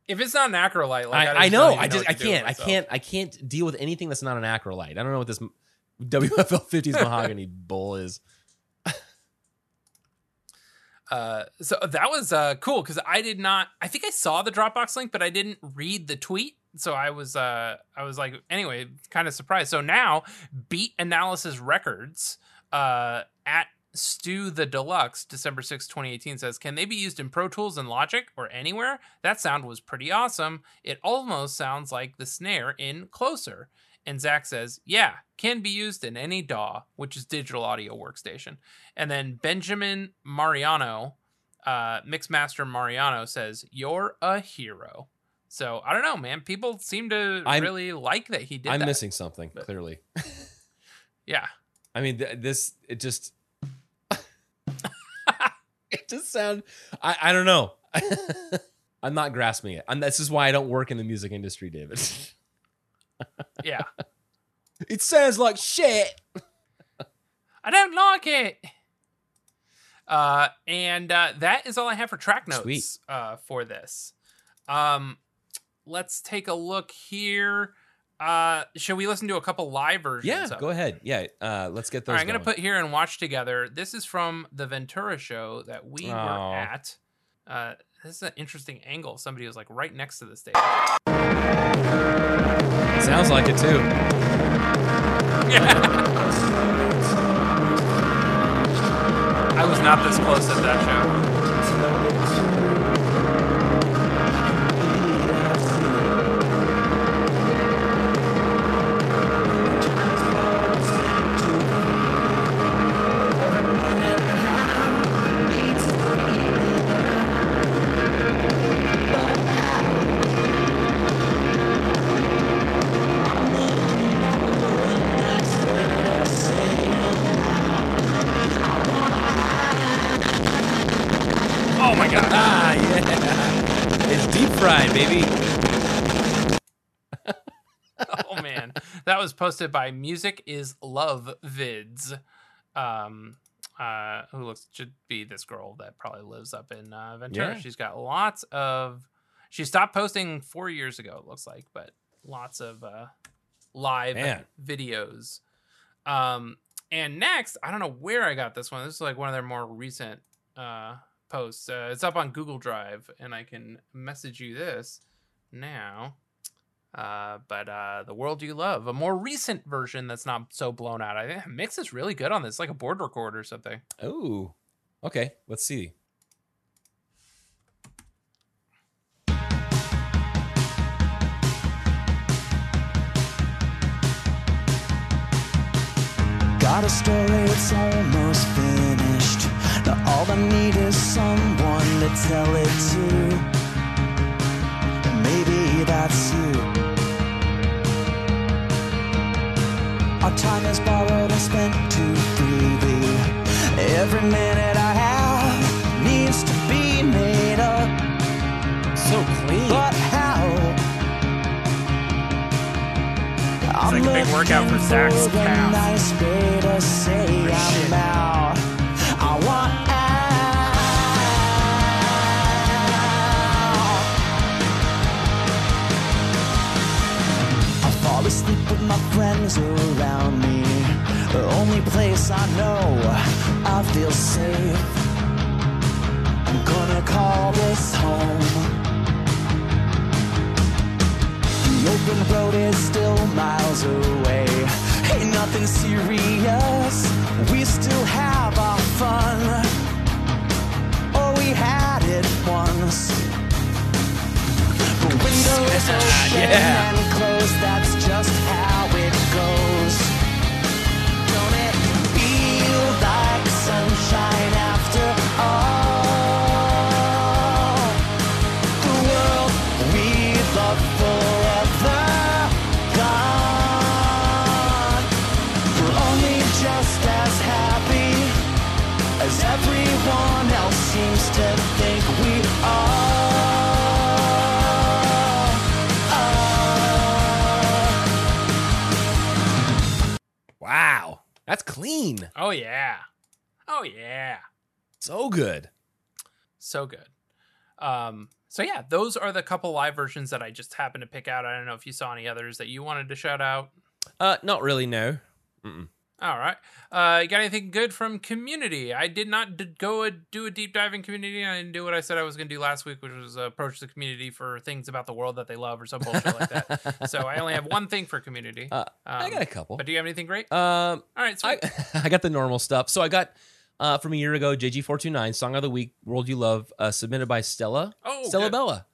Speaker 2: if it's not an acrolite, like I,
Speaker 1: I, know. I just I
Speaker 2: to do with
Speaker 1: can't. I can't. I can't deal with anything that's not an acrolite. I don't know what this WFL 50s mahogany bull is.
Speaker 2: Uh, so that was uh cool because I did not. I think I saw the Dropbox link, but I didn't read the tweet. So I was uh I was like anyway, kind of surprised. So now Beat Analysis Records uh at Stu the Deluxe December 6, 2018 says, Can they be used in Pro Tools and Logic or anywhere? That sound was pretty awesome. It almost sounds like the snare in Closer. And Zach says, Yeah, can be used in any DAW, which is digital audio workstation. And then Benjamin Mariano, uh, Mixmaster Mariano says, You're a hero. So I don't know, man. People seem to
Speaker 1: I'm-
Speaker 2: really like that he did
Speaker 1: I'm
Speaker 2: that.
Speaker 1: missing something
Speaker 2: But-
Speaker 1: clearly.
Speaker 2: Yeah.
Speaker 1: I mean, th- this it just it just sound. I I don't know. I'm not grasping it. And this is why I don't work in the music industry, David.
Speaker 2: Yeah.
Speaker 1: it sounds like shit.
Speaker 2: I don't like it. Uh, and uh, that is all I have for track notes
Speaker 1: Sweet.
Speaker 2: uh, for this. Um, let's take a look here. Uh, should we listen to a couple live versions?
Speaker 1: Yeah,
Speaker 2: of
Speaker 1: go
Speaker 2: it?
Speaker 1: ahead. Yeah, uh, let's get those.
Speaker 2: All right, I'm gonna put here and watch together. This is from the Ventura show that we
Speaker 1: Oh.
Speaker 2: were at. Uh, this is an interesting angle. Somebody was like right next to the stage.
Speaker 1: Sounds like it too.
Speaker 2: I was not this close at that show. That was posted by Music is Love Vids, um, uh, who looks should be this girl that probably lives up in uh, Ventura.
Speaker 1: Yeah.
Speaker 2: She's got lots of. She stopped posting four years ago, it looks like, but lots of uh, live
Speaker 1: Man.
Speaker 2: videos. Um, and next, I don't know where I got this one. This is like one of their more recent uh, posts. Uh, it's up on Google Drive, and I can message you this now. Uh, but uh, the world you love, a more recent version that's not so blown out. I think mix is really good on this, like a board record or something.
Speaker 1: Oh, okay. Let's see.
Speaker 5: Got a story, it's almost finished. Now all I need is someone to tell it to. Maybe that's you. Our time is borrowed and spent too freely. Every minute I have needs to be made up.
Speaker 1: So clean.
Speaker 5: But how?
Speaker 2: It's like a big workout for Zach's calf.
Speaker 5: nice way to say I'm out. Asleep with my friends around me. The only place I know I feel safe. I'm gonna call this home. The open road is still miles away. Ain't nothing serious. We still have our fun. Or we had it once. Feel like sunshine after all?
Speaker 1: That's clean.
Speaker 2: Oh yeah. Oh yeah.
Speaker 1: So good.
Speaker 2: So good. Um so yeah, those are the couple live versions that I just happened to pick out. I don't know if you saw any others that you wanted to shout out.
Speaker 1: Uh, not really, no. Mm-mm.
Speaker 2: All right. Uh, you got anything good from Community? I did not d- go a, do a deep dive in Community. I didn't do what I said I was going to do last week, which was uh, approach the community for things about the world that they love or some bullshit like that. So I only have one thing for Community.
Speaker 1: Uh, I
Speaker 2: Um,
Speaker 1: got a couple.
Speaker 2: But do you have anything great?
Speaker 1: Um,
Speaker 2: All right. So
Speaker 1: I I got the normal stuff. So I got uh from a year ago, JG429, Song of the Week, World You Love, uh, submitted by Stella.
Speaker 2: Oh,
Speaker 1: Stella
Speaker 2: good.
Speaker 1: Bella.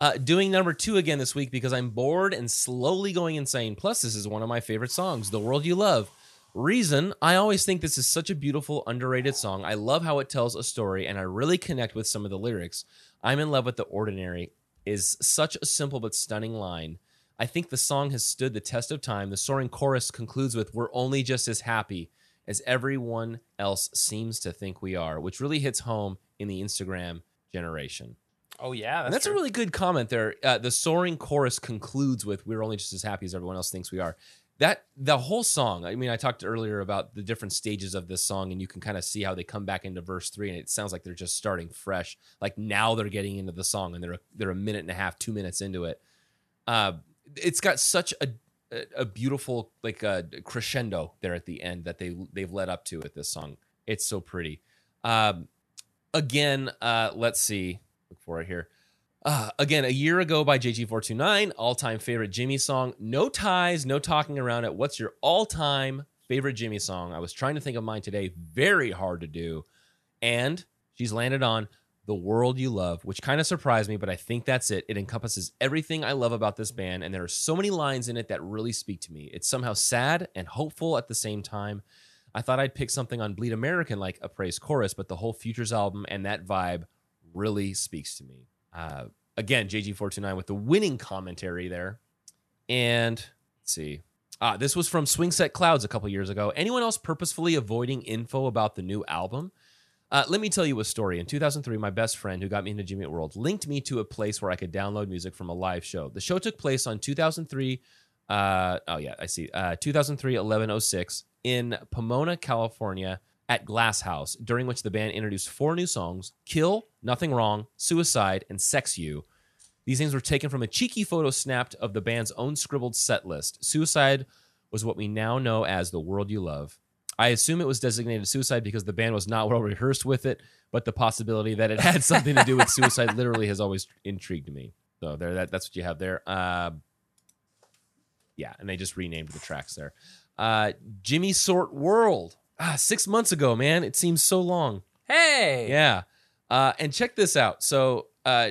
Speaker 1: Uh, doing number two again this week because I'm bored and slowly going insane. Plus, this is one of my favorite songs, The World You Love. Reason, I always think this is such a beautiful, underrated song. I love how it tells a story and I really connect with some of the lyrics. I'm in love with the ordinary is such a simple but stunning line. I think the song has stood the test of time. The soaring chorus concludes with, We're only just as happy as everyone else seems to think we are, which really hits home in the Instagram generation.
Speaker 2: oh yeah, that's,
Speaker 1: and that's
Speaker 2: true.
Speaker 1: a really good comment there. Uh, the soaring chorus concludes with, We're only just as happy as everyone else thinks we are. That the whole song, I mean, I talked earlier about the different stages of this song, and you can kind of see how they come back into verse three, and it sounds like they're just starting fresh. Like now they're getting into the song, and they're a, they're a minute and a half, two minutes into it. Uh, it's got such a a- a beautiful like uh, crescendo there at the end that they they've led up to with this song. It's so pretty. Um, again, uh, let's see. Look for it here. Uh, again, a year ago by JG429, all time favorite Jimmy song. No ties, no talking around it. What's your all time favorite Jimmy song? I was trying to think of mine today. Very hard to do. And she's landed on The World You Love, which kind of surprised me, but I think that's it. It encompasses everything I love about this band, and there are so many lines in it that really speak to me. It's somehow sad and hopeful at the same time. I thought I'd pick something on Bleed American like a praise chorus, but the whole Futures album and that vibe really speaks to me. Uh, again, JG429 with the winning commentary there. And let's see. Ah, this was from Swing Set Clouds a couple years ago. Anyone else purposefully avoiding info about the new album? Uh, let me tell you a story. In 2003, my best friend who got me into Jimmy World linked me to a place where I could download music from a live show. The show took place on 2003. Uh, oh yeah, I see. Uh, 2003 1106 in Pomona, California, at Glasshouse, during which the band introduced four new songs: "Kill," "Nothing Wrong," "Suicide," and "Sex You." These names were taken from a cheeky photo snapped of the band's own scribbled set list. Suicide was what we now know as The World You Love. I assume it was designated suicide because the band was not well rehearsed with it, but the possibility that it had something to do with suicide literally has always intrigued me. So there, that, that's what you have there. Uh, yeah, and they just renamed the tracks there. Uh, Jimmy Sort World. Ah, six months ago, man. It seems so long.
Speaker 2: Hey.
Speaker 1: Yeah. Uh, and check this out. So, uh,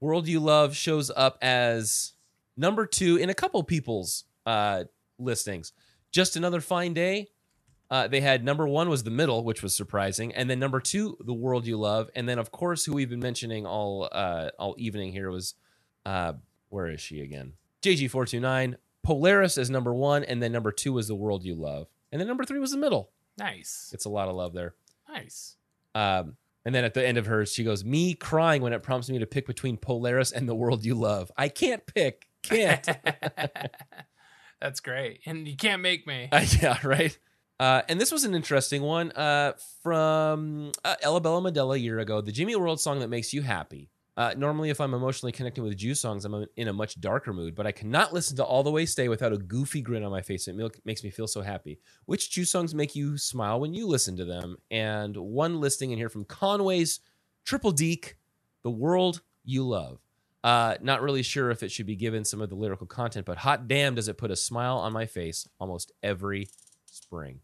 Speaker 1: World You Love shows up as number two in a couple people's uh, listings. Just another fine day. Uh, they had number one was the middle, which was surprising, and then number two, the world you love, and then of course, who we've been mentioning all uh, all evening here was, uh, where is she again? JG four two nine. Polaris is number one, and then number two was the world you love, and then number three was the middle.
Speaker 2: Nice.
Speaker 1: It's a lot of love there.
Speaker 2: Nice.
Speaker 1: Um, and then at the end of hers, she goes, "Me crying when it prompts me to pick between Polaris and the world you love. I can't pick. Can't."
Speaker 2: That's great. And you can't make me.
Speaker 1: Uh, yeah, right. Uh, and this was an interesting one uh, from uh, Ella Bella Medella a year ago. The Jimmy World song that makes you happy. Uh, normally, if I'm emotionally connecting with Jew songs, I'm in a much darker mood, but I cannot listen to All the Way Stay without a goofy grin on my face. It makes me feel so happy. Which Jew songs make you smile when you listen to them? And one listing in here from Conway's Triple Deke, The World You Love. Uh, not really sure if it should be given some of the lyrical content, but hot damn, does it put a smile on my face almost every spring.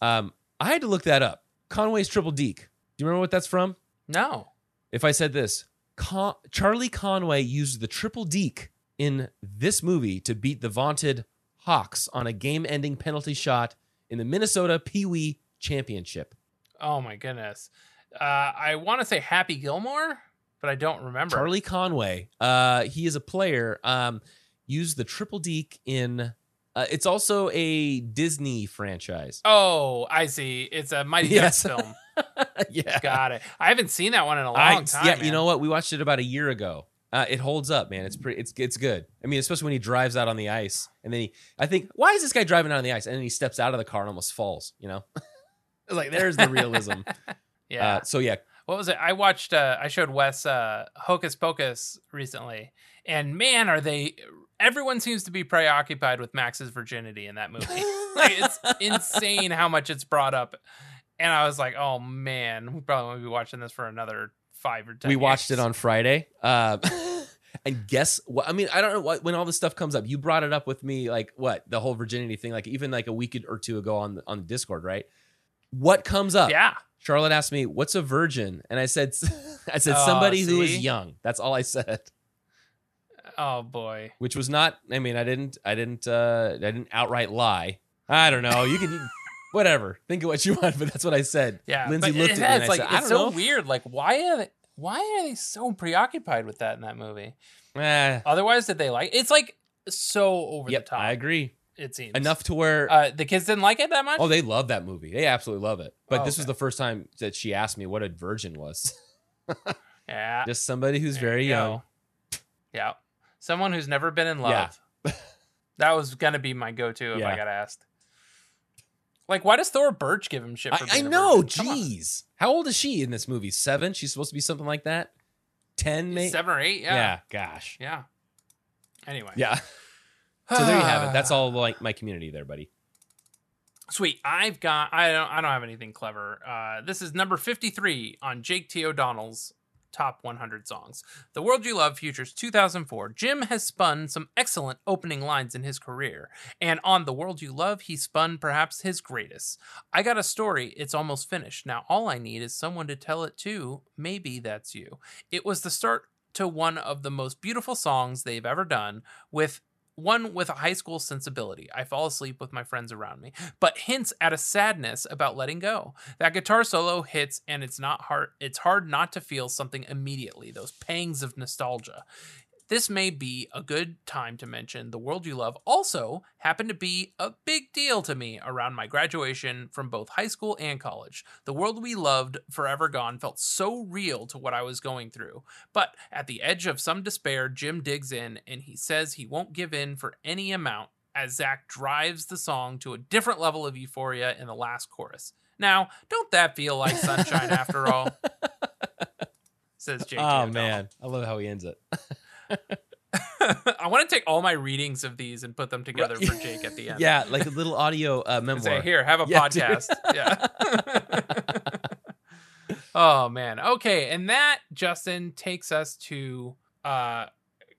Speaker 1: Um, I had to look that up. Conway's Triple Deke. Do you remember what that's from?
Speaker 2: No.
Speaker 1: If I said this, Con- Charlie Conway used the triple deke in this movie to beat the vaunted Hawks on a game ending penalty shot in the Minnesota Pee Wee Championship.
Speaker 2: Oh my goodness. Uh, I want to say Happy Gilmore, but I don't remember.
Speaker 1: Charlie Conway, uh, he is a player, um, used the triple deke in. Uh, it's also a Disney franchise.
Speaker 2: Oh, I see. It's a Mighty
Speaker 1: Yes.
Speaker 2: Ducks film.
Speaker 1: yeah.
Speaker 2: Got it. I haven't seen that one in a long
Speaker 1: I-
Speaker 2: time.
Speaker 1: yeah,
Speaker 2: man.
Speaker 1: you know what? We watched it about a year ago. Uh, it holds up, man. It's pretty. It's it's good. I mean, especially when he drives out on the ice, and then he. I think, why is this guy driving out on the ice? And then he steps out of the car and almost falls. You know, it's like there's the realism.
Speaker 2: Yeah.
Speaker 1: Uh, so yeah,
Speaker 2: what was it? I watched. Uh, I showed Wes uh, Hocus Pocus recently, and man, are they? Everyone seems to be preoccupied with Max's virginity in that movie. like, it's insane how much it's brought up, and I was like, oh man, we probably won't be watching this for another five or ten.
Speaker 1: we watched it on Friday. Uh, and guess what? I mean, I don't know what when all this stuff comes up. You brought it up with me, like what the whole virginity thing, like even like a week or two ago on the, on the Discord, right? What comes up?
Speaker 2: Yeah.
Speaker 1: Charlotte asked me, "What's a virgin?" And I said, "I said
Speaker 2: Oh,
Speaker 1: somebody who is young." That's all I said.
Speaker 2: Oh boy.
Speaker 1: which was not i mean i didn't i didn't uh i didn't outright lie i don't know you can you- whatever think of what you want but that's what i said
Speaker 2: Yeah.
Speaker 1: lindsay looked at me and
Speaker 2: it's
Speaker 1: i
Speaker 2: like
Speaker 1: said i
Speaker 2: it's
Speaker 1: don't
Speaker 2: so
Speaker 1: know
Speaker 2: weird. Like, why are they? Why are they so preoccupied with that in that movie?
Speaker 1: Eh,
Speaker 2: Otherwise, did they like? It's like so over
Speaker 1: yep
Speaker 2: the top.
Speaker 1: i agree
Speaker 2: It seems
Speaker 1: enough to where
Speaker 2: Uh, the kids didn't like it that much.
Speaker 1: oh they love that movie they absolutely love it but
Speaker 2: Oh,
Speaker 1: this was
Speaker 2: okay.
Speaker 1: the first time that she asked me what a virgin was
Speaker 2: yeah.
Speaker 1: just somebody who's
Speaker 2: There
Speaker 1: very
Speaker 2: you
Speaker 1: young
Speaker 2: go. Yeah. Someone who's never been in
Speaker 1: Yeah.
Speaker 2: love. that was gonna be my go-to if I
Speaker 1: Yeah.
Speaker 2: got asked. Like, why does Thora Birch give him shit? For
Speaker 1: I, I know
Speaker 2: virgin? Come on.
Speaker 1: jeez how old is she in this movie seven she's supposed to be something like that 10 maybe
Speaker 2: Seven or eight? Yeah.
Speaker 1: yeah gosh
Speaker 2: Yeah. Anyway.
Speaker 1: yeah so there you have it that's all like my community there buddy
Speaker 2: Sweet. I've got. I don't. I don't have anything clever. Uh, this is number fifty-three on Jake T. O'Donnell's top 100 songs. The World You Love features 2004. Jim has spun some excellent opening lines in his career, and on The World You Love, he spun perhaps his greatest. I got a story. It's almost finished. Now all I need is someone to tell it to. Maybe that's you. It was the start to one of the most beautiful songs they've ever done with one with a high school sensibility. I fall asleep with my friends around me, but hints at a sadness about letting go. That guitar solo hits and it's not hard it's hard not to feel something immediately, those pangs of nostalgia. This may be a good time to mention The World You Love also happened to be a big deal to me around my graduation from both high school and college. The world we loved, forever gone, felt so real to what I was going through. But at the edge of some despair, Jim digs in and he says he won't give in for any amount as Zach drives the song to a different level of euphoria in the last chorus. Now, don't that feel like sunshine after all? Says Jake.
Speaker 1: oh man i love how he ends it
Speaker 2: I want to take all my readings of these and put them together for Jake at the end.
Speaker 1: yeah like a little audio uh, memoir
Speaker 2: say, here, have a
Speaker 1: Yeah,
Speaker 2: podcast. yeah. oh man. Okay, and that Justin takes us to uh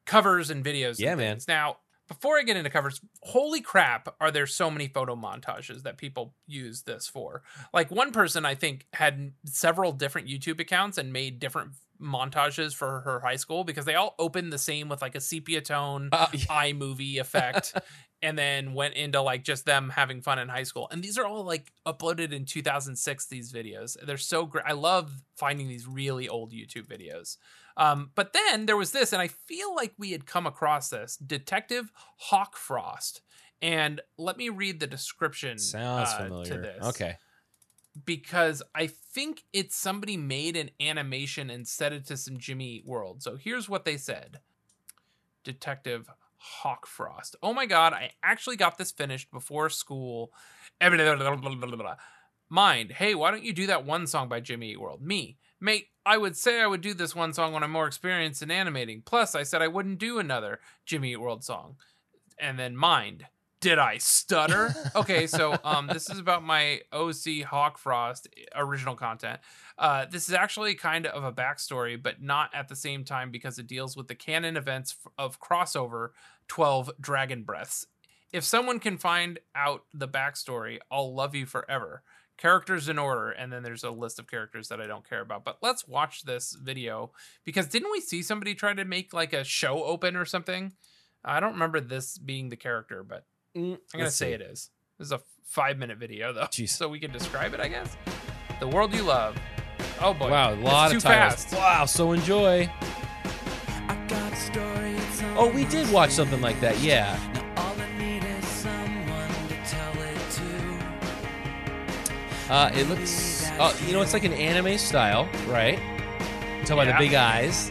Speaker 2: covers and videos. and
Speaker 1: Yeah, man.
Speaker 2: Now, before I get into covers, holy crap, are there so many photo montages that people use this for? Like one person I think had several different YouTube accounts and made different montages for her high school because they all opened the same with like a sepia tone
Speaker 1: Uh,
Speaker 2: iMovie effect and then went into like just them having fun in high school. And these are all like uploaded in 2006 these videos. They're so great. I love finding these really old YouTube videos. Um, but then there was this and I feel like we had come across this Detective Hawk Frost. And let me read the description
Speaker 1: sounds
Speaker 2: uh,
Speaker 1: familiar
Speaker 2: to this
Speaker 1: okay
Speaker 2: because I think it's somebody made an animation and set it to some Jimmy Eat World. So here's what they said Detective Hawk Frost. Oh my god, I actually got this finished before school. Mind, hey, why don't you do that one song by Jimmy Eat World? Me, mate, I would say I would do this one song when I'm more experienced in animating. Plus, I said I wouldn't do another Jimmy Eat World song. And then Mind, Did I stutter? Okay, so um, this is about my OC Hawk Frost original content. Uh, this is actually kind of a backstory, but not at the same time because it deals with the canon events of crossover 12 Dragon Breaths. If someone can find out the backstory, I'll love you forever. Characters in order, and then there's a list of characters that I don't care about. But let's watch this video because didn't we see somebody try to make like a show open or something? I don't remember this being the character, but
Speaker 1: Mm,
Speaker 2: I'm gonna
Speaker 1: let's
Speaker 2: say
Speaker 1: see.
Speaker 2: it is. This is a five minute video though,
Speaker 1: Jeez.
Speaker 2: so we can describe it, I guess. The world you love. Oh boy!
Speaker 1: Wow, a
Speaker 2: It's
Speaker 1: lot
Speaker 2: too
Speaker 1: of titles.
Speaker 2: fast.
Speaker 1: Wow, so enjoy.
Speaker 5: I got a story. It's
Speaker 1: Oh, we did watch something like that. Yeah. Uh, it looks, uh, you know, it's like an anime style, right? You Tell by the big eyes.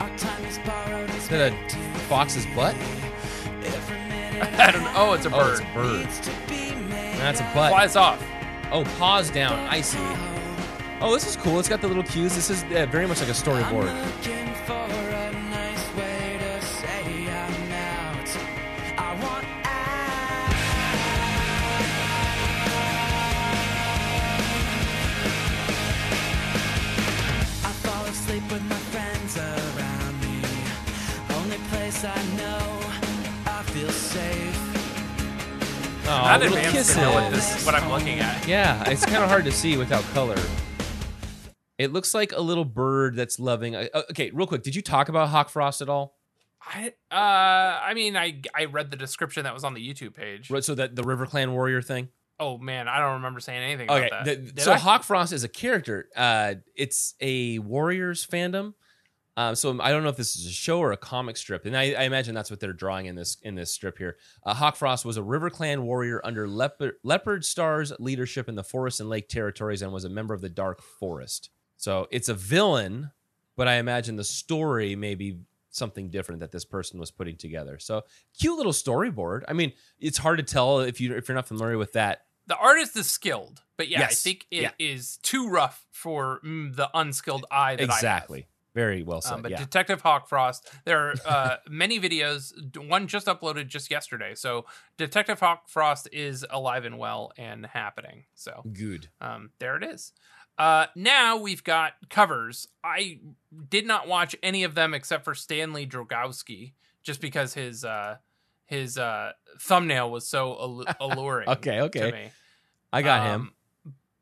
Speaker 5: Is
Speaker 1: that a fox's butt?
Speaker 2: I don't know. Oh, it's a
Speaker 1: Oh,
Speaker 2: bird.
Speaker 1: it's a bird.
Speaker 5: needs to be made.
Speaker 1: That's a butt.
Speaker 2: Flies off.
Speaker 1: Oh, paws down. I see. Oh, this is cool. It's got the little cues. This is uh, very much like a storyboard. Oh,
Speaker 2: Not
Speaker 1: little
Speaker 2: advanced
Speaker 1: kisses.
Speaker 2: know what this what I'm looking at.
Speaker 1: Yeah, it's kind of hard to see without color. It looks like a little bird that's loving. Uh, okay, real quick, did you talk about Hawk Frost at all?
Speaker 2: I uh I mean I I read the description that was on the YouTube page.
Speaker 1: Right, So that the River Clan warrior thing.
Speaker 2: Oh man, I don't remember saying anything
Speaker 1: Okay,
Speaker 2: about that.
Speaker 1: the- so
Speaker 2: I?
Speaker 1: Hawk Frost is a character. Uh, it's a Warriors fandom. Um, so I don't know if this is a show or a comic strip, and I, I imagine that's what they're drawing in this in this strip here. Uh, Hawk Frost was a River Clan warrior under Leopard, Leopard Star's leadership in the forest and lake territories, and was a member of the Dark Forest. So it's a villain, but I imagine the story may be something different that this person was putting together. So cute little storyboard. I mean, it's hard to tell if you if you're not familiar with that
Speaker 2: the artist is skilled, but yeah, I think it is
Speaker 1: Yeah.
Speaker 2: too rough for mm, the unskilled eye that
Speaker 1: exactly. Very well said.
Speaker 2: Um, but
Speaker 1: yeah.
Speaker 2: Detective Hawk Frost, there are uh, many videos. One just uploaded just yesterday, so Detective Hawk Frost is alive and well and happening. So
Speaker 1: Good.
Speaker 2: um, there it is. Uh, now we've got covers. I did not watch any of them except for Stanley Drogowski, just because his uh, his uh, thumbnail was so alluring.
Speaker 1: Okay, okay.
Speaker 2: To me.
Speaker 1: I got him.
Speaker 2: Um,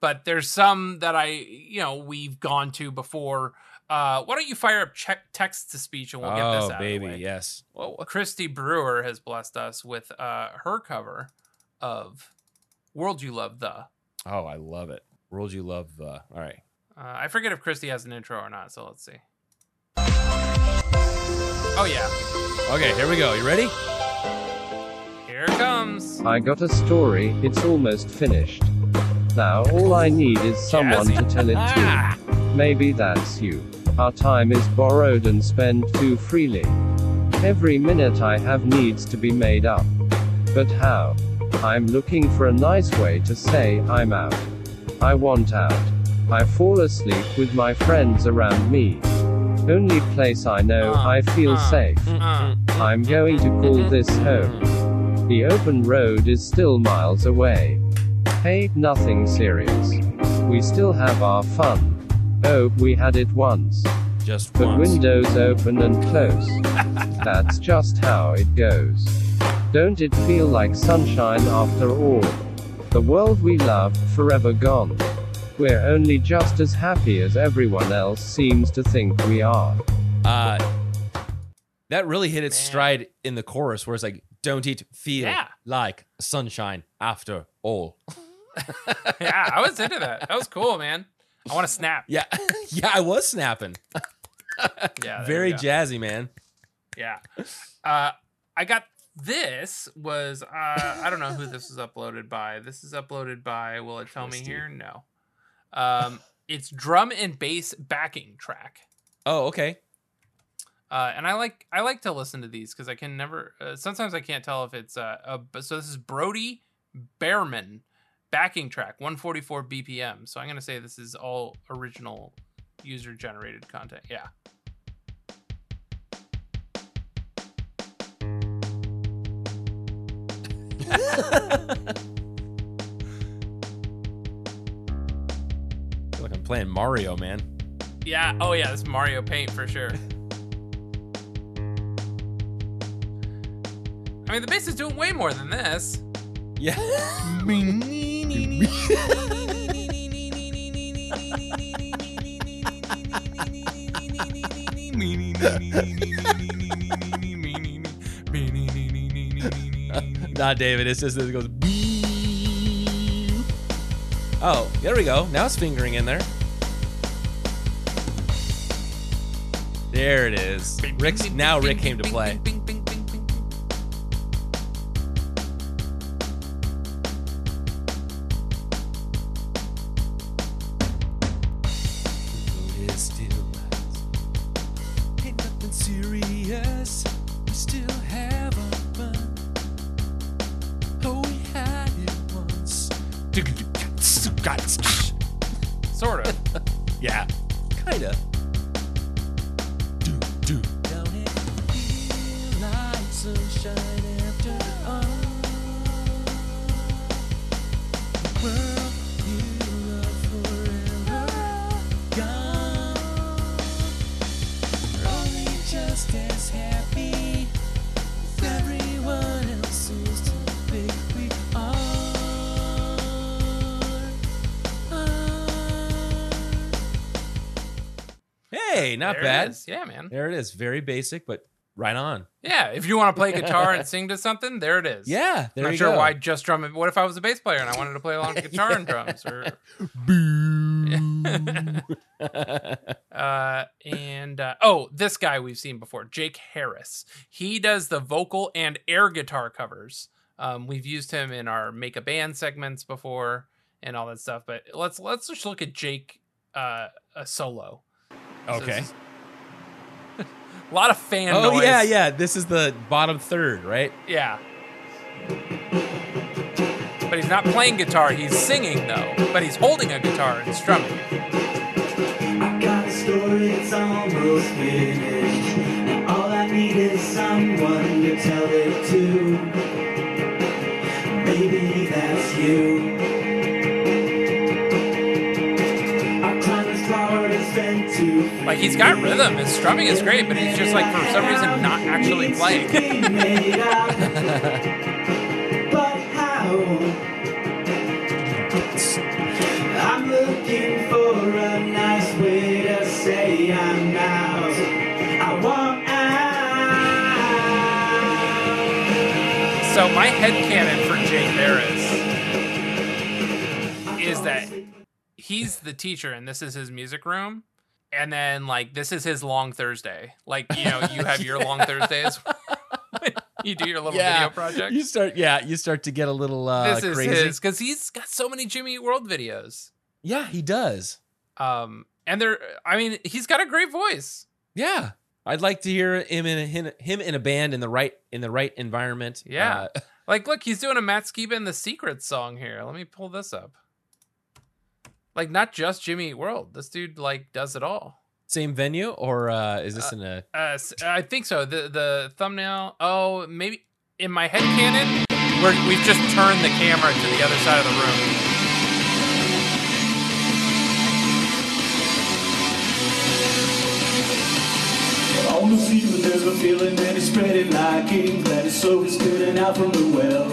Speaker 2: But there's some that I, you know, we've gone to before. Uh, why don't you fire up check text to speech and we'll get this
Speaker 1: oh,
Speaker 2: out
Speaker 1: baby,
Speaker 2: of the way.
Speaker 1: yes. Well,
Speaker 2: Christy Brewer has blessed us with uh, her cover of "World You Love." The
Speaker 1: oh, I love it. World you love the. All right.
Speaker 2: uh, I forget if Christy has an intro or not, so let's see. Oh yeah,
Speaker 1: Okay, here we go. You ready?
Speaker 2: here it comes.
Speaker 6: I got a story, it's almost finished. Now all I need is someone
Speaker 2: Jazzy.
Speaker 6: to tell it
Speaker 1: Ah!
Speaker 6: to. Maybe that's you. Our time is borrowed and spent too freely. Every minute I have needs to be made up. But how? I'm looking for a nice way to say I'm out. I want out. I fall asleep with my friends around me. Only place I know
Speaker 2: Uh,
Speaker 6: I feel
Speaker 2: uh,
Speaker 6: safe.
Speaker 2: Uh,
Speaker 6: I'm going to call this home. The open road is still miles away. Hey, nothing serious. We still have our fun. Oh, we had it once.
Speaker 1: Just
Speaker 6: But
Speaker 1: once.
Speaker 6: windows open and close. That's just how it goes. Don't it feel like sunshine after all? The world we love, forever gone. We're only just as happy as everyone else seems to think we are.
Speaker 1: Uh, that really hit its
Speaker 2: Man.
Speaker 1: stride in the chorus, where it's like, "Don't it feel
Speaker 2: Yeah.
Speaker 1: like sunshine after all?"
Speaker 2: yeah, I was into that. That was cool, man. I want to snap.
Speaker 1: Yeah, yeah, I was snapping.
Speaker 2: Yeah,
Speaker 1: Very jazzy, man.
Speaker 2: Yeah. Uh, I got this was uh, I don't know who this was uploaded by. This is uploaded by. Will it tell
Speaker 1: Christy.
Speaker 2: me here? No. Um, it's drum and bass backing track.
Speaker 1: Oh, okay.
Speaker 2: Uh, and I like I like to listen to these because I can never. Uh, sometimes I can't tell if it's uh. A, so this is Brody Behrman backing track, 144 BPM. So I'm gonna say this is all original user generated content. Yeah.
Speaker 1: I feel like I'm playing Mario, man.
Speaker 2: Yeah. Oh yeah, this Mario Paint for sure. I mean, the bass is doing way more than this.
Speaker 1: Yeah. Not David. It's just it goes. Oh, there we go. Now it's fingering in there. There it is. Rick's now Rick came to play. Hey, not
Speaker 2: There it
Speaker 1: bad.
Speaker 2: is. Yeah, man.
Speaker 1: There it is. Very basic, but right on.
Speaker 2: Yeah, if you want to play guitar and sing to something, there it is.
Speaker 1: Yeah, there
Speaker 2: Not
Speaker 1: you
Speaker 2: sure
Speaker 1: go.
Speaker 2: why just drum. What if I was a bass player and I wanted to play along with guitar and drums? Or uh, and uh, oh, this guy we've seen before, Jake Harris. He does the vocal and air guitar covers. Um, we've used him in our make a band segments before and all that stuff. But let's let's just look at Jake uh, a solo. So
Speaker 1: okay.
Speaker 2: this a lot of fan
Speaker 1: Oh
Speaker 2: noise.
Speaker 1: yeah, yeah. This is the bottom third, right?
Speaker 2: Yeah. But he's not playing guitar, he's singing though. But he's holding a guitar and strumming.
Speaker 5: I got a story, it's almost finished. And all I need is someone to tell it to.
Speaker 2: Like he's got rhythm, his strumming is great, but he's just like for some reason not actually playing.
Speaker 5: I'm looking for a nice way to say I'm out. I want out.
Speaker 2: So my headcanon for Jake Harris is that he's the teacher and this is his music room. And then like this is his long Thursday. Like, you know, you have your long Thursdays. you do your little video project.
Speaker 1: You start, yeah, you start to get a little uh,
Speaker 2: this is
Speaker 1: crazy.
Speaker 2: his because he's got so many Jimmy Eat World videos.
Speaker 1: Yeah, he does.
Speaker 2: Um, and they're, I mean, he's got a great voice.
Speaker 1: Yeah, I'd like to hear him in a, him, him in a band in the right in the right environment.
Speaker 2: Yeah.
Speaker 1: Uh,
Speaker 2: Like, look, he's doing a Matt Skiba and the Secret song here. Let me pull this up. Like, not just Jimmy Eat World. This dude like does it all.
Speaker 1: same venue, or uh, is this in a?
Speaker 2: Uh, s- I think so. The the thumbnail. Oh, maybe in my head canon, where we've just turned the camera to the other side of the room.
Speaker 5: On the ceiling there's a feeling that it's spreading like ink That is so it's spilling out from the well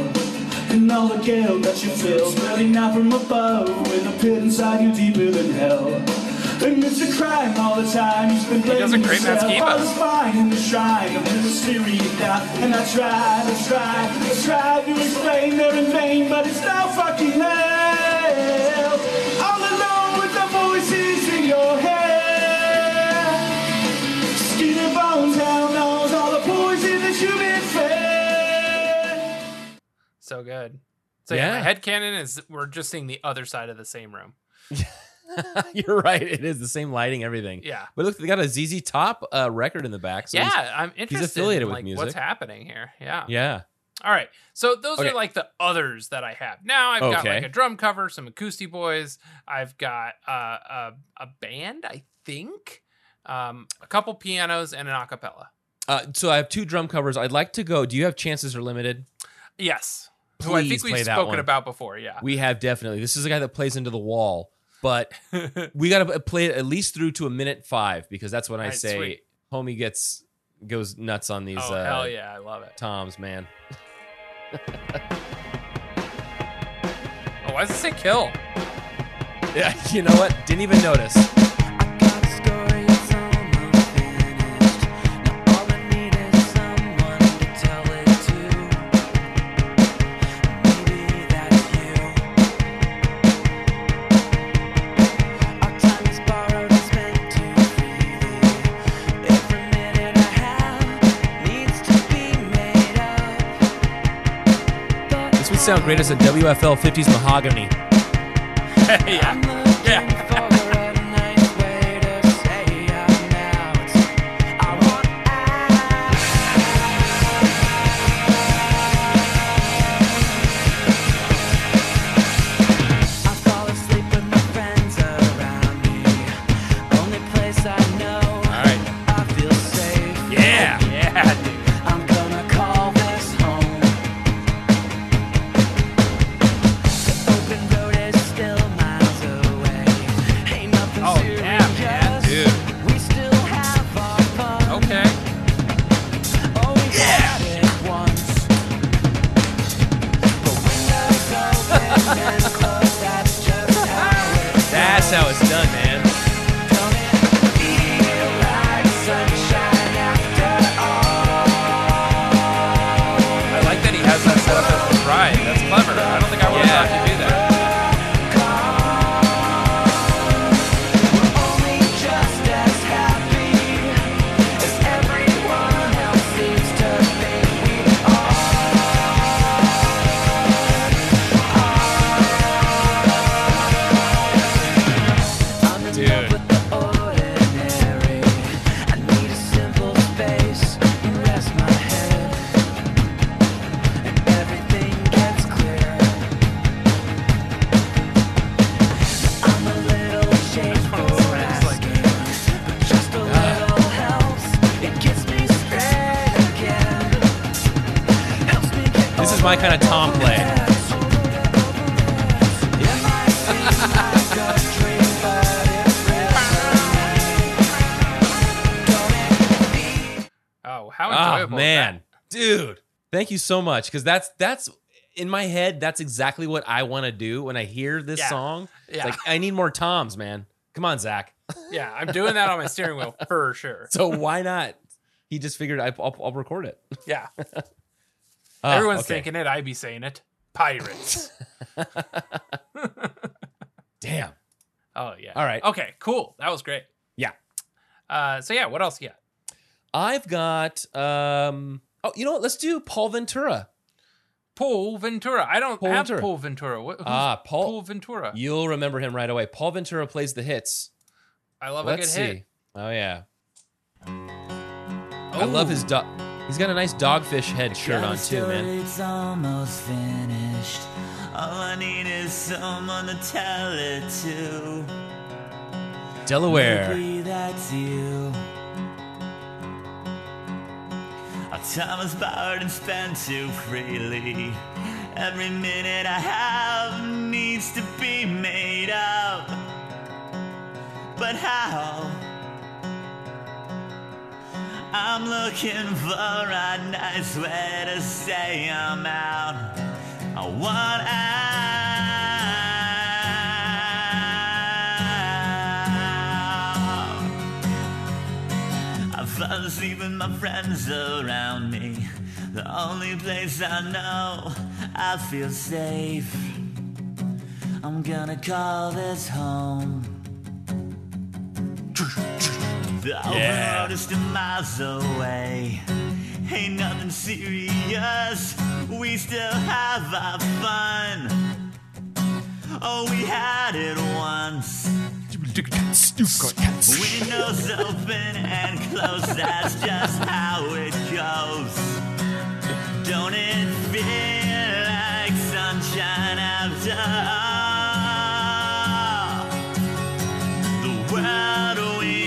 Speaker 5: And all the guilt that you feel? Spreading out from above With a pit inside you deeper than hell. And it's a crime all the time
Speaker 2: does a
Speaker 5: blaming
Speaker 2: Matt
Speaker 5: yourself
Speaker 2: Skiba.
Speaker 5: on the in the shrine of the mysterious doubt And I tried, I tried, I tried to explain they're in vain But it's no fucking hell
Speaker 2: So good. So yeah,
Speaker 1: Yeah.
Speaker 2: my head canon is we're just seeing the other side of the same room.
Speaker 1: You're right. It is the same lighting, everything.
Speaker 2: Yeah.
Speaker 1: But look, they got a ZZ Top uh, record in the back. So
Speaker 2: yeah, I'm interested.
Speaker 1: He's affiliated
Speaker 2: in,
Speaker 1: with music.
Speaker 2: What's happening here? Yeah.
Speaker 1: yeah.
Speaker 2: All right. So those
Speaker 1: Okay.
Speaker 2: are like the others that I have. Now I've got like a drum cover, some acoustic boys. I've got uh, a a band, I think, um, a couple pianos, and an acapella.
Speaker 1: Uh, so I have two drum covers. I'd like to go. Do you have chances are limited?
Speaker 2: Yes.
Speaker 5: Who I think we've spoken about before. Yeah.
Speaker 1: We have definitely. This is a guy that plays into the wall, but we got to play it at least through to a minute five because that's when I
Speaker 5: Alright,
Speaker 1: say
Speaker 5: sweet.
Speaker 1: homie gets goes nuts on these
Speaker 5: oh
Speaker 1: uh,
Speaker 5: hell yeah, I love it.
Speaker 1: toms, man.
Speaker 5: Oh, why does it say kill?
Speaker 1: Yeah, you know what? Didn't even notice.
Speaker 7: Up.
Speaker 1: This would sound great as WFL 50s mahogany.
Speaker 5: yeah. Yeah.
Speaker 7: My
Speaker 1: kind of Tom play.
Speaker 7: It might seem like a dream, but it's real.
Speaker 5: Oh, how
Speaker 1: Oh
Speaker 5: enjoyable! is
Speaker 1: man, dude, thank you so much because that's that's in my head. That's exactly what I want to do when I hear this
Speaker 5: Yeah.
Speaker 1: song. It's like I need more toms, man. Come on, Zach.
Speaker 5: Yeah, I'm doing that on my steering wheel for sure.
Speaker 1: So why not? He just figured I, I'll, I'll record it.
Speaker 5: Yeah.
Speaker 1: Ah,
Speaker 5: Everyone's
Speaker 1: okay.
Speaker 5: thinking it. I be saying it. Pirates.
Speaker 1: Damn.
Speaker 5: oh yeah.
Speaker 1: All right.
Speaker 5: Okay. Cool. That was great.
Speaker 1: Yeah.
Speaker 5: Uh. So yeah. What else got?
Speaker 1: I've got. um Oh, you know what? Let's do Paul Ventura.
Speaker 5: Paul Ventura. I don't
Speaker 1: Paul
Speaker 5: have
Speaker 1: Ventura.
Speaker 5: Paul Ventura. What,
Speaker 1: Ah, Paul-
Speaker 5: Paul Ventura.
Speaker 1: You'll remember him right away. Paul Ventura plays the hits.
Speaker 5: I love
Speaker 1: Let's
Speaker 5: a
Speaker 1: see.
Speaker 5: good hit.
Speaker 1: Oh yeah. I love his
Speaker 5: Ooh.
Speaker 1: He's got a nice dogfish head shirt on too, man.
Speaker 7: It's almost finished. All I need is someone to tell it to.
Speaker 1: Delaware.
Speaker 7: Maybe that's you. Our time is borrowed and spent too freely. Every minute I have needs to be made up. But how? I'm looking for a nice way to say I'm out. I want out. I fall asleep with my friends around me. The only place I know I feel safe. I'm gonna call this home. The open
Speaker 1: Yeah.
Speaker 7: road is still miles away. Ain't nothing serious. We still have our fun. Oh, we had it once. Windows open and closed. That's just how it goes. Don't it feel like sunshine after all? The world we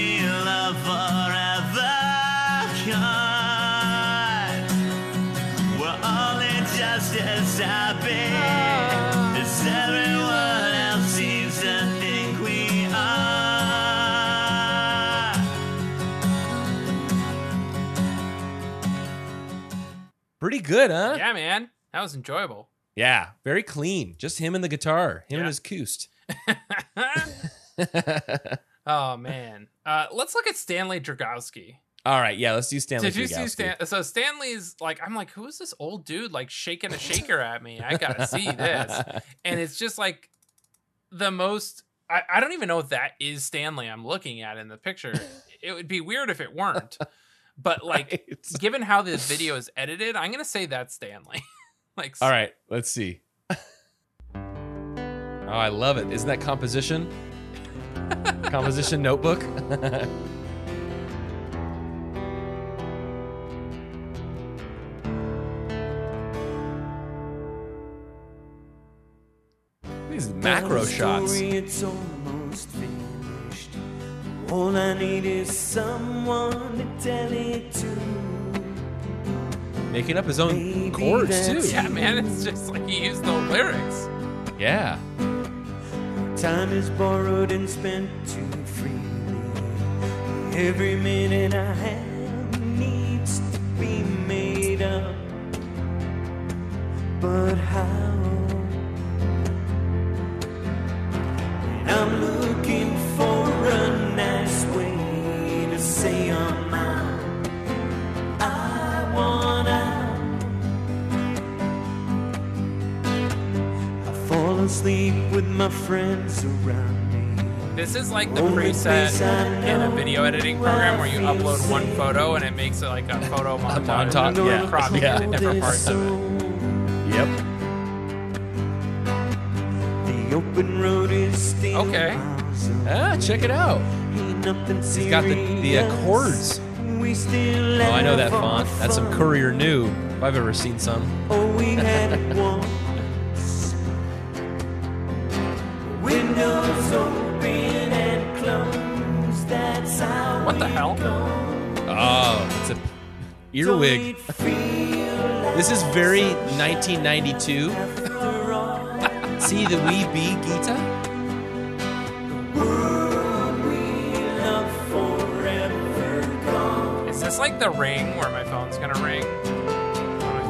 Speaker 1: Pretty good, huh?
Speaker 2: Yeah, man. That was enjoyable.
Speaker 1: Yeah, very clean. Just him and the guitar, him
Speaker 2: Yeah.
Speaker 1: and his coost.
Speaker 2: oh man. Uh, let's look at Stanley Dragowski.
Speaker 1: All right, yeah, let's do Stanley.
Speaker 2: Did you see. Stan? So Stanley's like, I'm like, who's this old dude like shaking a shaker at me? I gotta see this. And it's just like the most. I, I don't even know if that is Stanley I'm looking at in the picture. It would be weird if it weren't. But like,
Speaker 1: Right.
Speaker 2: given how this video is edited, I'm gonna say that's Stanley. like,
Speaker 1: All right, let's see. oh, I love it. Isn't that composition? composition notebook. These macro shots.
Speaker 5: All I need is someone to tell it to.
Speaker 1: Making up his own
Speaker 5: Maybe
Speaker 1: chords too.
Speaker 5: that's-
Speaker 2: yeah, man, it's just like he used no lyrics.
Speaker 1: Yeah.
Speaker 5: Time is borrowed and spent too freely. Every minute I have needs to be made up. But how? And I'm looking fall asleep with my friends around me.
Speaker 2: This is like the
Speaker 5: Only
Speaker 2: preset in a video editing program where you
Speaker 5: feel
Speaker 2: upload one photo and it makes it like a photo montage.
Speaker 1: montage, yeah.
Speaker 2: cropping
Speaker 1: Yeah.
Speaker 2: into different parts of it.
Speaker 1: Yep.
Speaker 5: The open road is still
Speaker 2: Okay.
Speaker 1: Ah, check it out. He's got the the
Speaker 5: serious.
Speaker 1: chords.
Speaker 5: We still
Speaker 1: Oh, I know that font. That's some. Courier New. If I've ever seen some. earwig.
Speaker 5: it feel like
Speaker 1: This is very 1992. See the wee bee Gita?
Speaker 5: we love forever gone?
Speaker 2: Is this like the ring where my phone's gonna ring?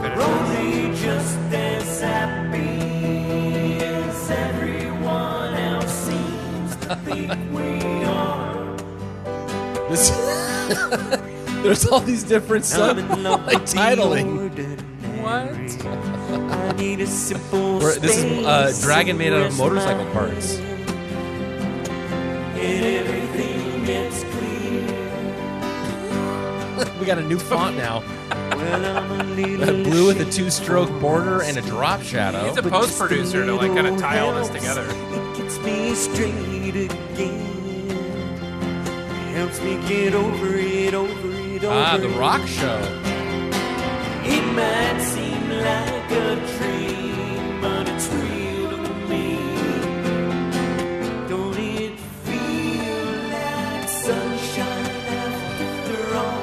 Speaker 2: When I finish this?
Speaker 5: we just as happy as everyone else seems to think we are?
Speaker 1: This There's all these different sub
Speaker 5: in
Speaker 1: like
Speaker 5: the
Speaker 1: titling.
Speaker 2: What?
Speaker 5: I need a simple
Speaker 1: Where- this is, uh, dragon made out of motorcycle parts.
Speaker 5: head. And everything gets clear.
Speaker 1: We got a new font now.
Speaker 5: A
Speaker 1: Blue with a two-stroke border and a drop shadow.
Speaker 2: He's a post-producer to like kind of tie all this together.
Speaker 5: It gets me straight again. Helps me get over it, over it, over
Speaker 1: Ah, the rock show.
Speaker 5: It might seem like a dream, but it's real to me. Don't it feel like sunshine after all?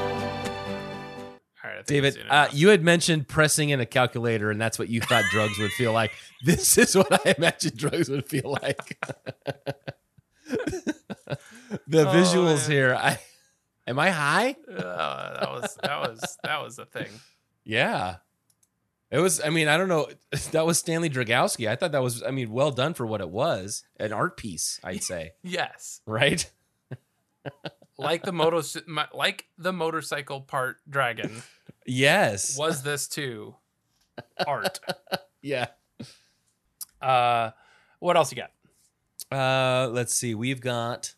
Speaker 2: All right,
Speaker 1: David, uh, you had mentioned pressing in a calculator, and that's what you thought drugs would feel like. This is what I imagined drugs would feel like. the
Speaker 2: Oh,
Speaker 1: visuals
Speaker 2: man.
Speaker 1: here. I am I high?
Speaker 2: Uh, that was that was that was the thing.
Speaker 1: Yeah. It was, I mean, I don't know. That was Stanley Dragowski. I thought that was, I mean, well done for what it was. An art piece, I'd say.
Speaker 2: Yes,
Speaker 1: right?
Speaker 2: like the moto, like the motorcycle part dragon
Speaker 1: Yes.
Speaker 2: was this too art.
Speaker 1: Yeah.
Speaker 2: Uh, what else you got?
Speaker 1: Uh, let's see. We've got,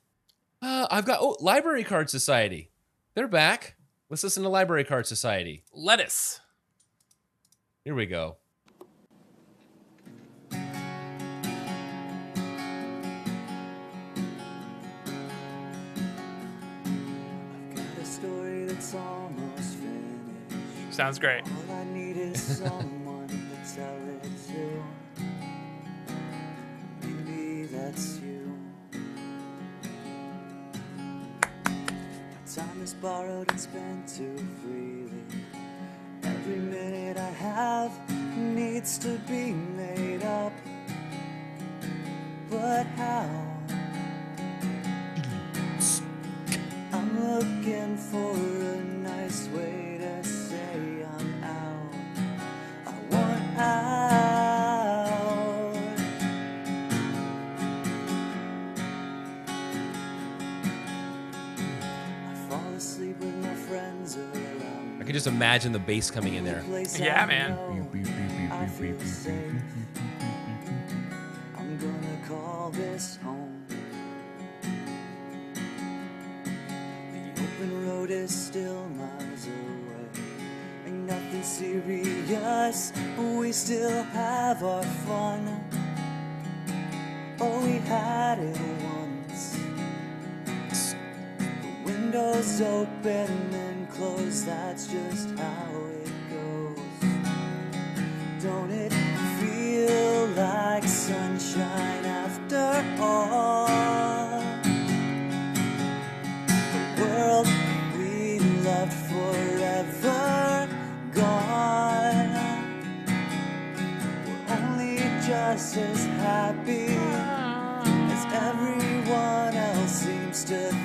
Speaker 1: uh, I've got, oh, Library Card Society. They're back. Let's listen to Library Card Society.
Speaker 2: Lettuce.
Speaker 1: Here we go.
Speaker 5: Got a story that's almost finished.
Speaker 2: Sounds great.
Speaker 5: Time is borrowed and spent too freely. Every minute I have needs to be made up. But how? I'm looking for a nice way to say I'm out. I want out. Around.
Speaker 1: Could just imagine the bass coming in there.
Speaker 2: Yeah, man.
Speaker 5: I feel safe. I'm gonna call this home. The open road is still miles away. Ain't nothing serious. We still have our fun. Oh, we had it once. The windows open and close, that's just how it goes. Don't it feel like sunshine after all? The world we loved forever gone. We're only just as happy as everyone else seems to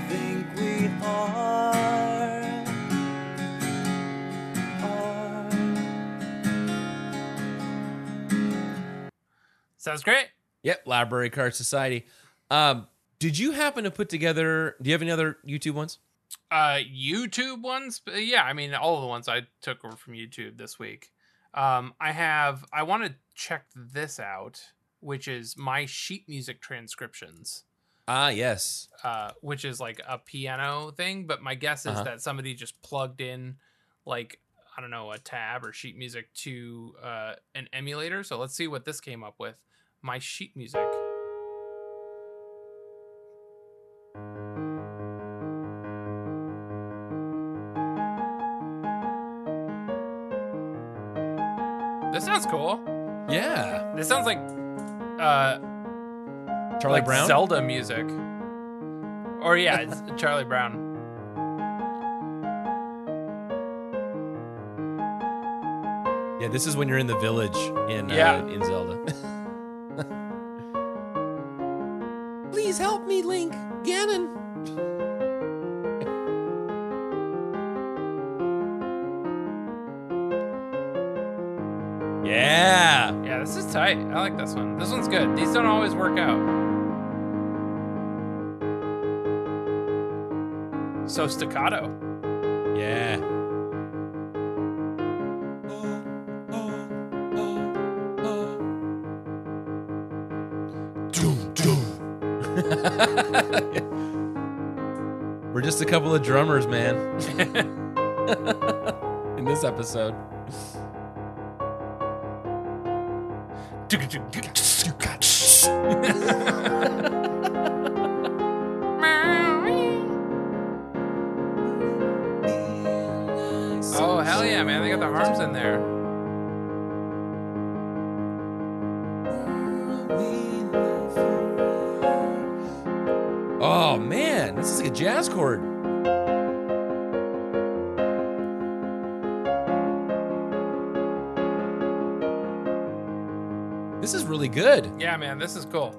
Speaker 2: Sounds great.
Speaker 1: Yep, Library Card Society. Um, did you happen to put together? Do you have any other YouTube ones?
Speaker 2: Uh, YouTube ones, yeah. I mean, all of the ones I took were from YouTube this week. Um, I have. I want to check this out, which is my sheet music transcriptions.
Speaker 1: Ah, yes.
Speaker 2: uh, which is like a piano thing. But my guess is
Speaker 1: Uh-huh.
Speaker 2: that somebody just plugged in, like I don't know, a tab or sheet music to uh, an emulator. So let's see what this came up with. My sheet music. This sounds cool.
Speaker 1: Yeah.
Speaker 2: This sounds like uh,
Speaker 1: Charlie
Speaker 2: like
Speaker 1: Brown.
Speaker 2: Zelda music. Or yeah, it's Charlie Brown.
Speaker 1: Yeah, this is when you're in the village in
Speaker 2: Yeah.
Speaker 1: uh, in Zelda. Link. Ganon. yeah.
Speaker 2: Yeah, this is tight. I like this one. This one's good. These don't always work out. So staccato.
Speaker 1: Yeah. We're just a couple of drummers, man. In this episode.
Speaker 2: Yeah, man,
Speaker 1: this is
Speaker 2: cool.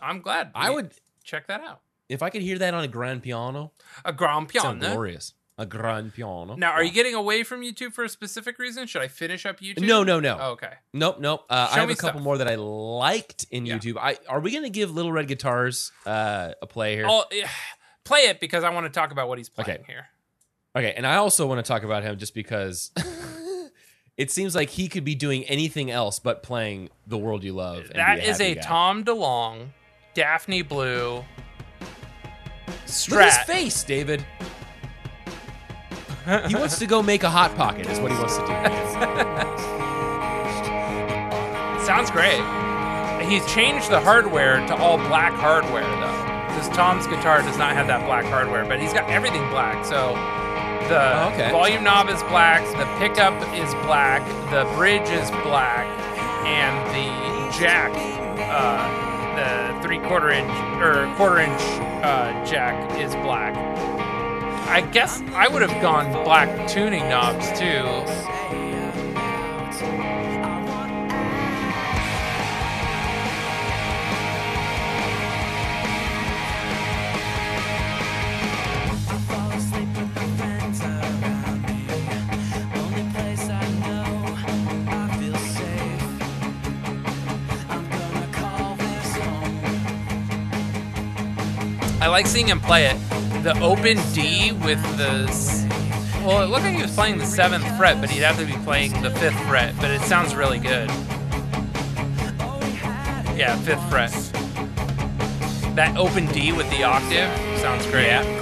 Speaker 2: I'm glad.
Speaker 1: I
Speaker 2: we-
Speaker 1: would,
Speaker 2: check that out.
Speaker 1: if I could hear that on a grand piano,
Speaker 2: A grand
Speaker 1: sound
Speaker 2: piano.
Speaker 1: glorious. A grand piano.
Speaker 2: Now, are you getting away from YouTube for a specific reason? Should I finish up YouTube?
Speaker 1: No, no, no.
Speaker 2: Oh, okay.
Speaker 1: Nope, nope. Uh,
Speaker 2: Show
Speaker 1: I have
Speaker 2: me
Speaker 1: a couple
Speaker 2: stuff.
Speaker 1: more that I liked in
Speaker 2: Yeah.
Speaker 1: YouTube. I are we gonna give Little Red Guitars uh, a play here?
Speaker 2: I'll play it because I want to talk about what he's playing
Speaker 1: Okay.
Speaker 2: here.
Speaker 1: Okay, and I also want to talk about him just because it seems like he could be doing anything else but playing "The World You Love."
Speaker 2: That is
Speaker 1: happy
Speaker 2: a
Speaker 1: guy.
Speaker 2: Tom DeLonge, Daphne Blue,
Speaker 1: Look at his face, David. he wants to go make a hot pocket. Is what he wants to do.
Speaker 2: Sounds great. He's changed the hardware to all black hardware though, because Tom's guitar does not have that black hardware, but he's got everything black. So the
Speaker 1: Oh, okay.
Speaker 2: volume knob is black, the pickup is black, the bridge is black, and the jack, uh, the three quarter inch or quarter inch uh, jack is black. I guess I would have gone black tuning knobs too. I like seeing him play it. The open D with the. Well, it looked like he was playing the seventh fret, but he'd have to be playing the fifth fret. But it sounds really good. Yeah, fifth fret. That open D with the octave sounds great.
Speaker 1: So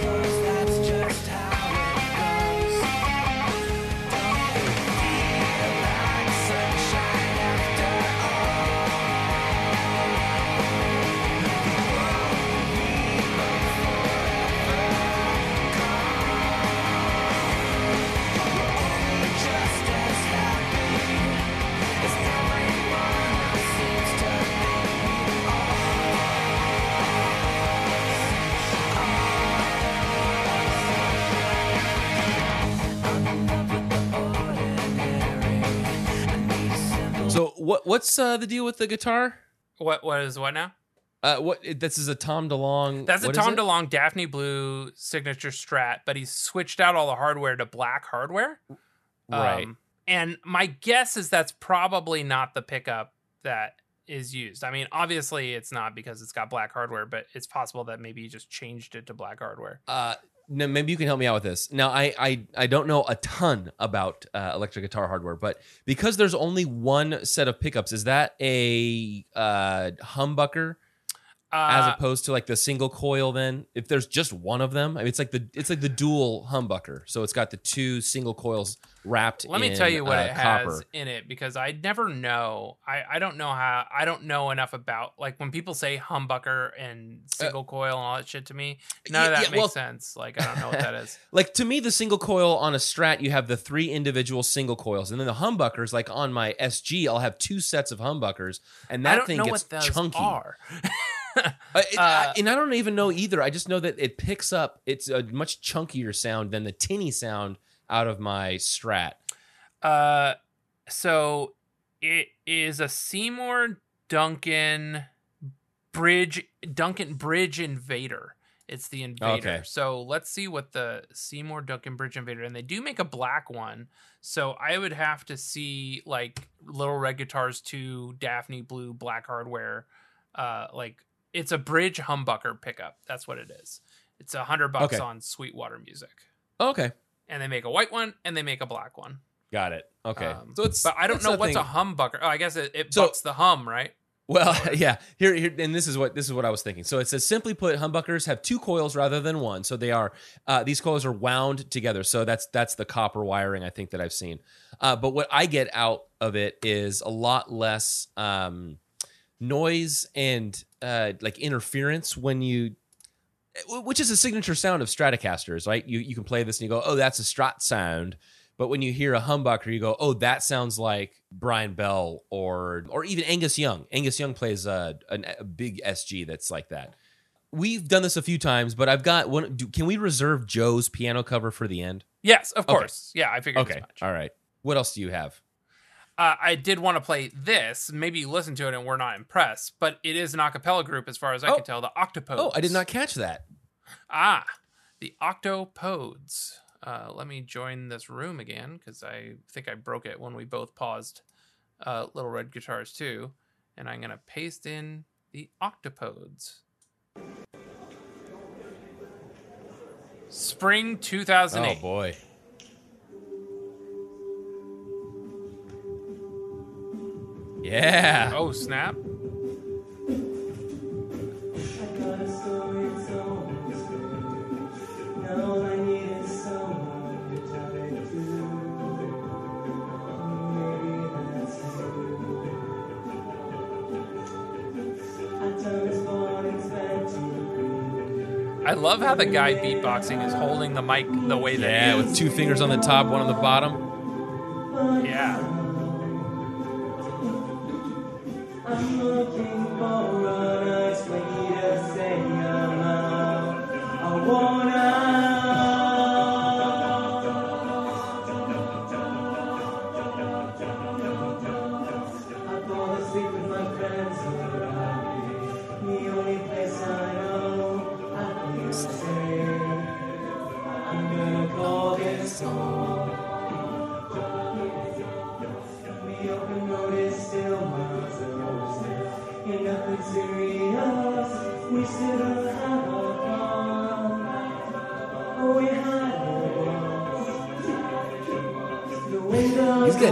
Speaker 1: what's uh, the deal with the guitar?
Speaker 2: What what is what now?
Speaker 1: Uh, what this is a Tom DeLonge.
Speaker 2: That's a Tom? DeLonge Daphne Blue signature Strat, but he's switched out all the hardware to black hardware.
Speaker 1: Right.
Speaker 2: Um, and my guess is that's probably not the pickup that is used. I mean, obviously it's not because it's got black hardware, but it's possible that maybe he just changed it to black hardware.
Speaker 1: Uh, no, maybe you can help me out with this. Now, I I, I don't know a ton about uh, electric guitar hardware, but because there's only one set of pickups, is that a uh, humbucker as
Speaker 2: Uh,
Speaker 1: opposed to like the single coil? Then, if there's just one of them, I mean, it's like the it's like the dual humbucker. So it's got the two single coils wrapped.
Speaker 2: let me tell you what
Speaker 1: uh,
Speaker 2: it has in it because I never know. I, I don't know how. I don't know enough about like when people say humbucker and single coil and all that shit to me. None of
Speaker 1: Uh,
Speaker 2: that
Speaker 1: yeah,
Speaker 2: makes
Speaker 1: well-
Speaker 2: sense. Like I don't know what that is.
Speaker 1: Like to me, the single coil on a Strat, you have the three individual single coils, and then the humbuckers. Like on my SG, I'll have two sets of humbuckers, and that
Speaker 2: I don't
Speaker 1: thing
Speaker 2: know
Speaker 1: gets
Speaker 2: what those
Speaker 1: chunky.
Speaker 2: are.
Speaker 1: Uh, it- I-
Speaker 2: Uh,
Speaker 1: and I don't even know either. I just know that it picks up. It's a much chunkier sound than the tinny sound out of my Strat.
Speaker 2: Uh, so it is a Seymour Duncan Bridge Duncan Bridge Invader. It's the Invader.
Speaker 1: Okay.
Speaker 2: So let's see what the Seymour Duncan Bridge Invader, and they do make a black one. So I would have to see like Little Red Guitars 2, Daphne Blue, Black Hardware. Uh, like it's a bridge humbucker pickup. That's what it is. It's a hundred bucks
Speaker 1: Okay.
Speaker 2: on Sweetwater Music,
Speaker 1: Okay,
Speaker 2: and they make a white one and they make a black one.
Speaker 1: got it. Okay,
Speaker 2: Um,
Speaker 1: so it's
Speaker 2: But I don't know what's a humbucker. Oh, I guess it, it
Speaker 1: So-
Speaker 2: bucks the hum, right?
Speaker 1: Well, yeah. Here, here, and this is what this is what I was thinking. So it says simply put, humbuckers have two coils rather than one. So they are uh, these coils are wound together. So that's that's the copper wiring I think that I've seen. Uh, but what I get out of it is a lot less um, noise and uh, like interference when you. Which is a signature sound of Stratocasters, right? You you can play this and you go, oh, that's a Strat sound. But when you hear a humbucker, you go, "Oh, that sounds like Brian Bell or or even Angus Young." Angus Young plays a, an- a big SG that's like that. We've done this a few times, but I've got one. Do, can we reserve Joe's piano cover for the end?
Speaker 2: Yes, of
Speaker 1: Okay.
Speaker 2: course. Yeah, I figured
Speaker 1: Okay,
Speaker 2: as much.
Speaker 1: all right. What else do you have?
Speaker 2: Uh, I did want to play this. Maybe you listened to it and we're not impressed, but it is an a cappella group as far as I
Speaker 1: Oh.
Speaker 2: can tell. The Octopodes.
Speaker 1: Oh, I did not catch that.
Speaker 2: Ah, the Octopodes. Uh, let me join this room again because I think I broke it when we both paused uh, Little Red Guitars too. And I'm going to paste in the Octopodes. Spring 2008.
Speaker 1: Oh boy. Yeah.
Speaker 2: Oh, snap. I love how the guy beatboxing is holding the mic the way that
Speaker 1: Yeah, with two fingers on the top, one on the bottom.
Speaker 2: Yeah.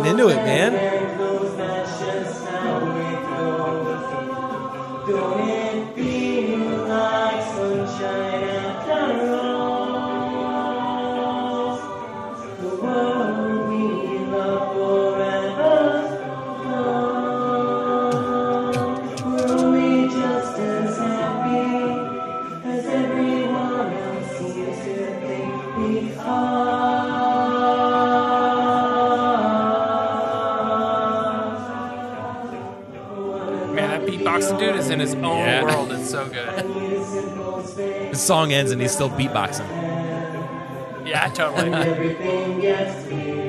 Speaker 1: Getting into it, man.
Speaker 5: Man, his mm, own
Speaker 1: Yeah.
Speaker 5: world. It's so good.
Speaker 1: The song ends and he's still beatboxing.
Speaker 5: Yeah, totally.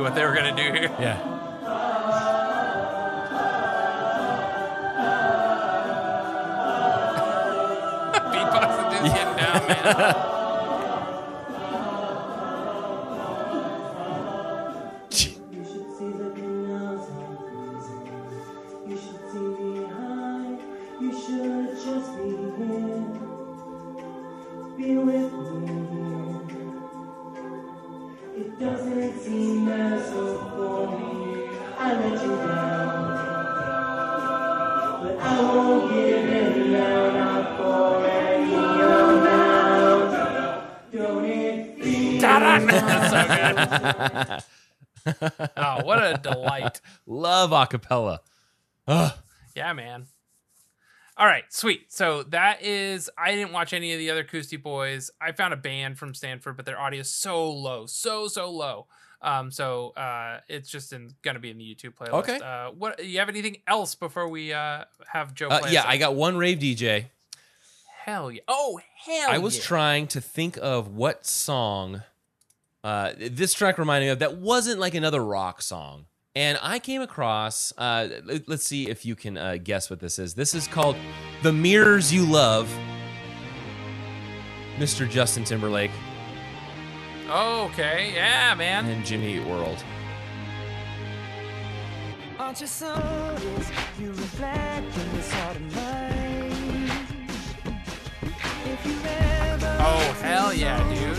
Speaker 5: What they were gonna do here.
Speaker 1: Yeah.
Speaker 5: Oh, what a delight.
Speaker 1: Love acapella.
Speaker 5: Yeah, man. All right, sweet. So that is. I didn't watch any of the other Acoustic Boys. I found a band from Stanford, but their audio is so low, so so low. Um, so uh, it's just in, gonna be in the YouTube playlist.
Speaker 1: Okay.
Speaker 5: Uh, what you have anything else before we uh have Joe?
Speaker 1: Uh, yeah, I got one rave DJ.
Speaker 5: hell yeah. Oh hell! Yeah.
Speaker 1: I was
Speaker 5: yeah.
Speaker 1: trying to think of what song uh, this track reminded me of that wasn't like another rock song. And I came across, uh, let- let's see if you can uh, guess what this is. This is called The Mirrors You Love, Mr. Justin Timberlake Oh,
Speaker 5: Okay, yeah, man.
Speaker 1: and Jimmy Eat World.
Speaker 2: Aren't you sorrows you reflect in this heart of mine? If you ever
Speaker 5: Oh hell yeah, dude.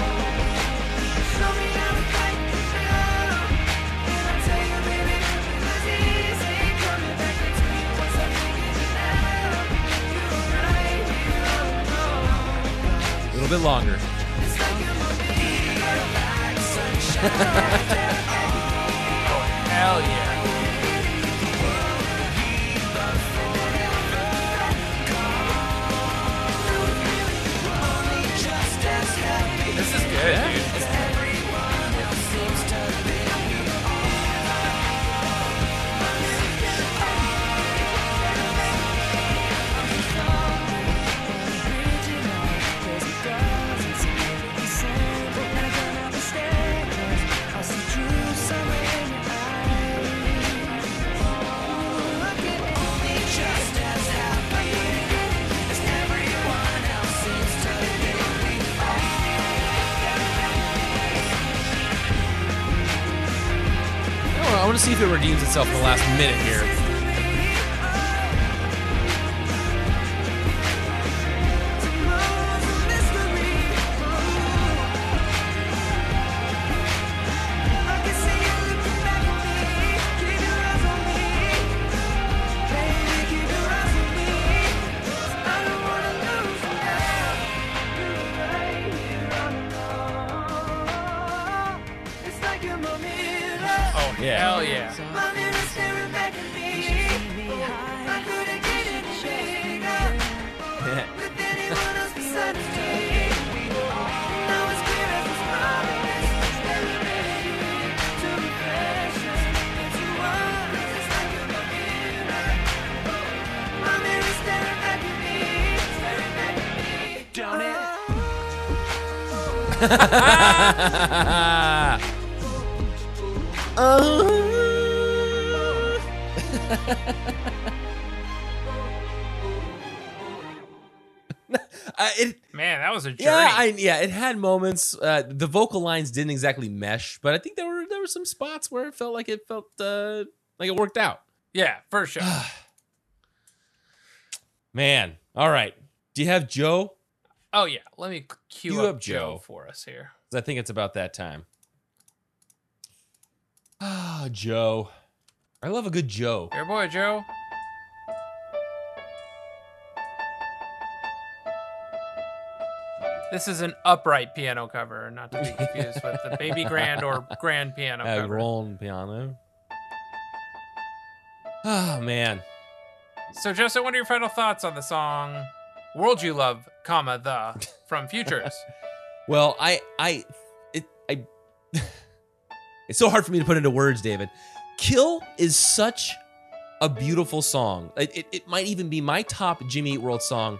Speaker 1: bit longer.
Speaker 5: Hell yeah. This is good, dude.
Speaker 1: see if it redeems itself in the last minute here. Uh, it,
Speaker 2: Man, that was a journey.
Speaker 1: yeah, I, yeah, it had moments. Uh, the vocal lines didn't exactly mesh, but I think there were there were some spots where it felt like it felt uh, like it worked out.
Speaker 2: yeah, for sure.
Speaker 1: Man, all right. Do you have Joe?
Speaker 2: Oh yeah, let me cue up,
Speaker 1: up
Speaker 2: Joe
Speaker 1: Joe.
Speaker 2: for us here.
Speaker 1: I think it's about that time. Ah, Joe. I love a good Joe.
Speaker 2: Your boy Joe. This is an upright piano cover, not to be confused with the baby grand or grand piano
Speaker 1: A
Speaker 2: cover.
Speaker 1: grand piano. Ah, man.
Speaker 2: So, Joseph, what are your final thoughts on the song "World You Love, comma the" from Futures?
Speaker 1: Well, I, I, it, I. it's so hard for me to put into words, David. "Kill" is such a beautiful song. It, it, it might even be my top Jimmy Eat World song,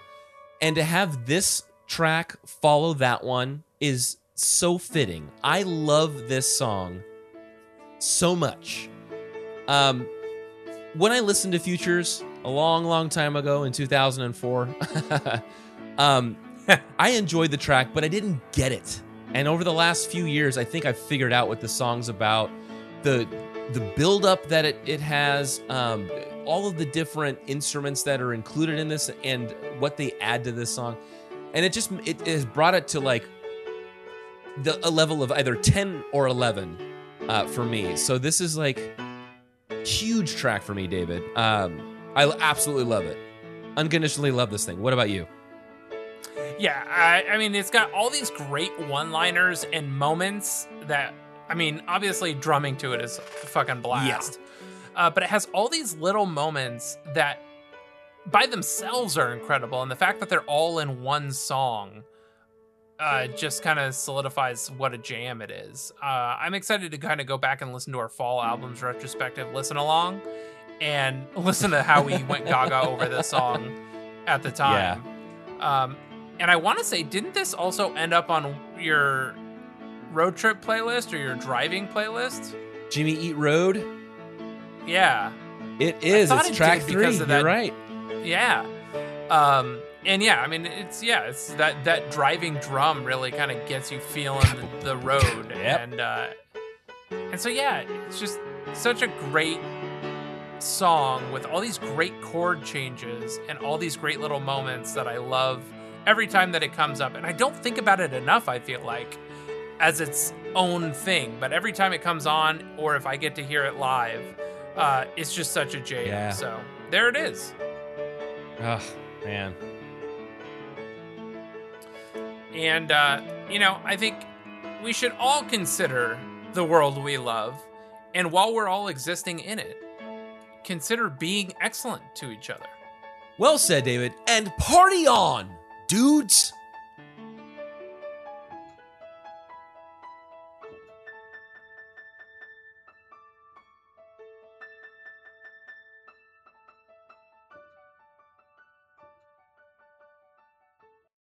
Speaker 1: and to have this track follow that one is so fitting. I love this song so much. Um, when I listen to Futures a long, long time ago in 2004, um, I enjoyed the track, but I didn't get it. And over the last few years, I think I've figured out what the song's about. The the build up that it, it has, um, all of the different instruments that are included in this, and what they add to this song, and it just it, it has brought it to like the a level of either ten or eleven uh, for me. So this is like huge track for me, David. Um, I absolutely love it. Unconditionally love this thing. What about you?
Speaker 2: Yeah, I, I mean, it's got all these great one-liners and moments that, I mean, obviously drumming to it is a fucking blast. Uh, but it has all these little moments that, by themselves, are incredible, and the fact that they're all in one song. Uh, just kind of solidifies what a jam it is. Uh, I'm excited to kind of go back and listen to our fall albums retrospective listen along and listen to how we went gaga over this song at the time. Um, and I want to say, didn't this also end up on your road trip playlist or your driving playlist?
Speaker 1: Jimmy Eat Road.
Speaker 2: Yeah,
Speaker 1: It is. It's
Speaker 2: it
Speaker 1: track three.
Speaker 2: because
Speaker 1: You're
Speaker 2: of that-
Speaker 1: right.
Speaker 2: yeah. Um, and yeah, I mean, it's yeah, it's that that driving drum really kind of gets you feeling the, the road,
Speaker 1: Yep.
Speaker 2: and uh, and so yeah, it's just such a great song with all these great chord changes and all these great little moments that I love every time that it comes up. And I don't think about it enough, I feel like, as its own thing. But every time it comes on, or if I get to hear it live, uh, it's just such a jam.
Speaker 1: Yeah.
Speaker 2: So there it is.
Speaker 1: Oh man.
Speaker 2: And, uh, you know, I think we should all consider the world we love. And while we're all existing in it, consider being excellent to each other.
Speaker 1: Well said, David. And party on, dudes.